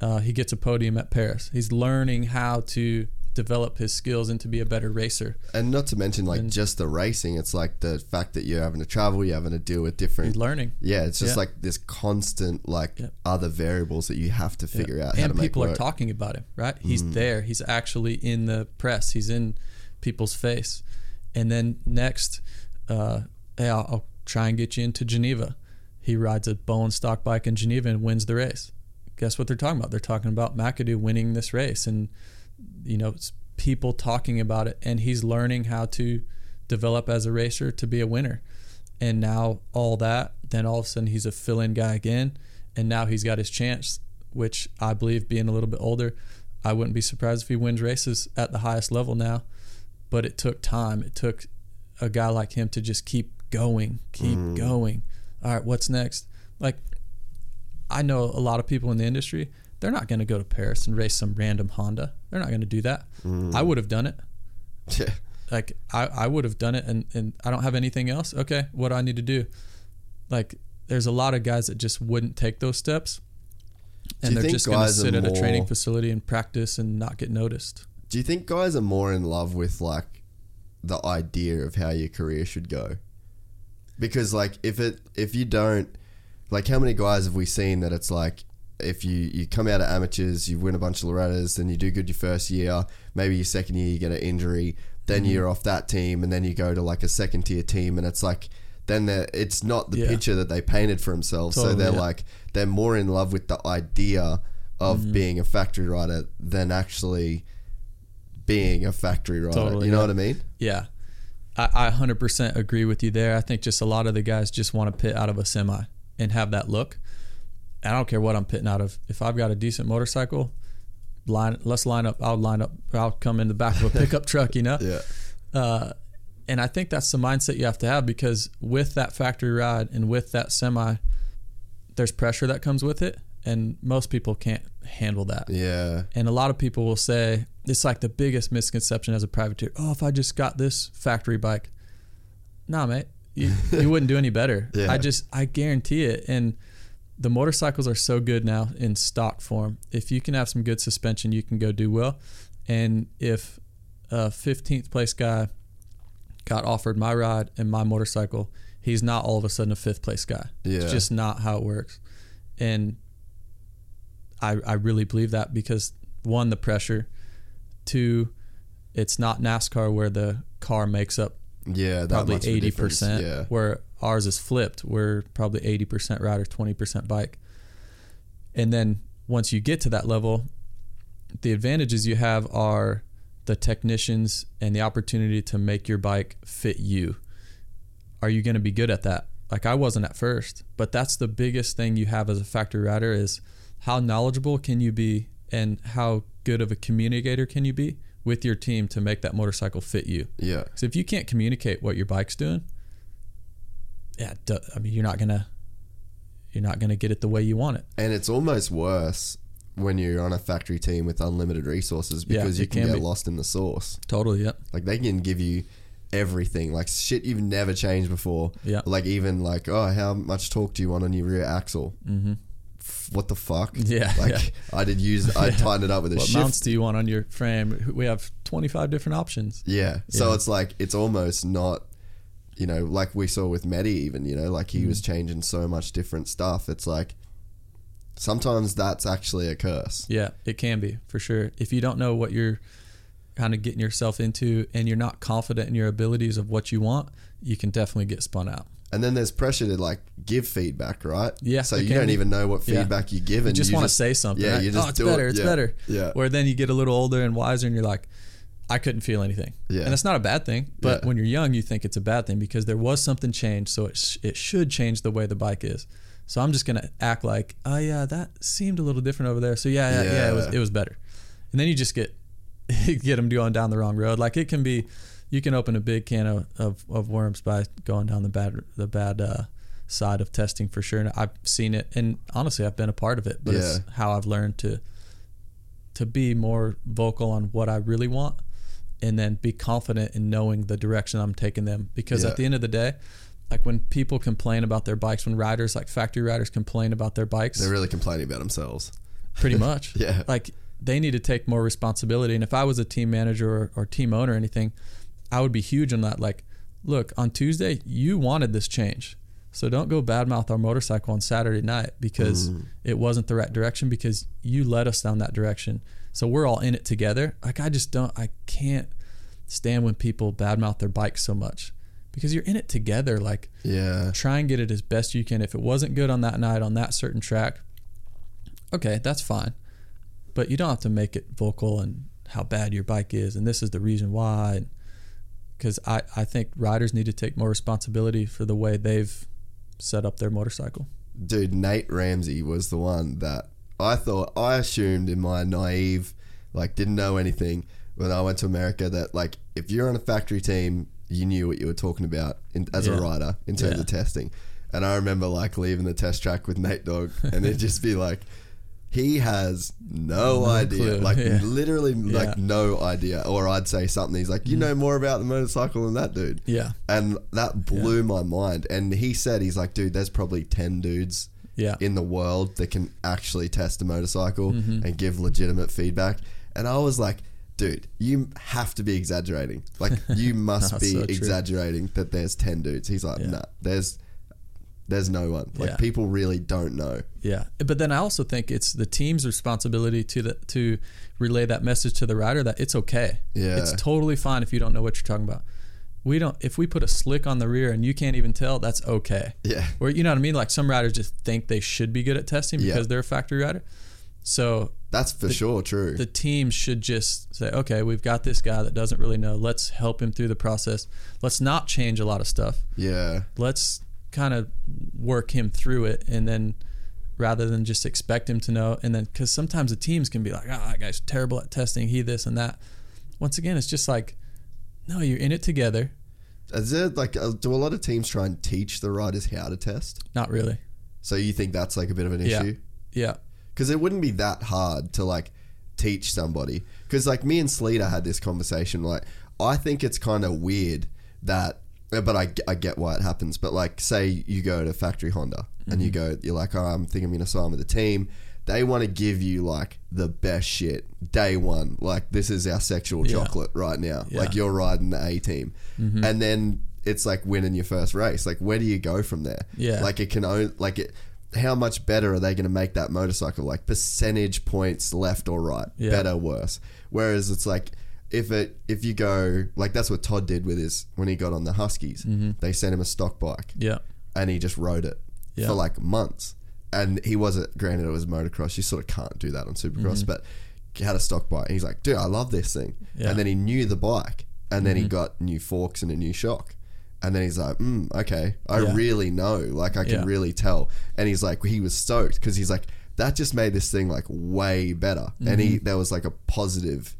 Uh, he gets a podium at Paris. He's learning how to develop his skills and to be a better racer. And not to mention like just the racing, it's like the fact that you're having to travel, you're having to deal with different He's learning. Yeah, it's just Yeah. like this constant like Yeah. other variables that you have to figure out how and to make people are talking about him right he's there he's actually in the press he's in people's face and then next uh, hey I'll, I'll try and get you into geneva he rides a bowen stock bike in geneva and wins the race guess what they're talking about they're talking about mcadoo winning this race and you know it's people talking about it and he's learning how to develop as a racer to be a winner and now all that then all of a sudden he's a fill-in guy again, and now he's got his chance. Which I believe, being a little bit older, I wouldn't be surprised if he wins races at the highest level now. But it took time. It took a guy like him to just keep going, keep mm-hmm. going. All right, what's next? Like, I know a lot of people in the industry. They're not going to go to Paris and race some random Honda. They're not going to do that. Mm. I would have done it Yeah. like I, I would have done it and, and I don't have anything else. Okay, what do I need to do? Like there's a lot of guys that just wouldn't take those steps. And they're just gonna sit at a training facility and practice and not get noticed. Do you think guys are more in love with like the idea of how your career should go? Because like if it if you don't like how many guys have we seen that it's like if you you come out of amateurs, you win a bunch of Lorettas, then you do good your first year, maybe your second year you get an injury, then Mm-hmm. you're off that team, and then you go to like a second tier team, and it's like then it's not the Yeah. picture that they painted for themselves. so they're yeah. like they're more in love with the idea of Mm-hmm. being a factory rider than actually being a factory rider. Totally, you know yeah. what I mean? Yeah. I, I 100% agree with you there. I think just a lot of the guys just want to pit out of a semi and have that look. I don't care what I'm pitting out of. If I've got a decent motorcycle, line let's line up. I'll line up. I'll come in the back of a pickup truck, you know? Yeah. Uh, and I think that's the mindset you have to have because with that factory ride and with that semi, there's pressure that comes with it, and most people can't handle that. Yeah. And a lot of people will say it's like the biggest misconception as a privateer. Oh, if I just got this factory bike, nah, mate, you, you wouldn't do any better. Yeah. I just I guarantee it. And the motorcycles are so good now in stock form. If you can have some good suspension, you can go do well. And if a 15th place guy got offered my ride and my motorcycle, he's not all of a sudden a fifth place guy. Yeah. It's just not how it works. And I, I really believe that because one, the pressure, two, it's not NASCAR where the car makes up Yeah. Probably much of a eighty percent, Yeah. where ours is flipped. We're probably eighty percent rider, twenty percent bike. And then once you get to that level, the advantages you have are the technicians and the opportunity to make your bike fit you. Are you going to be good at that? Like I wasn't at first, but that's the biggest thing you have as a factory rider is how knowledgeable can you be and how good of a communicator can you be with your team to make that motorcycle fit you. Yeah. Because if you can't communicate what your bike's doing, yeah, I mean, you're not gonna, you're not gonna get it the way you want it. And it's almost worse when you're on a factory team with unlimited resources Yeah, because you can, can get be. lost in the source. Totally. Yep. Like they can give you everything, like shit you've never changed before. Yeah. Like even like, oh, how much torque do you want on your rear axle? Mm-hmm. What the fuck? Yeah, Like yeah. I did use, I tightened it up with a What shift. mounts do you want on your frame? We have 25 different options. Yeah. So Yeah. it's like it's almost not, you know, like we saw with Medi even, you know, like he Mm. was changing so much different stuff. It's like sometimes that's actually a curse. Yeah, it can be for sure. If you don't know what you're kind of getting yourself into and you're not confident in your abilities of what you want, you can definitely get spun out. And then there's pressure to like give feedback, right? Yeah, So you don't be. even know what Yeah. feedback you're given. You just want to say something. Yeah, right? you just oh, it's better. it. It's Yeah. better. Yeah. Where then you get a little older and wiser, and you're like, I couldn't feel anything. Yeah. And that's not a bad thing. But Yeah. when you're young, you think it's a bad thing because there was something changed, so it sh- it should change the way the bike is. So I'm just gonna act like, oh yeah, that seemed a little different over there. So yeah, yeah, yeah, it was Yeah. it was better. And then you just get get them going down the wrong road. Like it can be, you can open a big can of, of, of worms by going down the bad the bad uh, side of testing for sure. And I've seen it, and honestly, I've been a part of it. But it's how I've learned to to be more vocal on what I really want, and then be confident in knowing the direction I'm taking them. Because Yeah. at the end of the day. Like when people complain about their bikes, when riders like factory riders complain about their bikes, They're really complaining about themselves. pretty much. Yeah. Like they need to take more responsibility. And if I was a team manager or, or team owner or anything, I would be huge on that. Like, look, on Tuesday, you wanted this change. So don't go badmouth our motorcycle on Saturday night because mm. it wasn't the right direction because you led us down that direction. So we're all in it together. Like I just don't I can't stand when people badmouth their bikes so much. Because you're in it together. Like Yeah. try and get it as best you can. If it wasn't good on that night on that certain track, okay, that's fine. But you don't have to make it vocal and how bad your bike is, and this is the reason why. Because I, I think riders need to take more responsibility for the way they've set up their motorcycle. dude, Nate Ramsey was the one that I thought I assumed in my naive, like didn't know anything when I went to America that like if you're on a factory team, you knew what you were talking about in, as a rider in terms Yeah. of testing. And I remember like leaving the test track with Nate Dogg and it'd just be like. He has no, No idea, clue. like Yeah. literally, like Yeah. Mm. no idea. Or I'd say something. He's like, "You know more about the motorcycle than that dude." Yeah. and that blew my mind. And he said, "He's like, dude, there's probably ten dudes Yeah. in the world that can actually test a motorcycle Mm-hmm. and give legitimate feedback. And I was like, dude, you have to be exaggerating. Like you must be so exaggerating that there's 10 dudes. He's like, Yeah. nah, there's there's no one. Like Yeah. people really don't know. Yeah, but then I also think it's the team's responsibility to the to relay that message to the rider that it's okay. Yeah. it's totally fine if you don't know what you're talking about. We don't. If we put a slick on the rear and you can't even tell, that's okay. Yeah. Or you know what I mean? Like some riders just think they should be good at testing Yeah. because they're a factory rider. So That's for sure true. the team should just say, okay, we've got this guy that doesn't really know. Let's help him through the process. Let's not change a lot of stuff. yeah. Let's kind of work him through it, and then rather than just expect him to know, and then because sometimes the teams can be like, oh, that guy's terrible at testing. He this and that. Once again, it's just like, no, you're in it together. Is it like uh, do a lot of teams try and teach the riders how to test? Not really. So you think that's like a bit of an issue? Yeah. because it wouldn't be that hard to like teach somebody because like me and Sleater had this conversation like I think it's kind of weird that but I, I get why it happens but like say you go to factory Honda and you Mm-hmm. go you're like oh, I'm thinking I'm gonna sign with the team they want to give you like the best shit day one like this is our sexual Yeah. chocolate right now Yeah. Mm-hmm. like you're riding the A team and then it's like winning your first race like where do you go from there Yeah. like it can only like it how much better are they going to make that motorcycle like percentage points left or right Yeah. better worse whereas it's like if it if you go like that's what Todd did with his when he got on the Huskies they sent him a stock bike Yeah. and he just rode it Yeah. for like months and he wasn't granted it was motocross you sort of can't do that on supercross but he had a stock bike and he's like dude I love this thing Mm-hmm. Yeah. Mm-hmm. and then he knew the bike and then he got new forks and a new shock and then he's like mm, okay I Yeah. really know like I can Yeah. really tell and he's like he was stoked because he's like that just made this thing like way better and he Mm-hmm. there was like a positive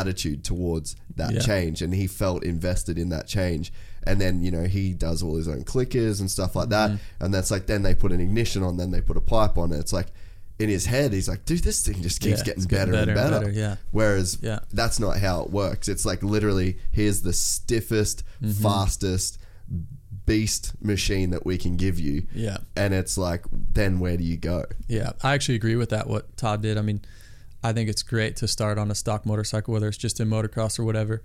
attitude towards that Yeah. change and he felt invested in that change and then you know he does all his own clickers and stuff like that Mm-hmm. and that's like then they put an ignition on then they put a pipe on it it's like in his head he's like dude this thing just keeps Yeah, getting getting better, and better and better, better, yeah. whereas Yeah. that's not how it works it's like literally here's the stiffest Mm-hmm. fastest beast machine that we can give you Yeah. and it's like then where do you go Yeah, I actually agree with that. What Todd did. I mean, I think it's great to start on a stock motorcycle, whether it's just in motocross or whatever.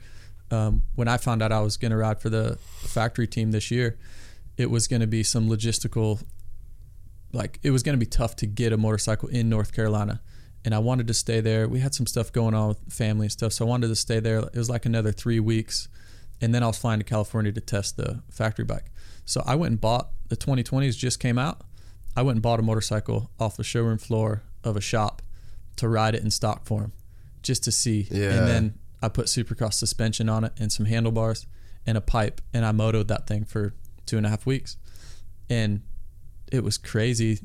Um, when I found out I was going to ride for the factory team this year, it was going to be some logistical, like it was going to be tough to get a motorcycle in North Carolina, and I wanted to stay there. We had some stuff going on with family and stuff, so I wanted to stay there. It was like another three weeks, and then I was flying to California to test the factory bike. So I went and bought the 2020s just came out. I went and bought a motorcycle off the showroom floor of a shop to ride it in stock form, just to see. Yeah. And then I put Supercross suspension on it and some handlebars and a pipe, and I motoed that thing for two and a half weeks, and it was crazy.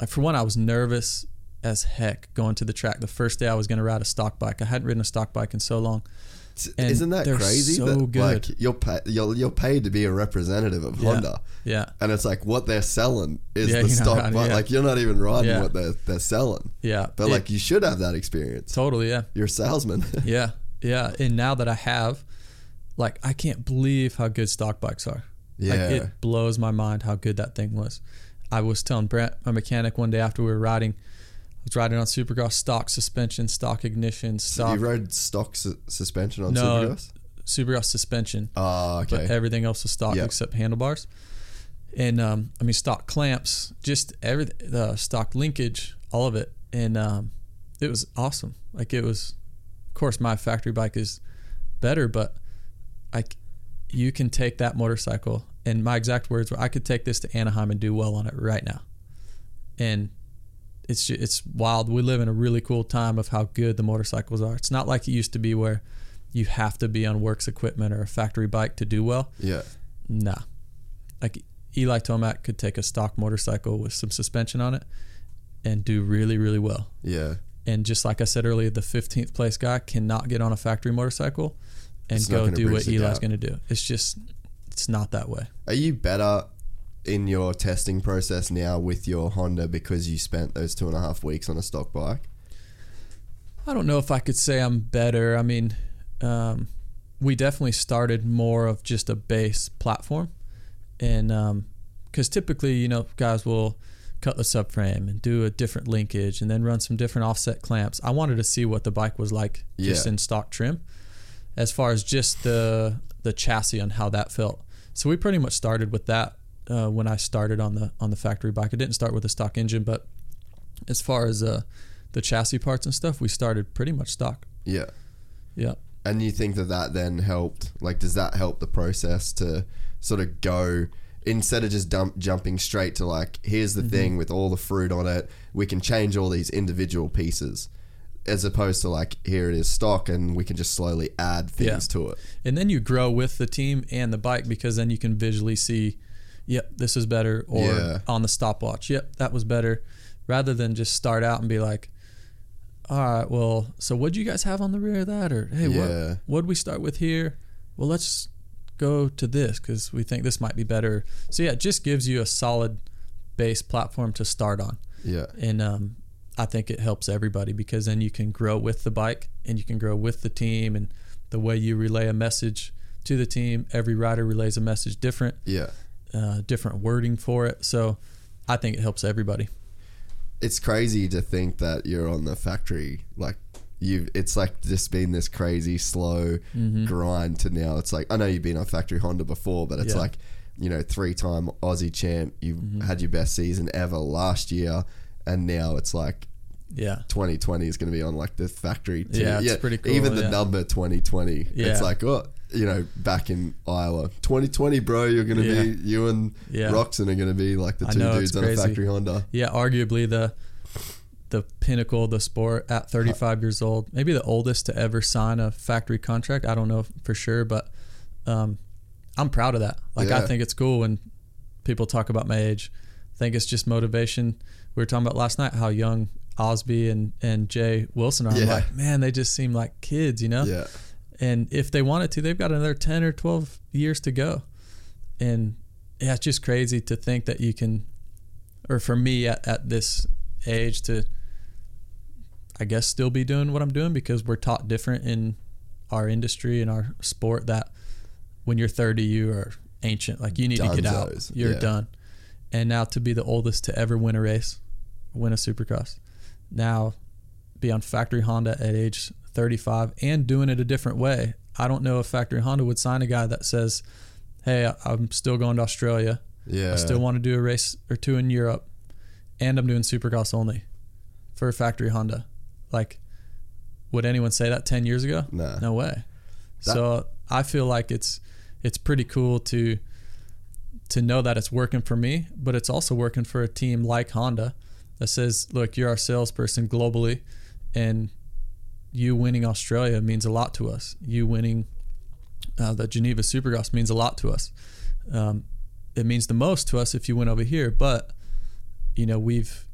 Like for one, I was nervous as heck going to the track. The first day I was going to ride a stock bike. I hadn't ridden a stock bike in so long. And isn't that crazy so that good. like you're, pa- you're you're paid to be a representative of Yeah. Honda Yeah. and it's like what they're selling is Yeah, the stock riding, bike. yeah. like you're not even riding what they're, they're selling Yeah. but like you should have that experience totally, yeah. you're a salesman Yeah, yeah. And now that I have, like, I can't believe how good stock bikes are. Like, Yeah. it blows my mind how good that thing was. I was telling Brent, my mechanic, one day after we were riding, was riding on Supercross stock suspension, stock ignition, stock you rode stock su- suspension on no Supercross Supercross suspension, oh okay but everything else was stock Yep. except handlebars. And um, I mean, stock clamps, just everything, the stock linkage, all of it, and um, it was awesome. Like it was, of course, my factory bike is better, but c- you can take that motorcycle, and my exact words were, I could take this to Anaheim and do well on it right now, and it's it's wild. We live in a really cool time of how good the motorcycles are. It's not like it used to be where you have to be on works equipment or a factory bike to do well. yeah Nah. Like Eli Tomac could take a stock motorcycle with some suspension on it and do really, really well. Yeah. And just like I said earlier, the 15th place guy cannot get on a factory motorcycle and It's go do what Eli's going to do. It's just, it's not that way. Are you better in your testing process now with your Honda because you spent those two and a half weeks on a stock bike? I don't know if I could say I'm better. I mean, um, we definitely started more of just a base platform, and because typically, you know, guys will cut the subframe and do a different linkage and then run some different offset clamps. I wanted to see what the bike was like just Yeah. in stock trim, as far as just the the chassis and how that felt. So we pretty much started with that uh, when I started on the on the factory bike. I didn't start with a stock engine, but as far as uh, the chassis parts and stuff, we started pretty much stock. Yeah. Yeah. And you think that that then helped? Like, does that help the process to sort of go instead of just dump, jumping straight to like, here's the thing with all the fruit on it, we can change all these individual pieces, as opposed to like, here it is stock, and we can just slowly add things Yeah. to it. And then you grow with the team and the bike because then you can visually see, yep, this is better, or Yeah. on the stopwatch, yep, that was better, rather than just start out and be like, all right, well, so what'd you guys have on the rear of that, or hey, Yeah. what what'd we start with here? Well, let's go to this because we think this might be better. So yeah, it just gives you a solid base platform to start on. Yeah. and um, I think it helps everybody because then you can grow with the bike and you can grow with the team and the way you relay a message to the team. Every rider relays a message different, Yeah. Uh, different wording for it. So I think it helps everybody. it's crazy to think that you're on the factory like you've it's like just been this crazy slow grind to now it's like i know you've been on factory honda before but it's Yeah. like you know three-time aussie champ you've had your best season ever last year and now it's like Yeah, 2020 is going to be on like the factory team. Yeah, it's pretty cool, even the yeah. number 2020 Yeah. it's like oh you know back in iowa 2020 bro you're going to Yeah. be you and Yeah. Roczen are going to be like the two know, dudes on a factory honda yeah. Arguably the the pinnacle of the sport at 35 years old, maybe the oldest to ever sign a factory contract. I don't know for sure, but um, I'm proud of that. Like I think it's cool when people talk about my age. I think it's just motivation. We were talking about last night how young Osby and, and Jay Wilson are. I'm like, man, they just seem like kids, you know? yeah And if they wanted to, they've got another 10 or 12 years to go. And yeah, it's just crazy to think that you can, or for me at, at this age, to, I guess, still be doing what I'm doing because we're taught different in our industry and our sport that when you're 30, you are ancient. Like you need to get out. You're yeah. done. And now to be the oldest to ever win a race, win a supercross, now be on factory Honda at age 35 and doing it a different way. I don't know if factory Honda would sign a guy that says, "Hey, I'm still going to Australia. yeah I still want to do a race or two in Europe, and I'm doing Supercross only for factory Honda." Like, would anyone say that 10 years ago? Nah. No way. so I feel like it's it's pretty cool to to know that it's working for me, but it's also working for a team like Honda that says, "Look, you're our salesperson globally, and you winning Australia means a lot to us. You winning uh, the Geneva Supercross means a lot to us. Um, it means the most to us if you win over here, but you know we've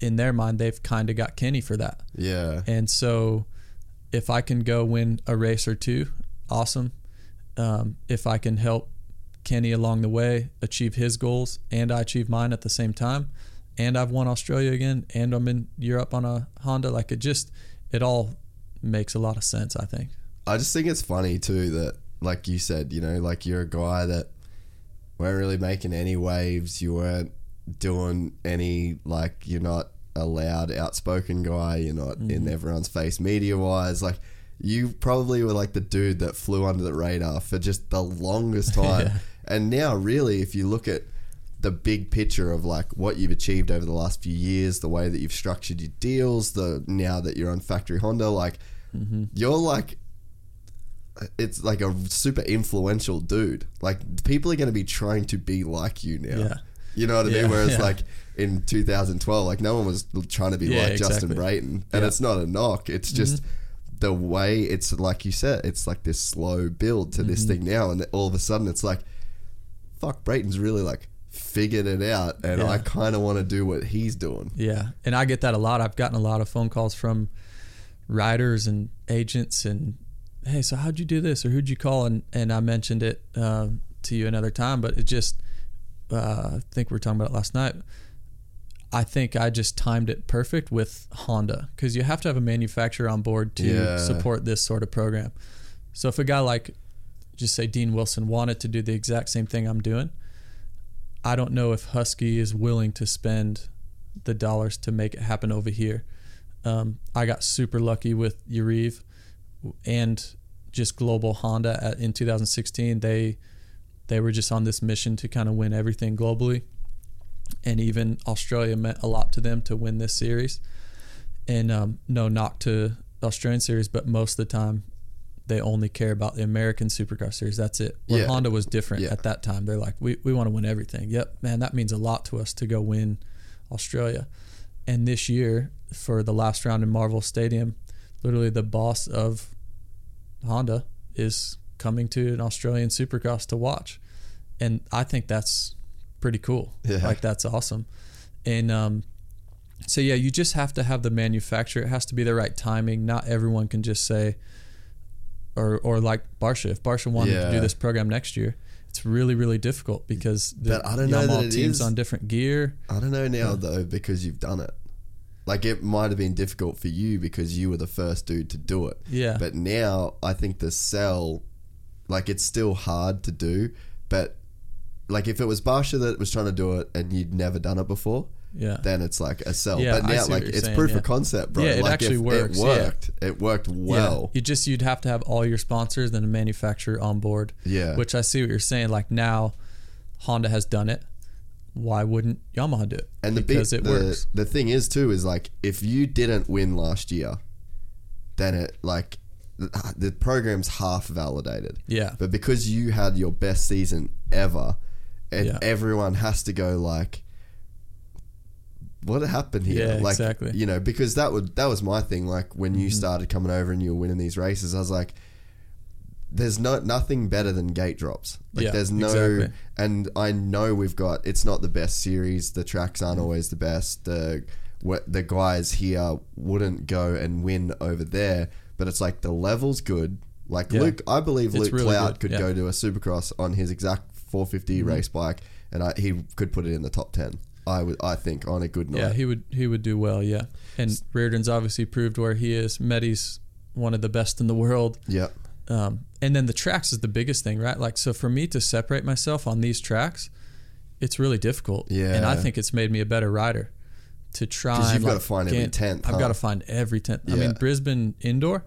in their mind they've kind of got Kenny for that, yeah and so if I can go win a race or two, awesome. Um, if I can help Kenny along the way achieve his goals and I achieve mine at the same time, and I've won Australia again, and I'm in Europe on a Honda, like it just it all makes a lot of sense. I think. I just think it's funny too that, like you said, you know, like you're a guy that weren't really making any waves. You weren't doing any like you're not a loud, outspoken guy. You're not in mm-hmm. everyone's face media wise. Like you probably were like the dude that flew under the radar for just the longest time. And now, really, if you look at the big picture of like what you've achieved over the last few years, the way that you've structured your deals, the now that you're on Factory Honda, like you're like it's like a super influential dude. Like people are going to be trying to be like you now. Yeah. You know what I Yeah, mean? Whereas yeah. like in 2012, like no one was trying to be like Justin. Brayton, and. Mm-hmm. it's not a knock. It's just the way it's like you said. It's like this slow build to Mm-hmm. this thing now, and all of a sudden it's like, fuck, Brayton's really like figured it out, and Yeah. I kind of want to do what he's doing. Yeah, and I get that a lot. I've gotten a lot of phone calls from riders and agents, and hey, so how'd you do this, or who'd you call? And and I mentioned it um, to you another time, but it just uh, I think we were talking about it last night. I think I just timed it perfect with Honda because you have to have a manufacturer on board to Yeah. support this sort of program. So if a guy like, just say Dean Wilson wanted to do the exact same thing I'm doing, I don't know if Husky is willing to spend the dollars to make it happen over here. Um, I got super lucky with Yarive and just global Honda at, in 2016. They they were just on this mission to kind of win everything globally, and even Australia meant a lot to them to win this series. And um, no knock to the Australian series, but most of the time they only care about the American Supercross series. That's it. Where Yeah. Honda was different Yeah. at that time. They're like, we, we want to win everything. Yep, man, that means a lot to us to go win Australia. And this year, for the last round in Marvel Stadium, literally the boss of Honda is coming to an Australian Supercross to watch, and I think that's pretty cool. Yeah. Like that's awesome, and um, so yeah, you just have to have the manufacturer. It has to be the right timing. Not everyone can just say, or or like Barcia. If Barcia wanted to do this program next year, it's really really difficult because the But I don't know that it teams is- on different gear. I don't know now though because you've done it. Like it might have been difficult for you because you were the first dude to do it. Yeah. But now I think the cell, like it's still hard to do, but like if it was Barcia that was trying to do it and you'd never done it before, Yeah. then it's like a cell. Yeah, but now like it's saying, proof yeah. of concept, bro. Yeah, it like actually works, It yeah. worked. It worked well. Yeah. You just you'd have to have all your sponsors and a manufacturer on board. Yeah. Which I see what you're saying. Like now, Honda has done it. Why wouldn't Yamaha do it? And the because big, it the, works. The thing is too is like if you didn't win last year, then it like the, the program's half validated. Yeah. But because you had your best season ever, and Yeah. everyone has to go like, what happened here? Yeah, like, exactly. Mm-hmm. You know, because that would that was my thing. Like when you started coming over and you were winning these races, I was like. There's no nothing better than gate drops. Like Yeah, there's no exactly. and I know we've got it's not the best series. The tracks aren't always the best. The what the guys here wouldn't go and win over there, but it's like the level's good. Like Yeah. Luke, I believe It's Luke really Clout good, could yeah. Mm-hmm. go to a Supercross on his exact 450 race bike, and I, he could put it in the top 10. I would, I think, on a good night. Yeah, he would he would do well. Yeah, and Reardon's obviously proved where he is. Medi's one of the best in the world. yeah, Um, and then the tracks is the biggest thing, right? Like, so for me to separate myself on these tracks, it's really difficult. Yeah. And I think it's made me a better rider to try. 'Cause you've and, gotta find every 10th, I've huh? got to find every tenth. I mean, Brisbane indoor,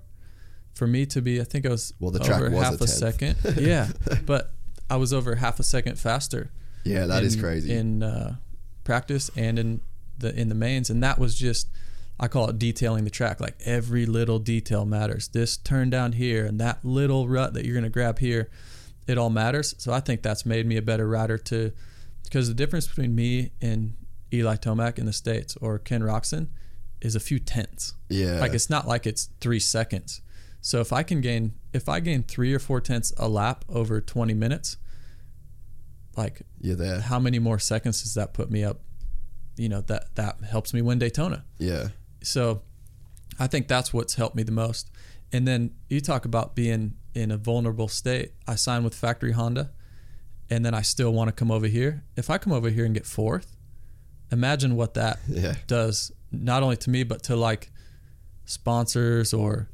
for me to be, I think I was Well, the track over was a half a, 10th. second. yeah, but I was over half a second faster. yeah, that is in- crazy. in uh, practice and in the in the mains, and that was just I call it detailing the track. Like every little detail matters. This turn down here and that little rut that you're gonna grab here, it all matters. So I think that's made me a better rider to because the difference between me and Eli Tomac in the states or Ken Roczen is a few tenths. yeah, Like it's not like it's three seconds. So if I can gain if I gain three or four tenths a lap over 20 minutes, like you're there. how many more seconds does that put me up? You know that that helps me win Daytona. Yeah, So I think that's what's helped me the most. And then you talk about being in a vulnerable state. I signed with Factory Honda, and then I still want to come over here. If I come over here and get fourth, imagine what that yeah, does not only to me but to like sponsors or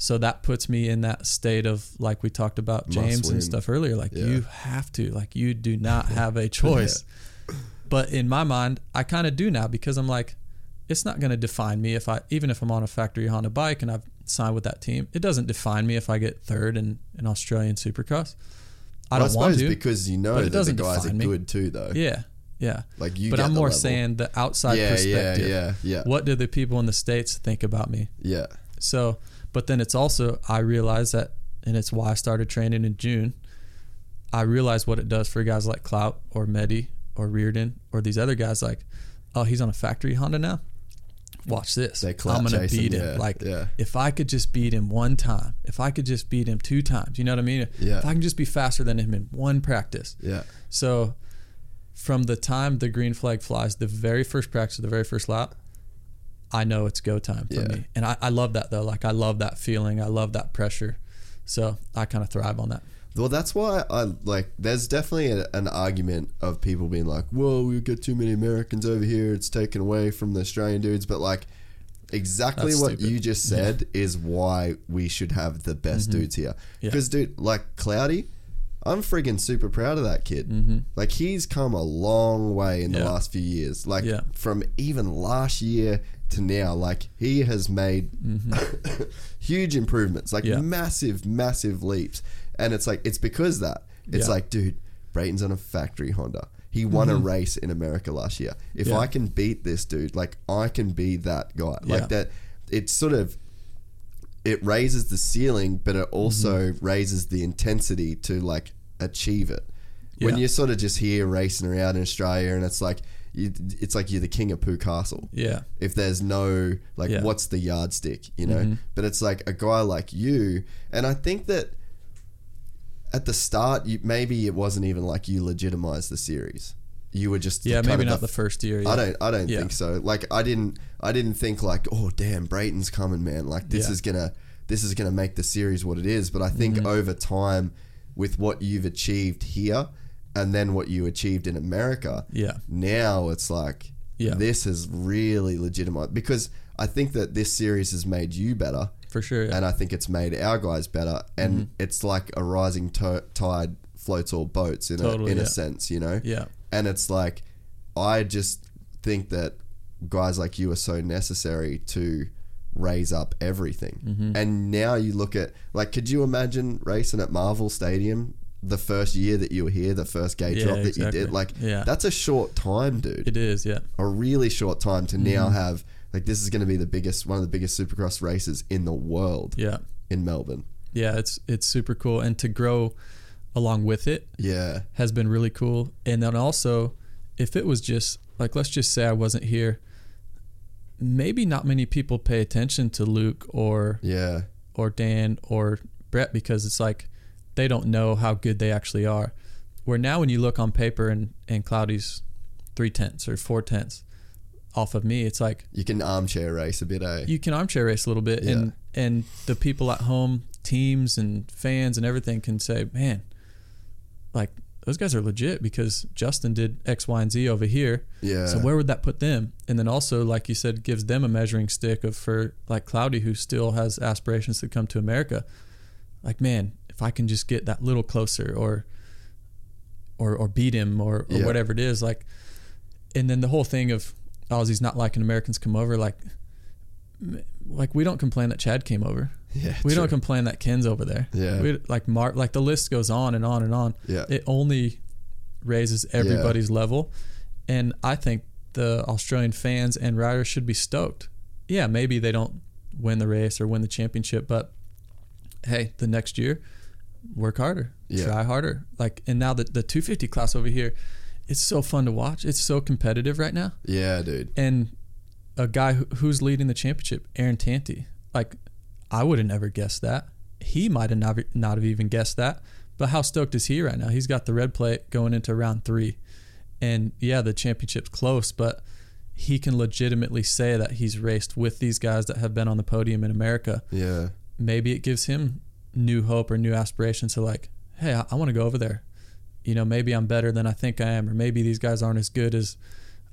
so that puts me in that state of like we talked about James and stuff earlier like Yeah. you have to like you do not have a choice but in my mind I kind of do now because I'm like it's not going to define me if I even if I'm on a factory Honda bike and I've signed with that team it doesn't define me if I get third in an Australian Supercross I Well, don't want suppose to because you know but it that the doesn't guys are me. good too, though. yeah yeah Like you but I'm more level. saying the outside Yeah, yeah, perspective yeah, yeah. what do the people in the states think about me Yeah, so but then it's also i realize that and it's why i started training in june i realize what it does for guys like clout or medi or reardon or these other guys like oh he's on a factory honda now? Watch this. They i'm gonna chasing, beat him. yeah, like yeah. if i could just beat him one time if i could just beat him two times you know what i mean? Yeah. if i can just be faster than him in one practice. Yeah, so from the time the green flag flies, the very first practice, the very first lap, I know it's go time for Yeah. me. And I, I love that though. Like I love that feeling. I love that pressure. So I kind of thrive on that. Well, that's why I like. There's definitely a, an argument of people being like, "Whoa, we get too many Americans over here. It's taken away from the Australian dudes." But like, exactly That's what stupid. you just said is why we should have the best dudes here. Mm-hmm. Yeah. Because, dude, like Cloudy, I'm friggin' super proud of that kid. Like, he's come a long way in the Mm-hmm. Last few years. Like, Yeah. from even last year to now, like he has made huge improvements, like Mm-hmm. Yeah. massive, massive leaps. And it's like it's because that. It's Yeah. like, dude, Brayton's on a factory Honda. He won a race in America last year. If Mm-hmm. Yeah. I can beat this dude, like I can be that guy. Like that it's sort of it raises the ceiling, but it also Mm-hmm. raises the intensity to like achieve it. When you're sort of just here racing around in Australia and it's like you, it's like you're the king of Pooh Castle Yeah. if there's no like Yeah. what's the yardstick you know Mm-hmm. but it's like a guy like you and i think that at the start you, maybe it wasn't even like you legitimized the series you were just Yeah. Maybe not the first year. I don't. I don't Yeah. think so. Like I didn't. I didn't think like, oh damn, Brayton's coming, man. Like this Yeah. is gonna. This is gonna make the series what it is. But I think Mm-hmm. over time, with what you've achieved here, and then what you achieved in America, Yeah. now it's like Yeah. this is really legitimate because I think that this series has made you better, For sure. Yeah. and I think it's made our guys better, and Mm-hmm. it's like a rising to- tide floats all boats in Totally, a in yeah. a sense, you know. Yeah. And it's like I just think that guys like you are so necessary to raise up everything. Mm-hmm. And now you look at like, could you imagine racing at Marvel Stadium? The first year that you were here, the first gate Yeah, drop that you did, like Yeah. that's a short time, dude It is. Yeah. a really short time to now Mm-hmm. have like this is going to be the biggest one of the biggest supercross races in the world Yeah. in Melbourne. Yeah. It's it's super cool, and to grow along with it Yeah. has been really cool. And then also, if it was just like, let's just say I wasn't here, maybe not many people pay attention to Luke or Yeah. or Dan or Brett because it's like they don't know how good they actually are. Where now, when you look on paper and and Cloudy's three tenths or four tenths off of me, it's like You can armchair race a bit, eh? you can armchair race a little bit Yeah. and and the people at home teams and fans and everything can say man like those guys are legit because justin did x y and z over here Yeah. so where would that put them and then also like you said gives them a measuring stick of for like cloudy who still has aspirations to come to america like man if i can just get that little closer or or or beat him or, or Yeah. whatever it is like and then the whole thing of oh, Aussies not liking Americans come over like like we don't complain that Chad came over. yeah. We true. don't complain that Ken's over there. Yeah. We, like Mark like the list goes on and on and on. Yeah. It only raises everybody's level and I think the Australian fans and riders should be stoked. Yeah, maybe they don't win the race or win the championship, but hey, the next year work harder, Yeah. try harder. Like and now the the 250 class over here it's so fun to watch. It's so competitive right now Yeah, dude. and a guy who, who's leading the championship, Aaron Tanti. Like, I would have never guessed that. He might have not, not have even guessed that. But how stoked is he right now? He's got the red plate going into round three, and yeah, the championship's close, but he can legitimately say that he's raced with these guys that have been on the podium in America. Yeah. Maybe it gives him new hope or new aspirations to like, hey, I, I want to go over there. You know, maybe I'm better than I think I am, or maybe these guys aren't as good as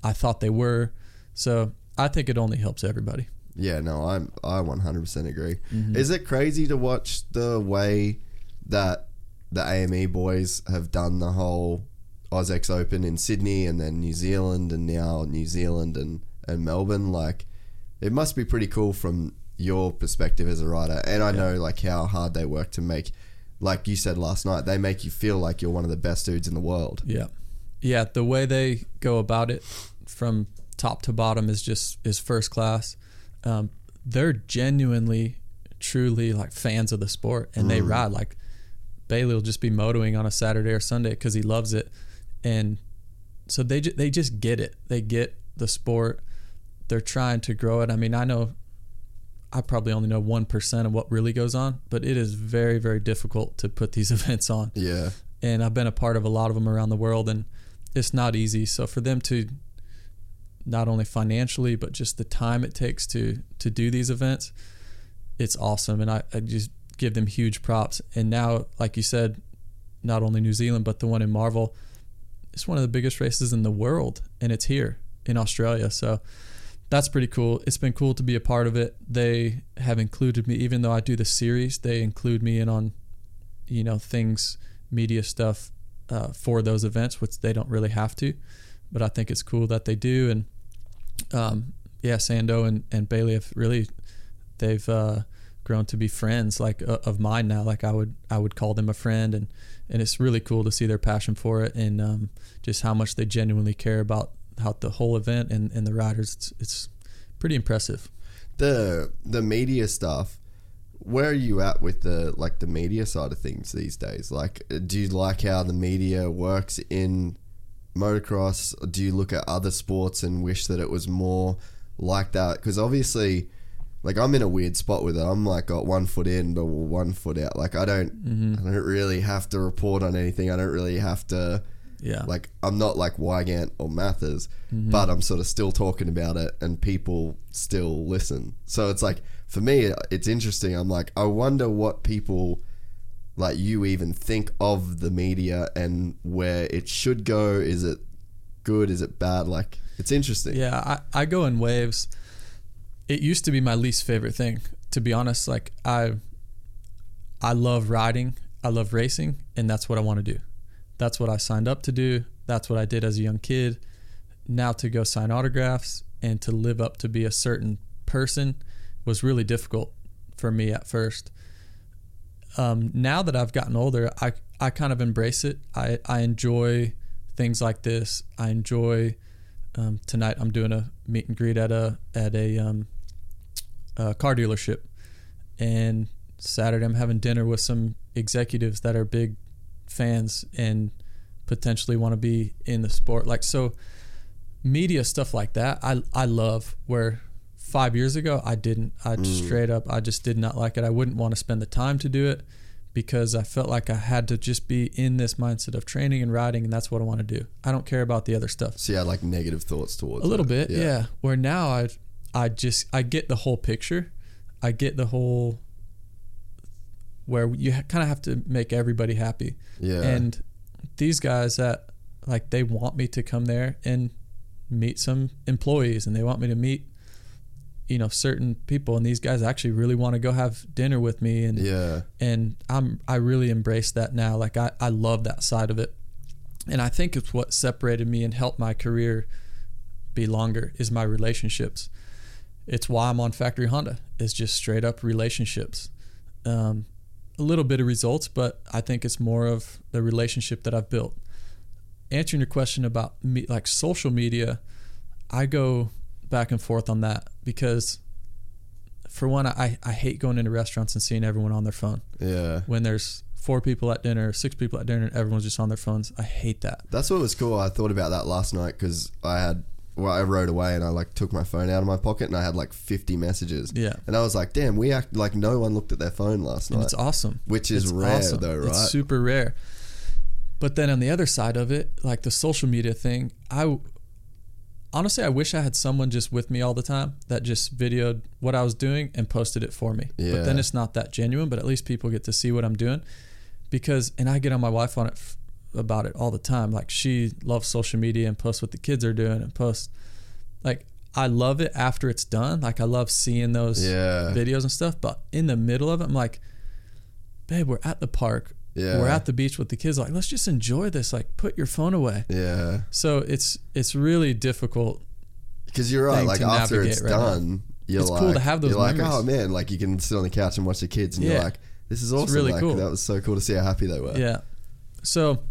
I thought they were. So I think it only helps everybody. Yeah, no, I'm I 100% agree. Mm-hmm. Is it crazy to watch the way that the AME boys have done the whole AUS-X Open in Sydney and then New Zealand and now New Zealand and and Melbourne like it must be pretty cool from your perspective as a rider and I know like how hard they work to make like you said last night they make you feel like you're one of the best dudes in the world. Yeah. Yeah, the way they go about it from top to bottom is just is first class. Um, they're genuinely, truly like fans of the sport, and they ride like Bailey will just be motoing on a Saturday or Sunday because he loves it, and so they ju- they just get it. They get the sport. They're trying to grow it. I mean, I know I probably only know one percent of what really goes on, but it is very very difficult to put these events on Yeah. and I've been a part of a lot of them around the world and it's not easy. So for them to not only financially but just the time it takes to to do these events, it's awesome, and I, I just give them huge props. And now, like you said, not only New Zealand but the one in Marvel, it's one of the biggest races in the world, and it's here in Australia. So that's pretty cool. It's been cool to be a part of it. They have included me, even though I do the series, they include me in on, you know, things, media stuff uh, for those events, which they don't really have to. But I think it's cool that they do. And um, yeah, Sando and, and Bailey have really, they've uh, grown to be friends like uh, of mine now. Like I would, I would call them a friend, and and it's really cool to see their passion for it and um, just how much they genuinely care about how the whole event and, and the riders. It's, it's pretty impressive. The the media stuff. Where are you at with the like the media side of things these days? Like, do you like how the media works in motocross? Do you look at other sports and wish that it was more like that? Because obviously, like I'm in a weird spot with it. I'm like got one foot in but one foot out. Like I don't, mm-hmm. I don't really have to report on anything. I don't really have to. Yeah. Like I'm not like Weigandt or Matthes, mm-hmm. but I'm sort of still talking about it, and people still listen. So it's like for me, it's interesting. I'm like, I wonder what people like you even think of the media and where it should go. Is it good? Is it bad? Like it's interesting. Yeah, I, I go in waves. It used to be my least favorite thing, to be honest. Like I I love riding, I love racing, and that's what I want to do. That's what I signed up to do. That's what I did as a young kid. Now to go sign autographs and to live up to be a certain person was really difficult for me at first. Um, now that I've gotten older, I, I kind of embrace it. I, I enjoy things like this. I enjoy um, tonight. I'm doing a meet and greet at a at a, um, a car dealership, and Saturday I'm having dinner with some executives that are big fans and potentially want to be in the sport. Like so, media stuff like that. I I love where five years ago I didn't. I mm. straight up I just did not like it. I wouldn't want to spend the time to do it because I felt like I had to just be in this mindset of training and riding, and that's what I want to do. I don't care about the other stuff. So you had like negative thoughts towards A little it. bit, yeah. Where now I, I just I get the whole picture, I get the whole. Where you ha- kind of have to make everybody happy, Yeah. and these guys that like they want me to come there and meet some employees, and they want me to meet, you know, certain people, and these guys actually really want to go have dinner with me, and Yeah. and I'm I really embrace that now. Like I, I love that side of it. And I think it's what separated me and helped my career be longer is my relationships. It's why I'm on Factory Honda. It's just straight up relationships. Um, a little bit of results, but I think it's more of the relationship that I've built. Answering your question about me, like social media, I go back and forth on that because, for one, I, I hate going into restaurants and seeing everyone on their phone Yeah. when there's four people at dinner, six people at dinner, and everyone's just on their phones. I hate that. That's what was cool. I thought about that last night because I had, well, I rode away and I like took my phone out of my pocket and I had like 50 messages. Yeah. And I was like, damn, we act like no one looked at their phone last And night. it's awesome. Which is It's rare though, right? It's super rare. But then on the other side of it, like the social media thing, I honestly I wish I had someone just with me all the time that just videoed what I was doing and posted it for me. Yeah. But then it's not that genuine, but at least people get to see what I'm doing. Because and I get on my wife on it about it all the time. Like she loves social media and posts what the kids are doing and posts like I love it after it's done. Like I love seeing those Yeah. videos and stuff, but in the middle of it, I'm like, babe, we're at the park. Yeah. We're at the beach with the kids. Like, let's just enjoy this. Like, put your phone away. yeah. So it's it's really difficult. Because you're right. Like after it's right now. done, you're It's like, cool to have those You're like, memories. oh man, like you can sit on the couch and watch the kids, and you're like, this is awesome. really like, cool. That was so cool to see how happy they were. Yeah. So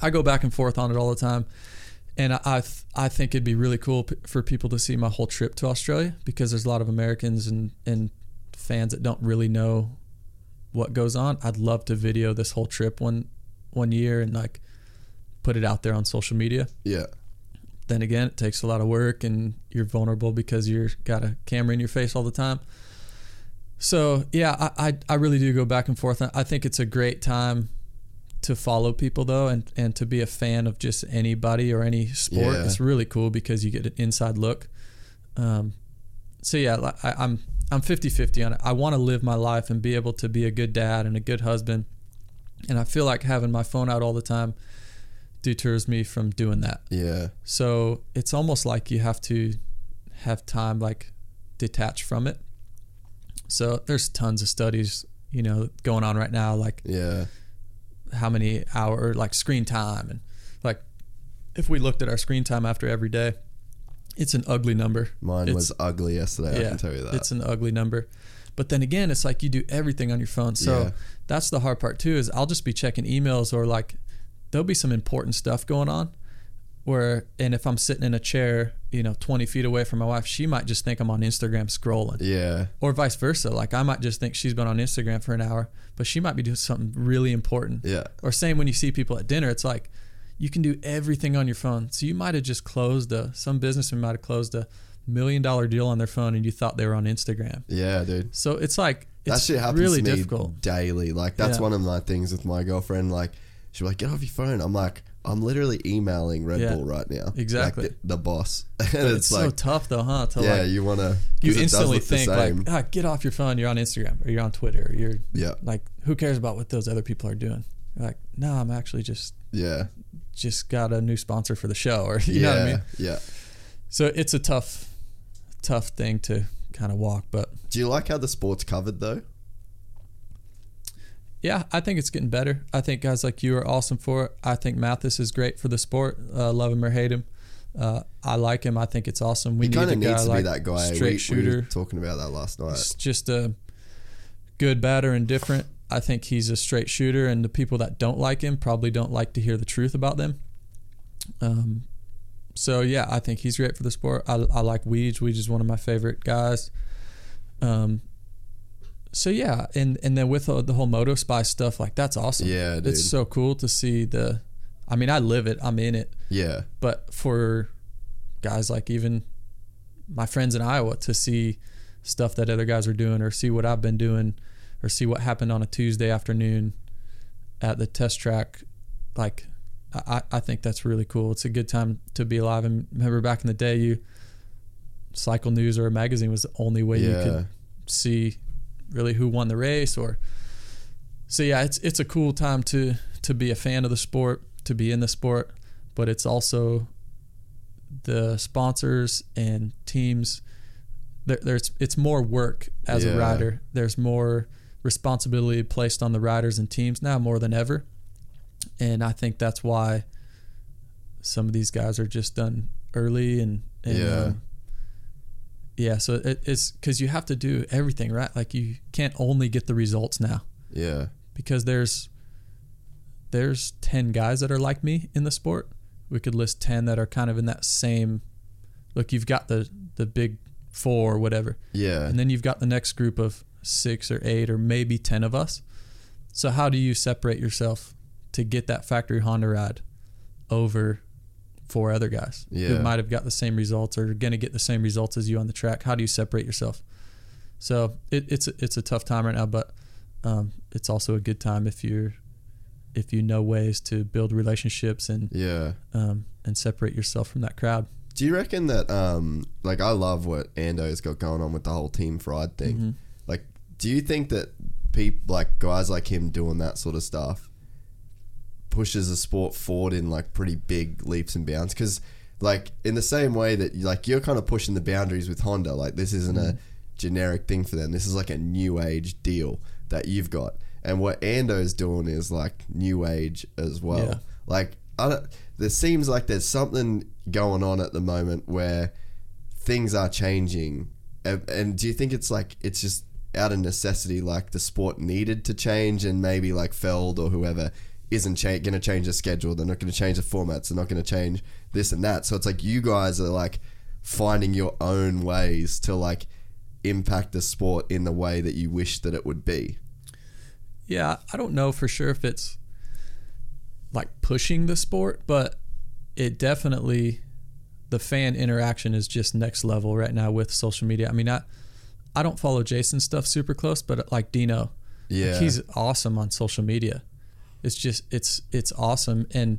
I go back and forth on it all the time, and I I, th- I think it'd be really cool p- for people to see my whole trip to Australia because there's a lot of Americans and and fans that don't really know what goes on. I'd love to video this whole trip one one year and like put it out there on social media. Yeah. then again, it takes a lot of work and you're vulnerable because you're got a camera in your face all the time. So yeah, I, I, I really do go back and forth. I think it's a great time to follow people though, and and to be a fan of just anybody or any sport. Yeah. It's really cool because you get an inside look. Um, so yeah, I, I'm I'm 50-50 on it. I want to live my life and be able to be a good dad and a good husband, and I feel like having my phone out all the time deters me from doing that. Yeah. So it's almost like you have to have time like detached from it. So there's tons of studies, you know, going on right now, like Yeah. How many hour like screen time and like if we looked at our screen time after every day, it's an ugly number. Mine It's- was ugly yesterday. I can tell you that. It's an ugly number. But then again, it's like you do everything on your phone. So Yeah. that's the hard part too is I'll just be checking emails or like there'll be some important stuff going on where and if I'm sitting in a chair, you know, 20 feet away from my wife, she might just think I'm on Instagram scrolling. yeah. Or vice versa. Like I might just think she's been on Instagram for an hour, but she might be doing something really important. Yeah. Or same when you see people at dinner, it's like you can do everything on your phone. So you might have just closed a some businessman might have closed a million dollar deal on their phone and you thought they were on Instagram. Yeah, dude. So it's like That shit happens really to me difficult. daily. Like that's Yeah. one of my things with my girlfriend. Like she's like, "Get off your phone." I'm like, "I'm literally emailing Red Yeah. Bull right now." Exactly. Like the, the boss, and it's, it's so tough though, huh? To yeah, like you want to. you instantly think like, ah, get off your phone. You're on Instagram or you're on Twitter. Or you're yeah, like, who cares about what those other people are doing? You're like, no, I'm actually just yeah, just got a new sponsor for the show, or you yeah, know what I mean. yeah. So it's a tough, tough thing to kind of walk, but Do you like how the sport's covered though? Yeah, I think it's getting better. I think guys like you are awesome for it. I think Matthes is great for the sport. Uh, love him or hate him. Uh, I like him. I think it's awesome. We he need kind a of guy needs to like be that guy. straight we, we shooter. were talking about that last night. It's just a good, bad, or indifferent. I think he's a straight shooter, and the people that don't like him probably don't like to hear the truth about them. Um, so yeah, I think he's great for the sport. I, I like Weege. Weege is one of my favorite guys. Um, so yeah, and and then with the whole Moto Spy stuff, like that's awesome. Yeah, dude. it's so cool to see the. I mean, I live it. I'm in it yeah, but for guys like even my friends in Iowa to see stuff that other guys are doing or see what I've been doing or see what happened on a Tuesday afternoon at the test track like I, I think that's really cool. It's a good time to be alive and remember back in the day you cycle news or a magazine was the only way you could see really who won the race or so yeah it's it's a cool time to to be a fan of the sport to be in the sport but it's also the sponsors and teams there, there's it's more work as Yeah. a rider there's more responsibility placed on the riders and teams now more than ever and i think that's why some of these guys are just done early and, and Yeah. um, yeah so it, it's because you have to do everything right? Like you can't only get the results now. Yeah, because there's there's 10 guys that are like me in the sport. We could list 10 that are kind of in that same look you've got the the big four or whatever. Yeah, and then you've got the next group of six or eight or maybe 10 of us. So how do you separate yourself to get that factory honda ride over four other guys Yeah. who might have got the same results or going to get the same results as you on the track how do you separate yourself so it, it's a, it's a tough time right now but um, it's also a good time if you're if you know ways to build relationships and yeah. um, and separate yourself from that crowd Do you reckon that um like I love what Ando's got going on with the whole team fried thing? Mm-hmm. Like, do you think that people like guys like him doing that sort of stuff pushes the sport forward in like pretty big leaps and bounds? Because like in the same way that like you're kind of pushing the boundaries with Honda, like this isn't a mm. generic thing for them. This is like a new age deal that you've got. And what Ando's doing is like new age as well. Yeah. Like I don't, there seems like there's something going on at the moment where things are changing. And, and do you think it's like it's just out of necessity, like the sport needed to change, and maybe like Feld or whoever isn't cha- going to change the schedule. They're not going to change the formats. They're not going to change this and that. So it's like you guys are like finding your own ways to like impact the sport in the way that you wish that it would be. Yeah, I don't know for sure if it's like pushing the sport, but it definitely the fan interaction is just next level right now with social media. I mean, I I don't follow Jason's stuff super close, but like Dino, like, Yeah. he's awesome on social media, It's just it's it's awesome, and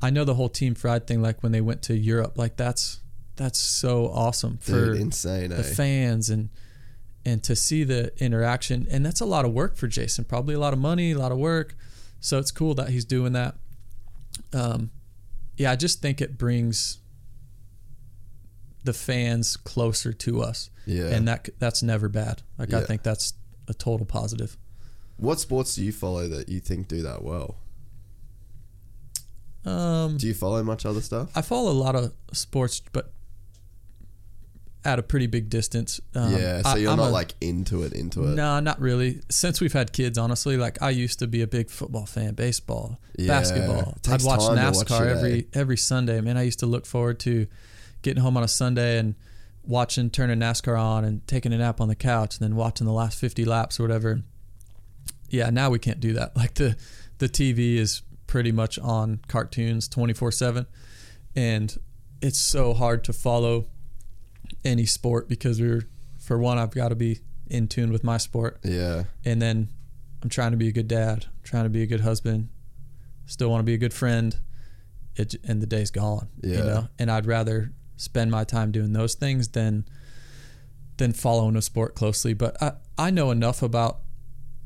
I know the whole team fried thing. Like when they went to Europe, like that's that's so awesome for Dude, insane, the eh? fans and and to see the interaction. And that's a lot of work for Jason. Probably a lot of money, a lot of work. So it's cool that he's doing that. Um, yeah, I just think it brings the fans closer to us, Yeah. and that that's never bad. Like I think that's a total positive. What sports do you follow that you think do that well? Um, Do you follow much other stuff? I follow a lot of sports, but at a pretty big distance. Um, yeah, so I- you're I'm not a- like into it, into it. No, not really. Since we've had kids, honestly, like I used to be a big football fan, baseball, Yeah, basketball. I'd watch watch NASCAR eh? every every Sunday. Man, I used to look forward to getting home on a Sunday and watching turning NASCAR on and taking a nap on the couch and then watching the last 50 laps or whatever. Yeah, now we can't do that. Like the the TV is pretty much on cartoons 24/7 and it's so hard to follow any sport because we're for one I've got to be in tune with my sport Yeah, and then I'm trying to be a good dad, trying to be a good husband, still want to be a good friend. It and the day's gone, Yeah. you know. And I'd rather spend my time doing those things than than following a sport closely. But I I know enough about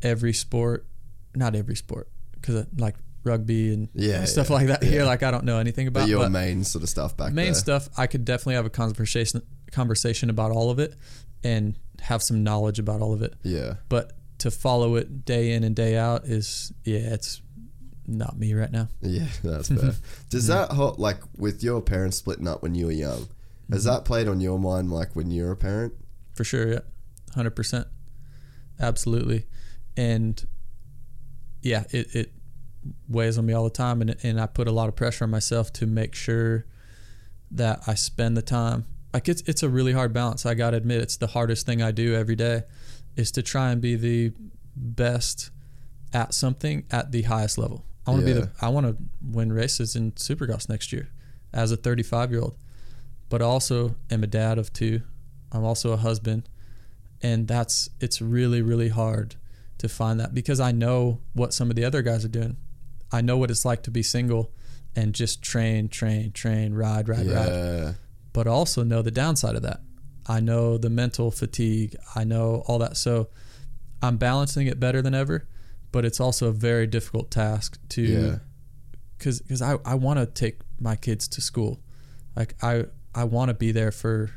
every sport, not every sport, because like rugby and Yeah, stuff yeah, like that. yeah. Here, like I don't know anything about. but your but- main sort of stuff back main there. stuff i could definitely have a conversation conversation about all of it and have some knowledge about all of it Yeah, but to follow it day in and day out is yeah it's not me right now yeah, that's fair. Does that whole, like with your parents splitting up when you were young? Has Mm-hmm. that played on your mind like when you're a parent? for sure yeah 100% absolutely and yeah it, it weighs on me all the time and, and i put a lot of pressure on myself to make sure that i spend the time like it's, it's a really hard balance i gotta admit it's the hardest thing i do every day is to try and be the best at something at the highest level i want to Yeah. be the i want to win races in supercross next year as a 35 year old but I also am a dad of two. I'm also a husband. And that's it's really, really hard to find that because I know what some of the other guys are doing. I know what it's like to be single and just train, train, train, ride, ride, ride. But also know the downside of that. I know the mental fatigue. I know all that. So I'm balancing it better than ever, but it's also a very difficult task to yeah, because because I, I want to take my kids to school like I I want to be there for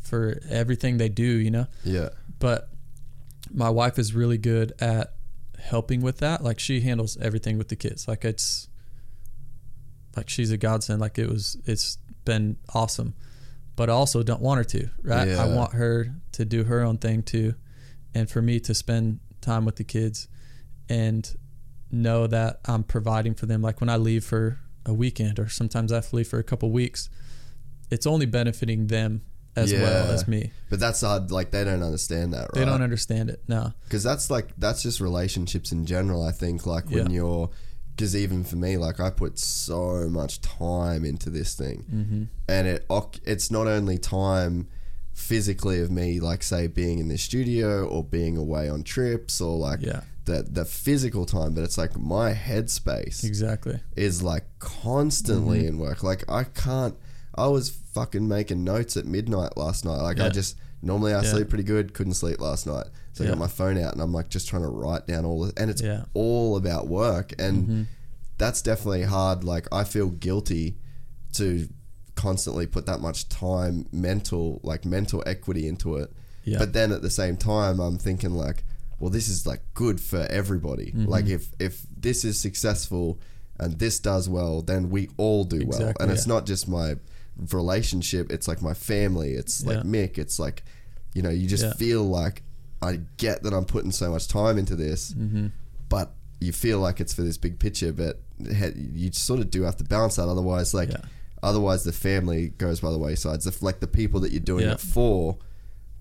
for everything they do you know yeah, but my wife is really good at helping with that. Like she handles everything with the kids. Like it's like she's a godsend. Like it was it's been awesome. But I also don't want her to right? I want her to do her own thing too. And for me to spend time with the kids and know that I'm providing for them. Like when I leave for a weekend or sometimes I have to leave for a couple weeks it's only benefiting them as well Yeah. as me but that's hard. Like they don't understand that, right? they don't understand it no because that's like that's just relationships in general. I think like when Yeah. you're because even for me, like I put so much time into this thing, mm-hmm. and it it's not only time physically of me, like say being in the studio or being away on trips or like Yeah. the the physical time, but it's like my headspace exactly is like constantly Mm-hmm. in work. Like I can't. I was fucking making notes at midnight last night. Like I just normally I Yeah. sleep pretty good. Couldn't sleep last night, so I got my phone out and I'm like just trying to write down all. The, and it's Yeah. Mm-hmm. all about work, and that's definitely hard. Like I feel guilty to constantly put that much time, mental like mental equity into it. Yeah. But then at the same time, I'm thinking like, well, this is like good for everybody. Mm-hmm. Like if if this is successful and this does well, then we all do well. Exactly, And it's not just my relationship; it's like my family. It's like Yeah. Mick. It's like, you know, you just Yeah. feel like I get that I'm putting so much time into this, Mm-hmm. but you feel like it's for this big picture. But you sort of do have to balance that. Otherwise, like, Yeah. otherwise the family goes by the wayside. So, like the people that you're doing it for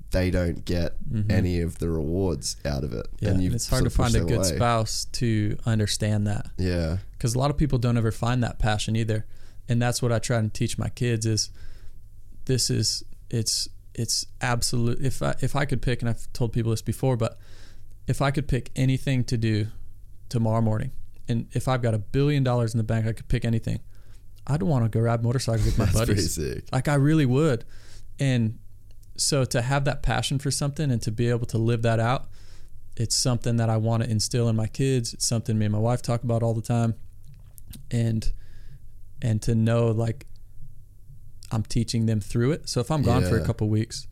they don't get any of the rewards out of it. Mm-hmm. Yeah, and and it's hard to find a good away. spouse to understand that Yeah, because a lot of people don't ever find that passion either, and that's what I try and teach my kids is this is it's it's absolute. If I if I could pick, and I've told people this before, but if I could pick anything to do tomorrow morning, And if I've got a billion dollars in the bank, I could pick anything. I'd want to go ride motorcycles with my That's buddies. Like I really would. And so to have that passion for something and to be able to live that out, it's something that I want to instill in my kids. It's something me and my wife talk about all the time. And and to know like I'm teaching them through it. So if I'm gone for a Yeah. couple weeks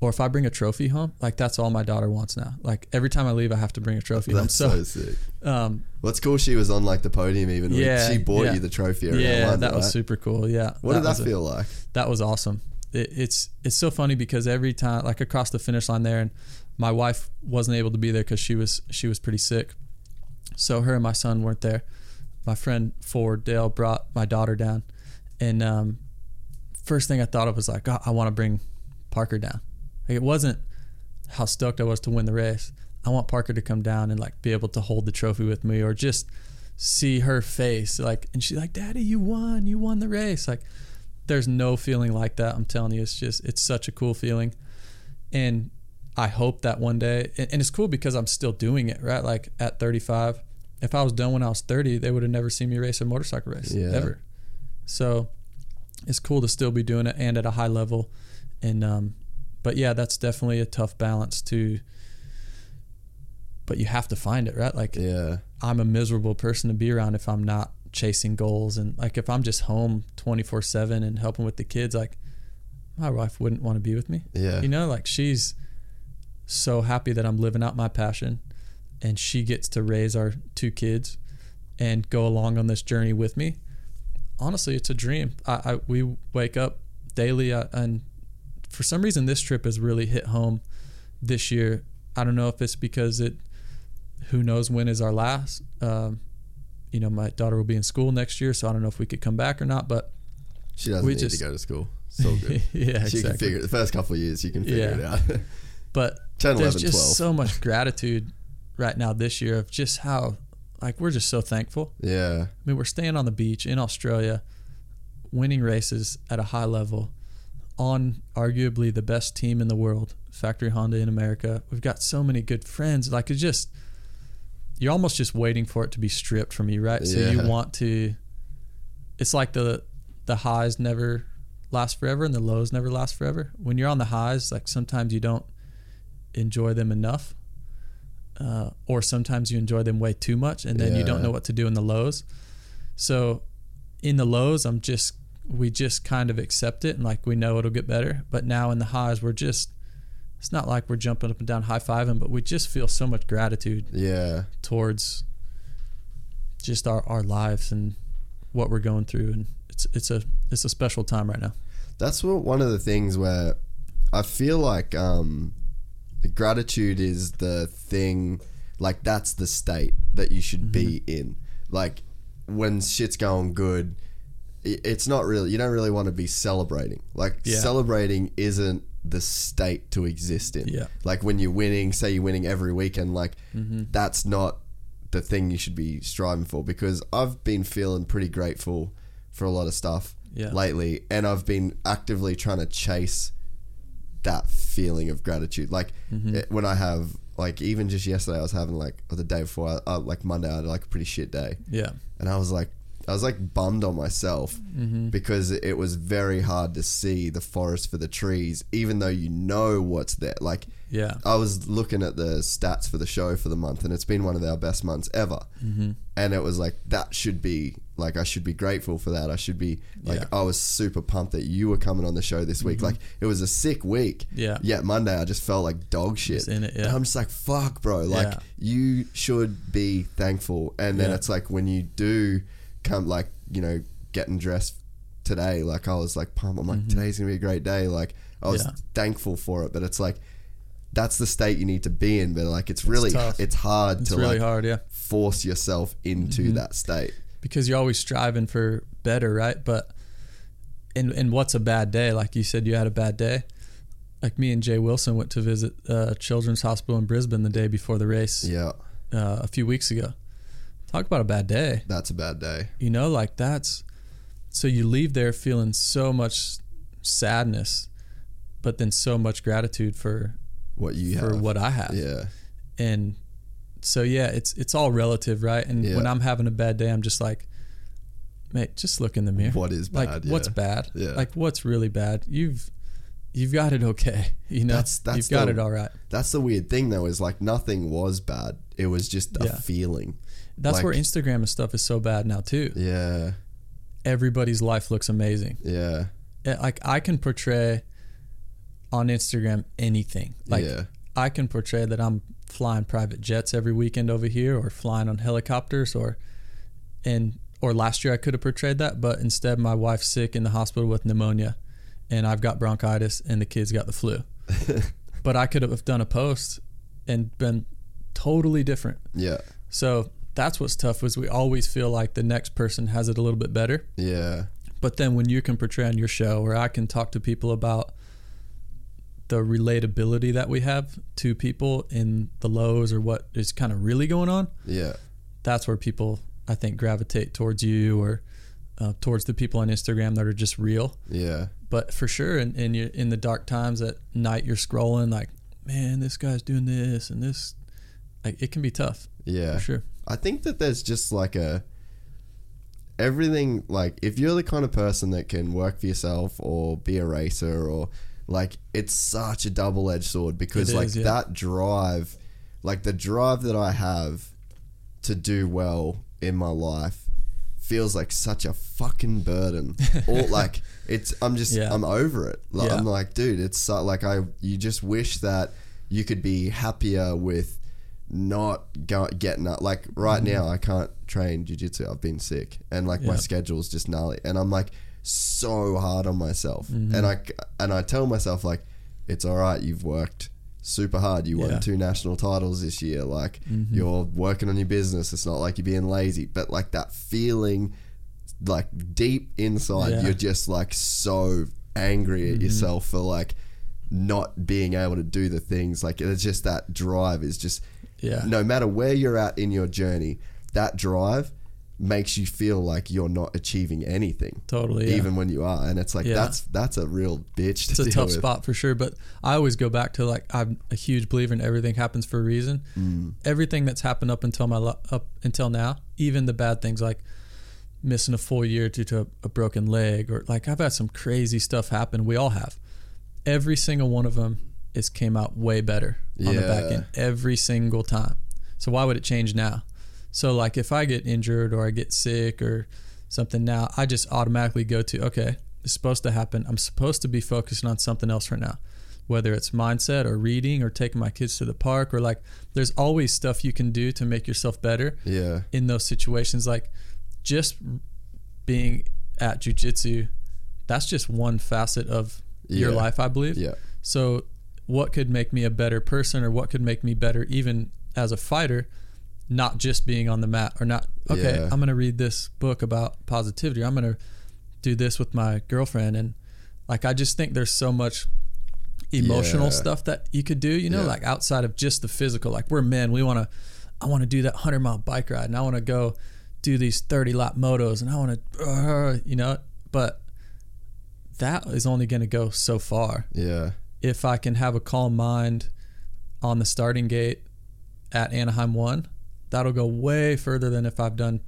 or if I bring a trophy home, like that's all my daughter wants now. Like every time I leave I have to bring a trophy home. That's So, so sick. um What's cool, she was on like the podium even. Yeah, she bought yeah. you the trophy. Yeah, that was right? super cool. Yeah. What did was that a- feel like? that was awesome. It, it's it's so funny because every time, like across the finish line there, and my wife wasn't able to be there because she was she was pretty sick, so her and my son weren't there. My friend Ford Dale brought my daughter down, and um, first thing I thought of was like, oh, I want to bring Parker down. Like it wasn't how stoked I was to win the race. I want Parker to come down and like be able to hold the trophy with me, or just see her face like, and she's like, "Daddy, you won! You won the race!" Like there's no feeling like that. I'm telling you, it's just it's such a cool feeling, and I hope that one day, and, and it's cool because I'm still doing it. Right, like at 35, if I was done when I was 30, they would have never seen me race a motorcycle race Yeah. ever. So it's cool to still be doing it and at a high level, and um, but yeah, that's definitely a tough balance to. But you have to find it, right? Like Yeah. I'm a miserable person to be around if I'm not chasing goals and like if I'm just home 24/7 and helping with the kids like my wife wouldn't want to be with me. Yeah. You know, like she's so happy that I'm living out my passion and she gets to raise our two kids and go along on this journey with me. Honestly, it's a dream. I, I we wake up daily uh, and for some reason this trip has really hit home this year. I don't know if it's because it who knows when is our last. Um, you know, my daughter will be in school next year, so I don't know if we could come back or not. But She doesn't We need just- to go to school. So good. yeah, She can exactly. figure it. The first couple of years, you can figure Yeah. it out. But 10, there's 11, just 12. so much gratitude right now this year of just how, like, we're just so thankful. yeah. I mean, we're staying on the beach in Australia, winning races at a high level, on arguably the best team in the world, Factory Honda in America. We've got so many good friends. Like, it's just, you're almost just waiting for it to be stripped from you, right? So you want to, it's like the, the highs never last forever and the lows never last forever. When you're on the highs, like sometimes you don't enjoy them enough. Uh, or sometimes you enjoy them way too much and then you don't know what to do in the lows. So in the lows, I'm just we just kind of accept it and like we know it'll get better. But now in the highs, we're just it's not like we're jumping up and down high fiving, but we just feel so much gratitude Yeah. towards just our, our lives and what we're going through and it's it's a it's a special time right now. That's what one of the things where I feel like um, gratitude is the thing, like that's the state that you should be Mm-hmm. in. Like when shit's going good, i- it's not really, you don't really want to be celebrating. Like Yeah. celebrating isn't the state to exist in. Yeah. Like when you're winning, say you're winning every weekend, like Mm-hmm. that's not the thing you should be striving for because I've been feeling pretty grateful for a lot of stuff Yeah. lately and I've been actively trying to chase that feeling of gratitude like Mm-hmm. it- when I have like even just yesterday I was having like or the day before uh, like Monday I had like a pretty shit day Yeah. and I was like I was like bummed on myself Mm-hmm. because it was very hard to see the forest for the trees even though you know what's there like Yeah. I was looking at the stats for the show for the month, and it's been one of our best months ever. Mm-hmm. And it was like that should be like I should be grateful for that. I should be like Yeah. Mm-hmm. I was super pumped that you were coming on the show this week. Like it was a sick week. Yeah. Yet Monday I just felt like dog shit. Just in it, yeah. And I'm just like fuck, bro. Like Yeah. you should be thankful. And then Yeah. it's like when you do come like you know getting dressed today, like I was like pumped. I'm like today's gonna be a great day. Like I was Mm-hmm. Thankful for it, but it's like that's the state you need to be in. But like it's really tough. it's hard It's to really like hard, yeah. force yourself into Mm-hmm. that state. Because you're always striving for better, right? But and and what's a bad day? Like you said, you had a bad day. Like me and Jay Wilson went to visit uh, Children's Hospital in Brisbane the day before the race Yeah, uh, a few weeks ago. Talk about a bad day. that's a bad day. You know, like that's so you leave there feeling so much sadness, but then so much gratitude for What you have for have. what I have. Yeah, and so yeah, it's it's all relative, right? And Yeah. when I'm having a bad day, I'm just like, mate, just look in the mirror. What is like bad, what's bad? Yeah. Like what's really bad? You've you've got it okay. You know, That's- that's you've got the- it all right. That's the weird thing though, is like nothing was bad. It was just a Yeah. feeling. That's Like- where Instagram and stuff is so bad now too. Yeah. Everybody's life looks amazing. Yeah. Yeah, like I can portray on Instagram anything. Like Yeah. I can portray that I'm flying private jets every weekend over here or flying on helicopters or and or last year I could have portrayed that, but instead my wife's sick in the hospital with pneumonia and I've got bronchitis and the kids got the flu. but I could have done a post and been totally different. Yeah. So that's what's tough is we always feel like the next person has it a little bit better. Yeah. But then when you can portray on your show, or I can talk to people about the relatability that we have to people in the lows or what is kind of really going on, Yeah. that's where people, I think, gravitate towards you or uh, towards the people on Instagram that are just real. Yeah. But for sure, in, in, your, in the dark times at night, you're scrolling like, man, this guy's doing this and this. Like, it can be tough. Yeah. For sure. I think that there's just like a everything like if you're the kind of person that can work for yourself or be a racer or like it's such a double-edged sword because It like is, yeah. that drive like the drive that I have to do well in my life feels like such a fucking burden or like it's I'm just Yeah. I'm over it like, Yeah. I'm like dude it's so, like I you just wish that you could be happier with not go, getting up like right now I can't train jiu-jitsu I've been sick and like my Mm-hmm. Yeah. schedule's just gnarly and I'm like so hard on myself Mm-hmm. and I and I tell myself like it's all right you've worked super hard you won Yeah. two national titles this year like you're working on your business it's not like you're being lazy but like that feeling like deep inside Yeah. you're just like so angry at yourself for like not being able to do the things like it's just that drive is just Yeah. no matter where you're at in your journey that drive makes you feel like you're not achieving anything Totally. Yeah. even when you are and it's like Yeah. that's that's a real bitch to it's a tough with. spot for sure but i always go back to like i'm a huge believer in everything happens for a reason Mm. everything that's happened up until my up until now even the bad things like missing a full year due to a, a broken leg or like i've had some crazy stuff happen we all have every single one of them is came out way better on the back end every single time so why would it change now so like if i get injured or i get sick or something now i just automatically go to okay it's supposed to happen. I'm supposed to be focusing on something else right now. Whether it's mindset or reading or taking my kids to the park or like there's always stuff you can do to make yourself better yeah. in those situations. Like just being at jujitsu that's just one facet of your life i believe. Yeah. So what could make me a better person or what could make me better even as a fighter not just being on the mat or not okay Yeah. i'm going to read this book about positivity i'm going to do this with my girlfriend and like i just think there's so much emotional Yeah. stuff that you could do you know Yeah. like outside of just the physical like we're men we want to i want to do that 100 mile bike ride and i want to go do these 30 lap motos and i want to uh, you know but that is only going to go so far yeah if I can have a calm mind on the starting gate at Anaheim 1, that'll go way further than if I've done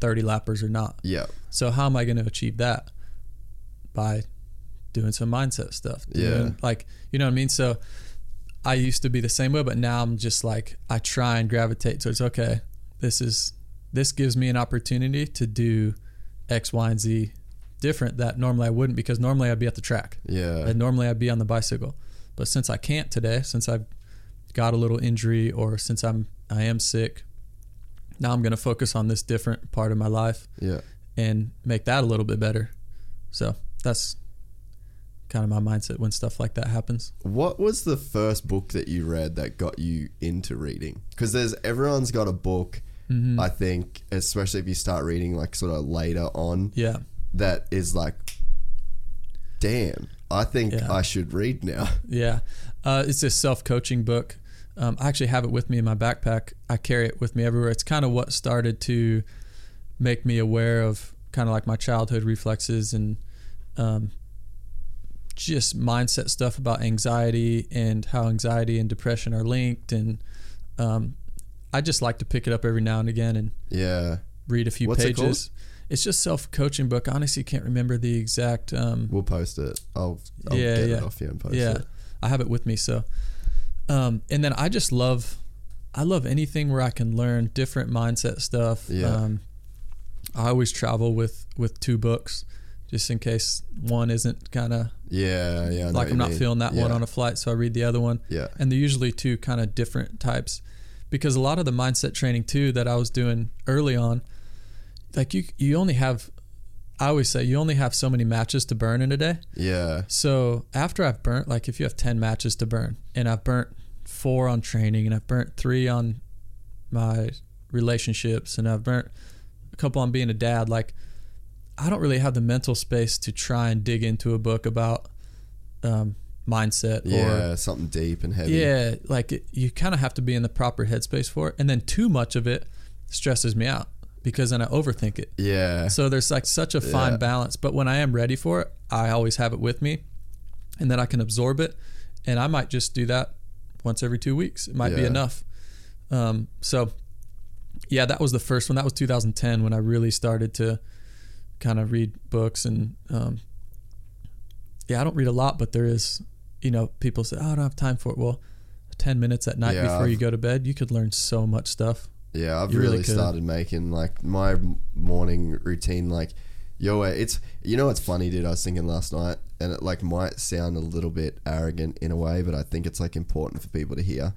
30 lappers or not. yeah So how am I going to achieve that? By doing some mindset stuff. Yeah. Like, you know what I mean? So I used to be the same way, but now I'm just like I try and gravitate towards okay, this is this gives me an opportunity to do X, Y, and Z different that normally I wouldn't because normally I'd be at the track. yeah And normally I'd be on the bicycle. But since I can't today, since I've got a little injury or since I'm I am sick, now I'm going to focus on this different part of my life yeah and make that a little bit better. So, that's kind of my mindset when stuff like that happens. What was the first book that you read that got you into reading? Because there's everyone's got a book. Mm-hmm. I think, especially if you start reading like sort of later on, Yeah. that is like, damn, I think Yeah. I should read now. Yeah. Uh, it's a self coaching book. Um, I actually have it with me in my backpack. I carry it with me everywhere. It's kind of what started to make me aware of kind of like my childhood reflexes and um, just mindset stuff about anxiety and how anxiety and depression are linked. And um, I just like to pick it up every now and again and Yeah. read a few What's it pages. it's just self coaching book. I honestly can't remember the exact. Um, We'll post it. I'll, I'll Yeah, get yeah. it off you and post yeah, it. I have it with me. So, um, and then I just love, I love anything where I can learn different mindset stuff. Yeah. Um, I always travel with with two books, just in case one isn't kind of Yeah, yeah. Like I'm not mean. feeling that one on a flight, so I read the other one. Yeah. And they're usually two kind of different types, because a lot of the mindset training too that I was doing early on, like you you only have, I always say you only have so many matches to burn in a day. Yeah. So after I've burnt, like if you have 10 matches to burn, and I've burnt four on training, and I've burnt three on my relationships, and I've burnt a couple on being a dad, like I don't really have the mental space to try and dig into a book about um, mindset Yeah. or something deep and heavy. yeah, like it, you kind of have to be in the proper headspace for it, and then too much of it stresses me out because then I overthink it. Yeah. So there's like such a fine Yeah. balance. But when I am ready for it, I always have it with me and then I can absorb it. And I might just do that once every two weeks. It might be enough. Um, so, yeah, that was the first one. That was 2010 when I really started to kind of read books. And um, yeah, I don't read a lot, but there is, you know, people say, oh, I don't have time for it. Well, 10 minutes at night Yeah, before you go to bed, you could learn so much stuff. Yeah, I've You really, really started making like my morning routine. Like, yo, eh, it's you know what's funny, dude. I was thinking last night, and it like might sound a little bit arrogant in a way, but I think it's like important for people to hear.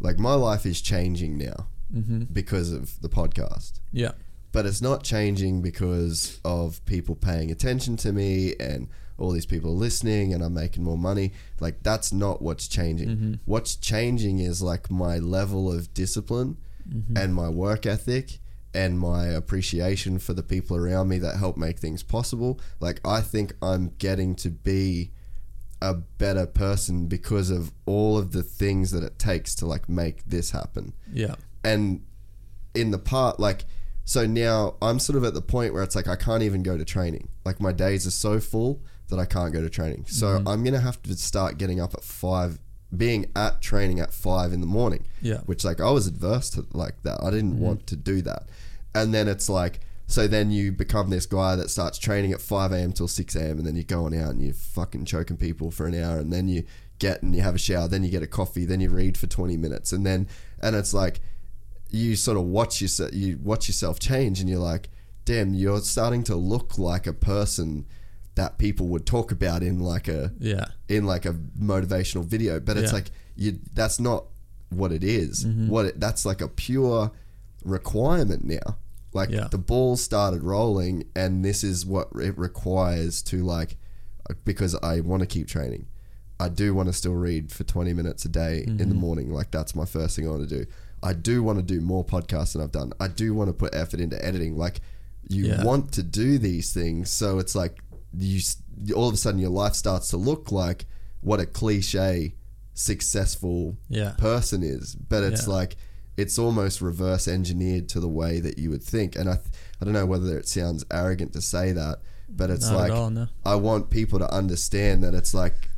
Like, my life is changing now mm-hmm. because of the podcast, Yeah. but it's not changing because of people paying attention to me and all these people are listening and I'm making more money. Like, that's not what's changing. Mm-hmm. What's changing is like my level of discipline Mm-hmm. and my work ethic and my appreciation for the people around me that help make things possible. Like I think I'm getting to be a better person because of all of the things that it takes to like make this happen. Yeah. And in the part like so now I'm sort of at the point where it's like I can't even go to training. Like my days are so full that I can't go to training. So mm-hmm. I'm going to have to start getting up at 5 being at training at 5 in the morning Yeah. which like I was adverse to like that. I didn't mm-hmm. want to do that. And then it's like, so then you become this guy that starts training at 5 a.m. till 6 a.m. and then you're going out and you're fucking choking people for an hour and then you get and you have a shower, then you get a coffee, then you read for 20 minutes and then, and it's like, you sort of watch yourself, you watch yourself change and you're like, damn, you're starting to look like a person that people would talk about in like a, Yeah. in like a motivational video, but it's Yeah. like you that's not what it is. Mm-hmm. What it, that's like a pure requirement now. Like Yeah. the ball started rolling, and this is what it requires to like because I want to keep training. I do want to still read for 20 minutes a day in Mm-hmm. the morning. Like that's my first thing I want to do. I do want to do more podcasts than I've done. I do want to put effort into editing. Like you Yeah. want to do these things, so it's like you all of a sudden your life starts to look like what a cliche successful Yeah. person is, but it's Yeah. like it's almost reverse engineered to the way that you would think. And I, th- I don't know whether it sounds arrogant to say that, but it's Not like all, no. I want people to understand that it's like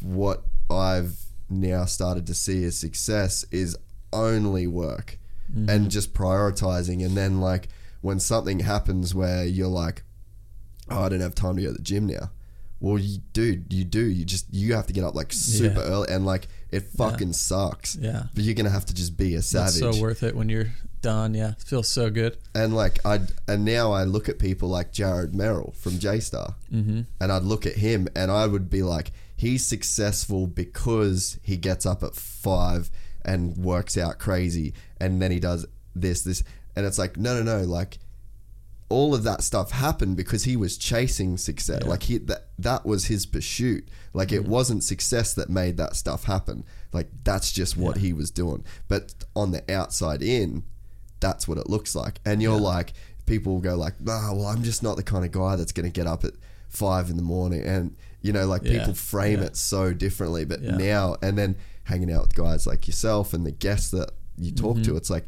what I've now started to see as success is only work Mm-hmm. and just prioritizing. And then, like, when something happens where you're like, oh, I don't have time to go to the gym now. Well, you, dude, you do. You just you have to get up like super Yeah. early, and like it fucking sucks. Yeah. But you're gonna have to just be a savage. That's so worth it when you're done. Yeah. It feels so good. And like I and now I look at people like Jared Merrill from J Star, mm-hmm. and I'd look at him and I would be like, he's successful because he gets up at five and works out crazy, and then he does this, this, and it's like, no, no, no, like all of that stuff happened because he was chasing success. Like he that that was his pursuit. Like it wasn't success that made that stuff happen. Like that's just what he was doing. But on the outside in, that's what it looks like. And you're like, people will go like, oh, well, I'm just not the kind of guy that's going to get up at five in the morning. And, you know, like Yeah. people frame Yeah. it so differently. But Yeah. now, and then hanging out with guys like yourself and the guests that you talk Mm-hmm. to, it's like,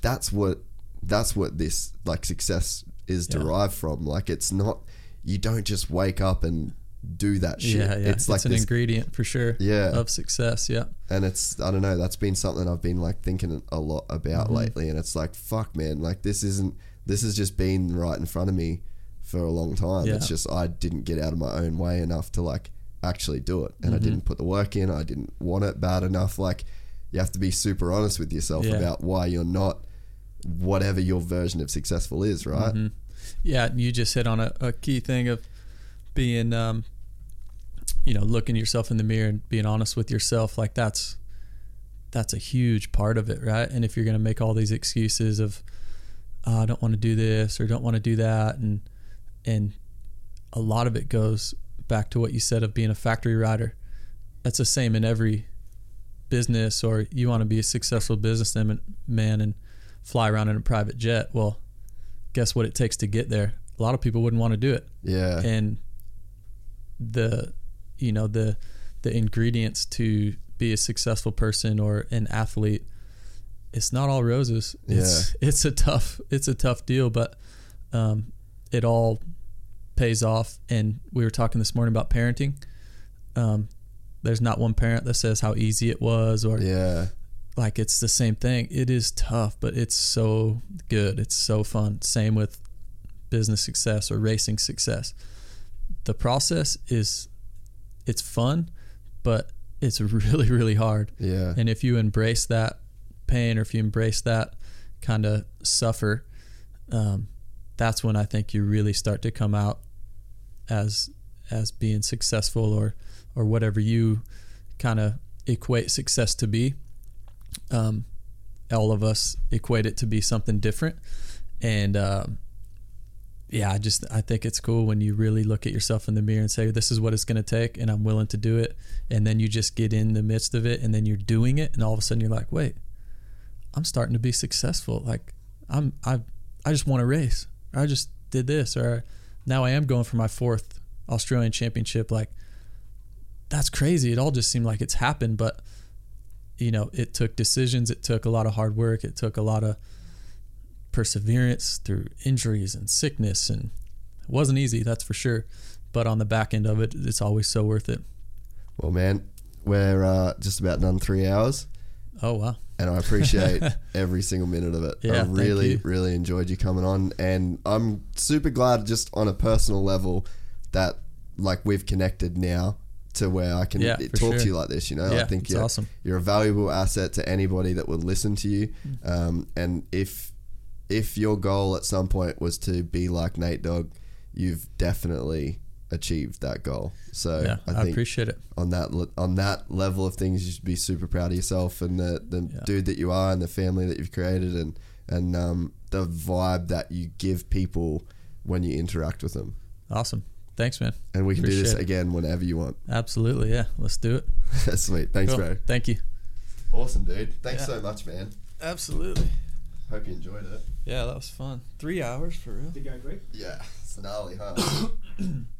that's what, that's what this like success is Yeah. derived from. Like, it's not, you don't just wake up and do that shit. Yeah, yeah. It's like an this, ingredient for sure. Yeah. Of success. Yeah. and it's I don't know. That's been something I've been like thinking a lot about Mm-hmm. lately, and it's like fuck, man. Like this isn't. This has just been right in front of me for a long time. Yeah. It's just I didn't get out of my own way enough to like actually do it, and I Mm-hmm. didn't put the work in. I didn't want it bad enough. Like you have to be super honest with yourself Yeah. about why you're not whatever your version of successful is, right? Mm-hmm. Yeah, you just hit on a, a key thing of being, um, you know, looking yourself in the mirror and being honest with yourself. Like that's that's a huge part of it, right? And if you're going to make all these excuses of, oh, I don't want to do this or don't want to do that, and and a lot of it goes back to what you said of being a factory rider. That's the same in every business, or you want to be a successful businessman man and fly around in a private jet. Well, guess what it takes to get there? A lot of people wouldn't want to do it. Yeah, And the you know, the the ingredients to be a successful person or an athlete, it's not all roses. It's it's a tough it's a tough deal, but um, it all pays off. And we were talking this morning about parenting. Um, there's not one parent that says how easy it was or yeah, like it's the same thing. It is tough, but it's so good. It's so fun. Same with business success or racing success. The process is it's fun, but it's really really hard. yeah, And if you embrace that pain or if you embrace that kind of suffer, um, that's when I think you really start to come out as as being successful or or whatever you kind of equate success to be. Um, all of us equate it to be something different, and um, yeah, I just I think it's cool when you really look at yourself in the mirror and say, "This is what it's going to take, and I'm willing to do it." And then you just get in the midst of it, and then you're doing it, and all of a sudden you're like, "Wait, I'm starting to be successful. Like I'm I I just won a race. I just did this, or now I am going for my fourth Australian championship. Like that's crazy. It all just seemed like it's happened, but you know, it took decisions. It took a lot of hard work. It took a lot of perseverance through injuries and sickness, and it wasn't easy. That's for sure. But on the back end of it, it's always so worth it. Well, man, we're uh, just about done three hours. Oh wow. and I appreciate every single minute of it. Yeah, I really, really enjoyed you coming on, and I'm super glad, just on a personal level, that like we've connected now to where I can Yeah, talk sure. to you like this. You know, I think you're awesome. you're a valuable asset to anybody that would listen to you. Mm. Um, and if if your goal at some point was to be like Nate Dogg, you've definitely achieved that goal. So Yeah, I I, think appreciate it. on that on that level of things, you should be super proud of yourself and the, the Yeah. dude that you are and the family that you've created and and um, the vibe that you give people when you interact with them. Awesome. Thanks, man. And we can do this again whenever you want. Absolutely. Yeah. Let's do it. That's sweet, thanks, Cool. bro. Thank you. Awesome, dude. Thanks Yeah. so much, man. Absolutely. Hope you enjoyed it. Yeah, that was fun. Three hours for real. Did you agree? Yeah, it's gnarly, huh?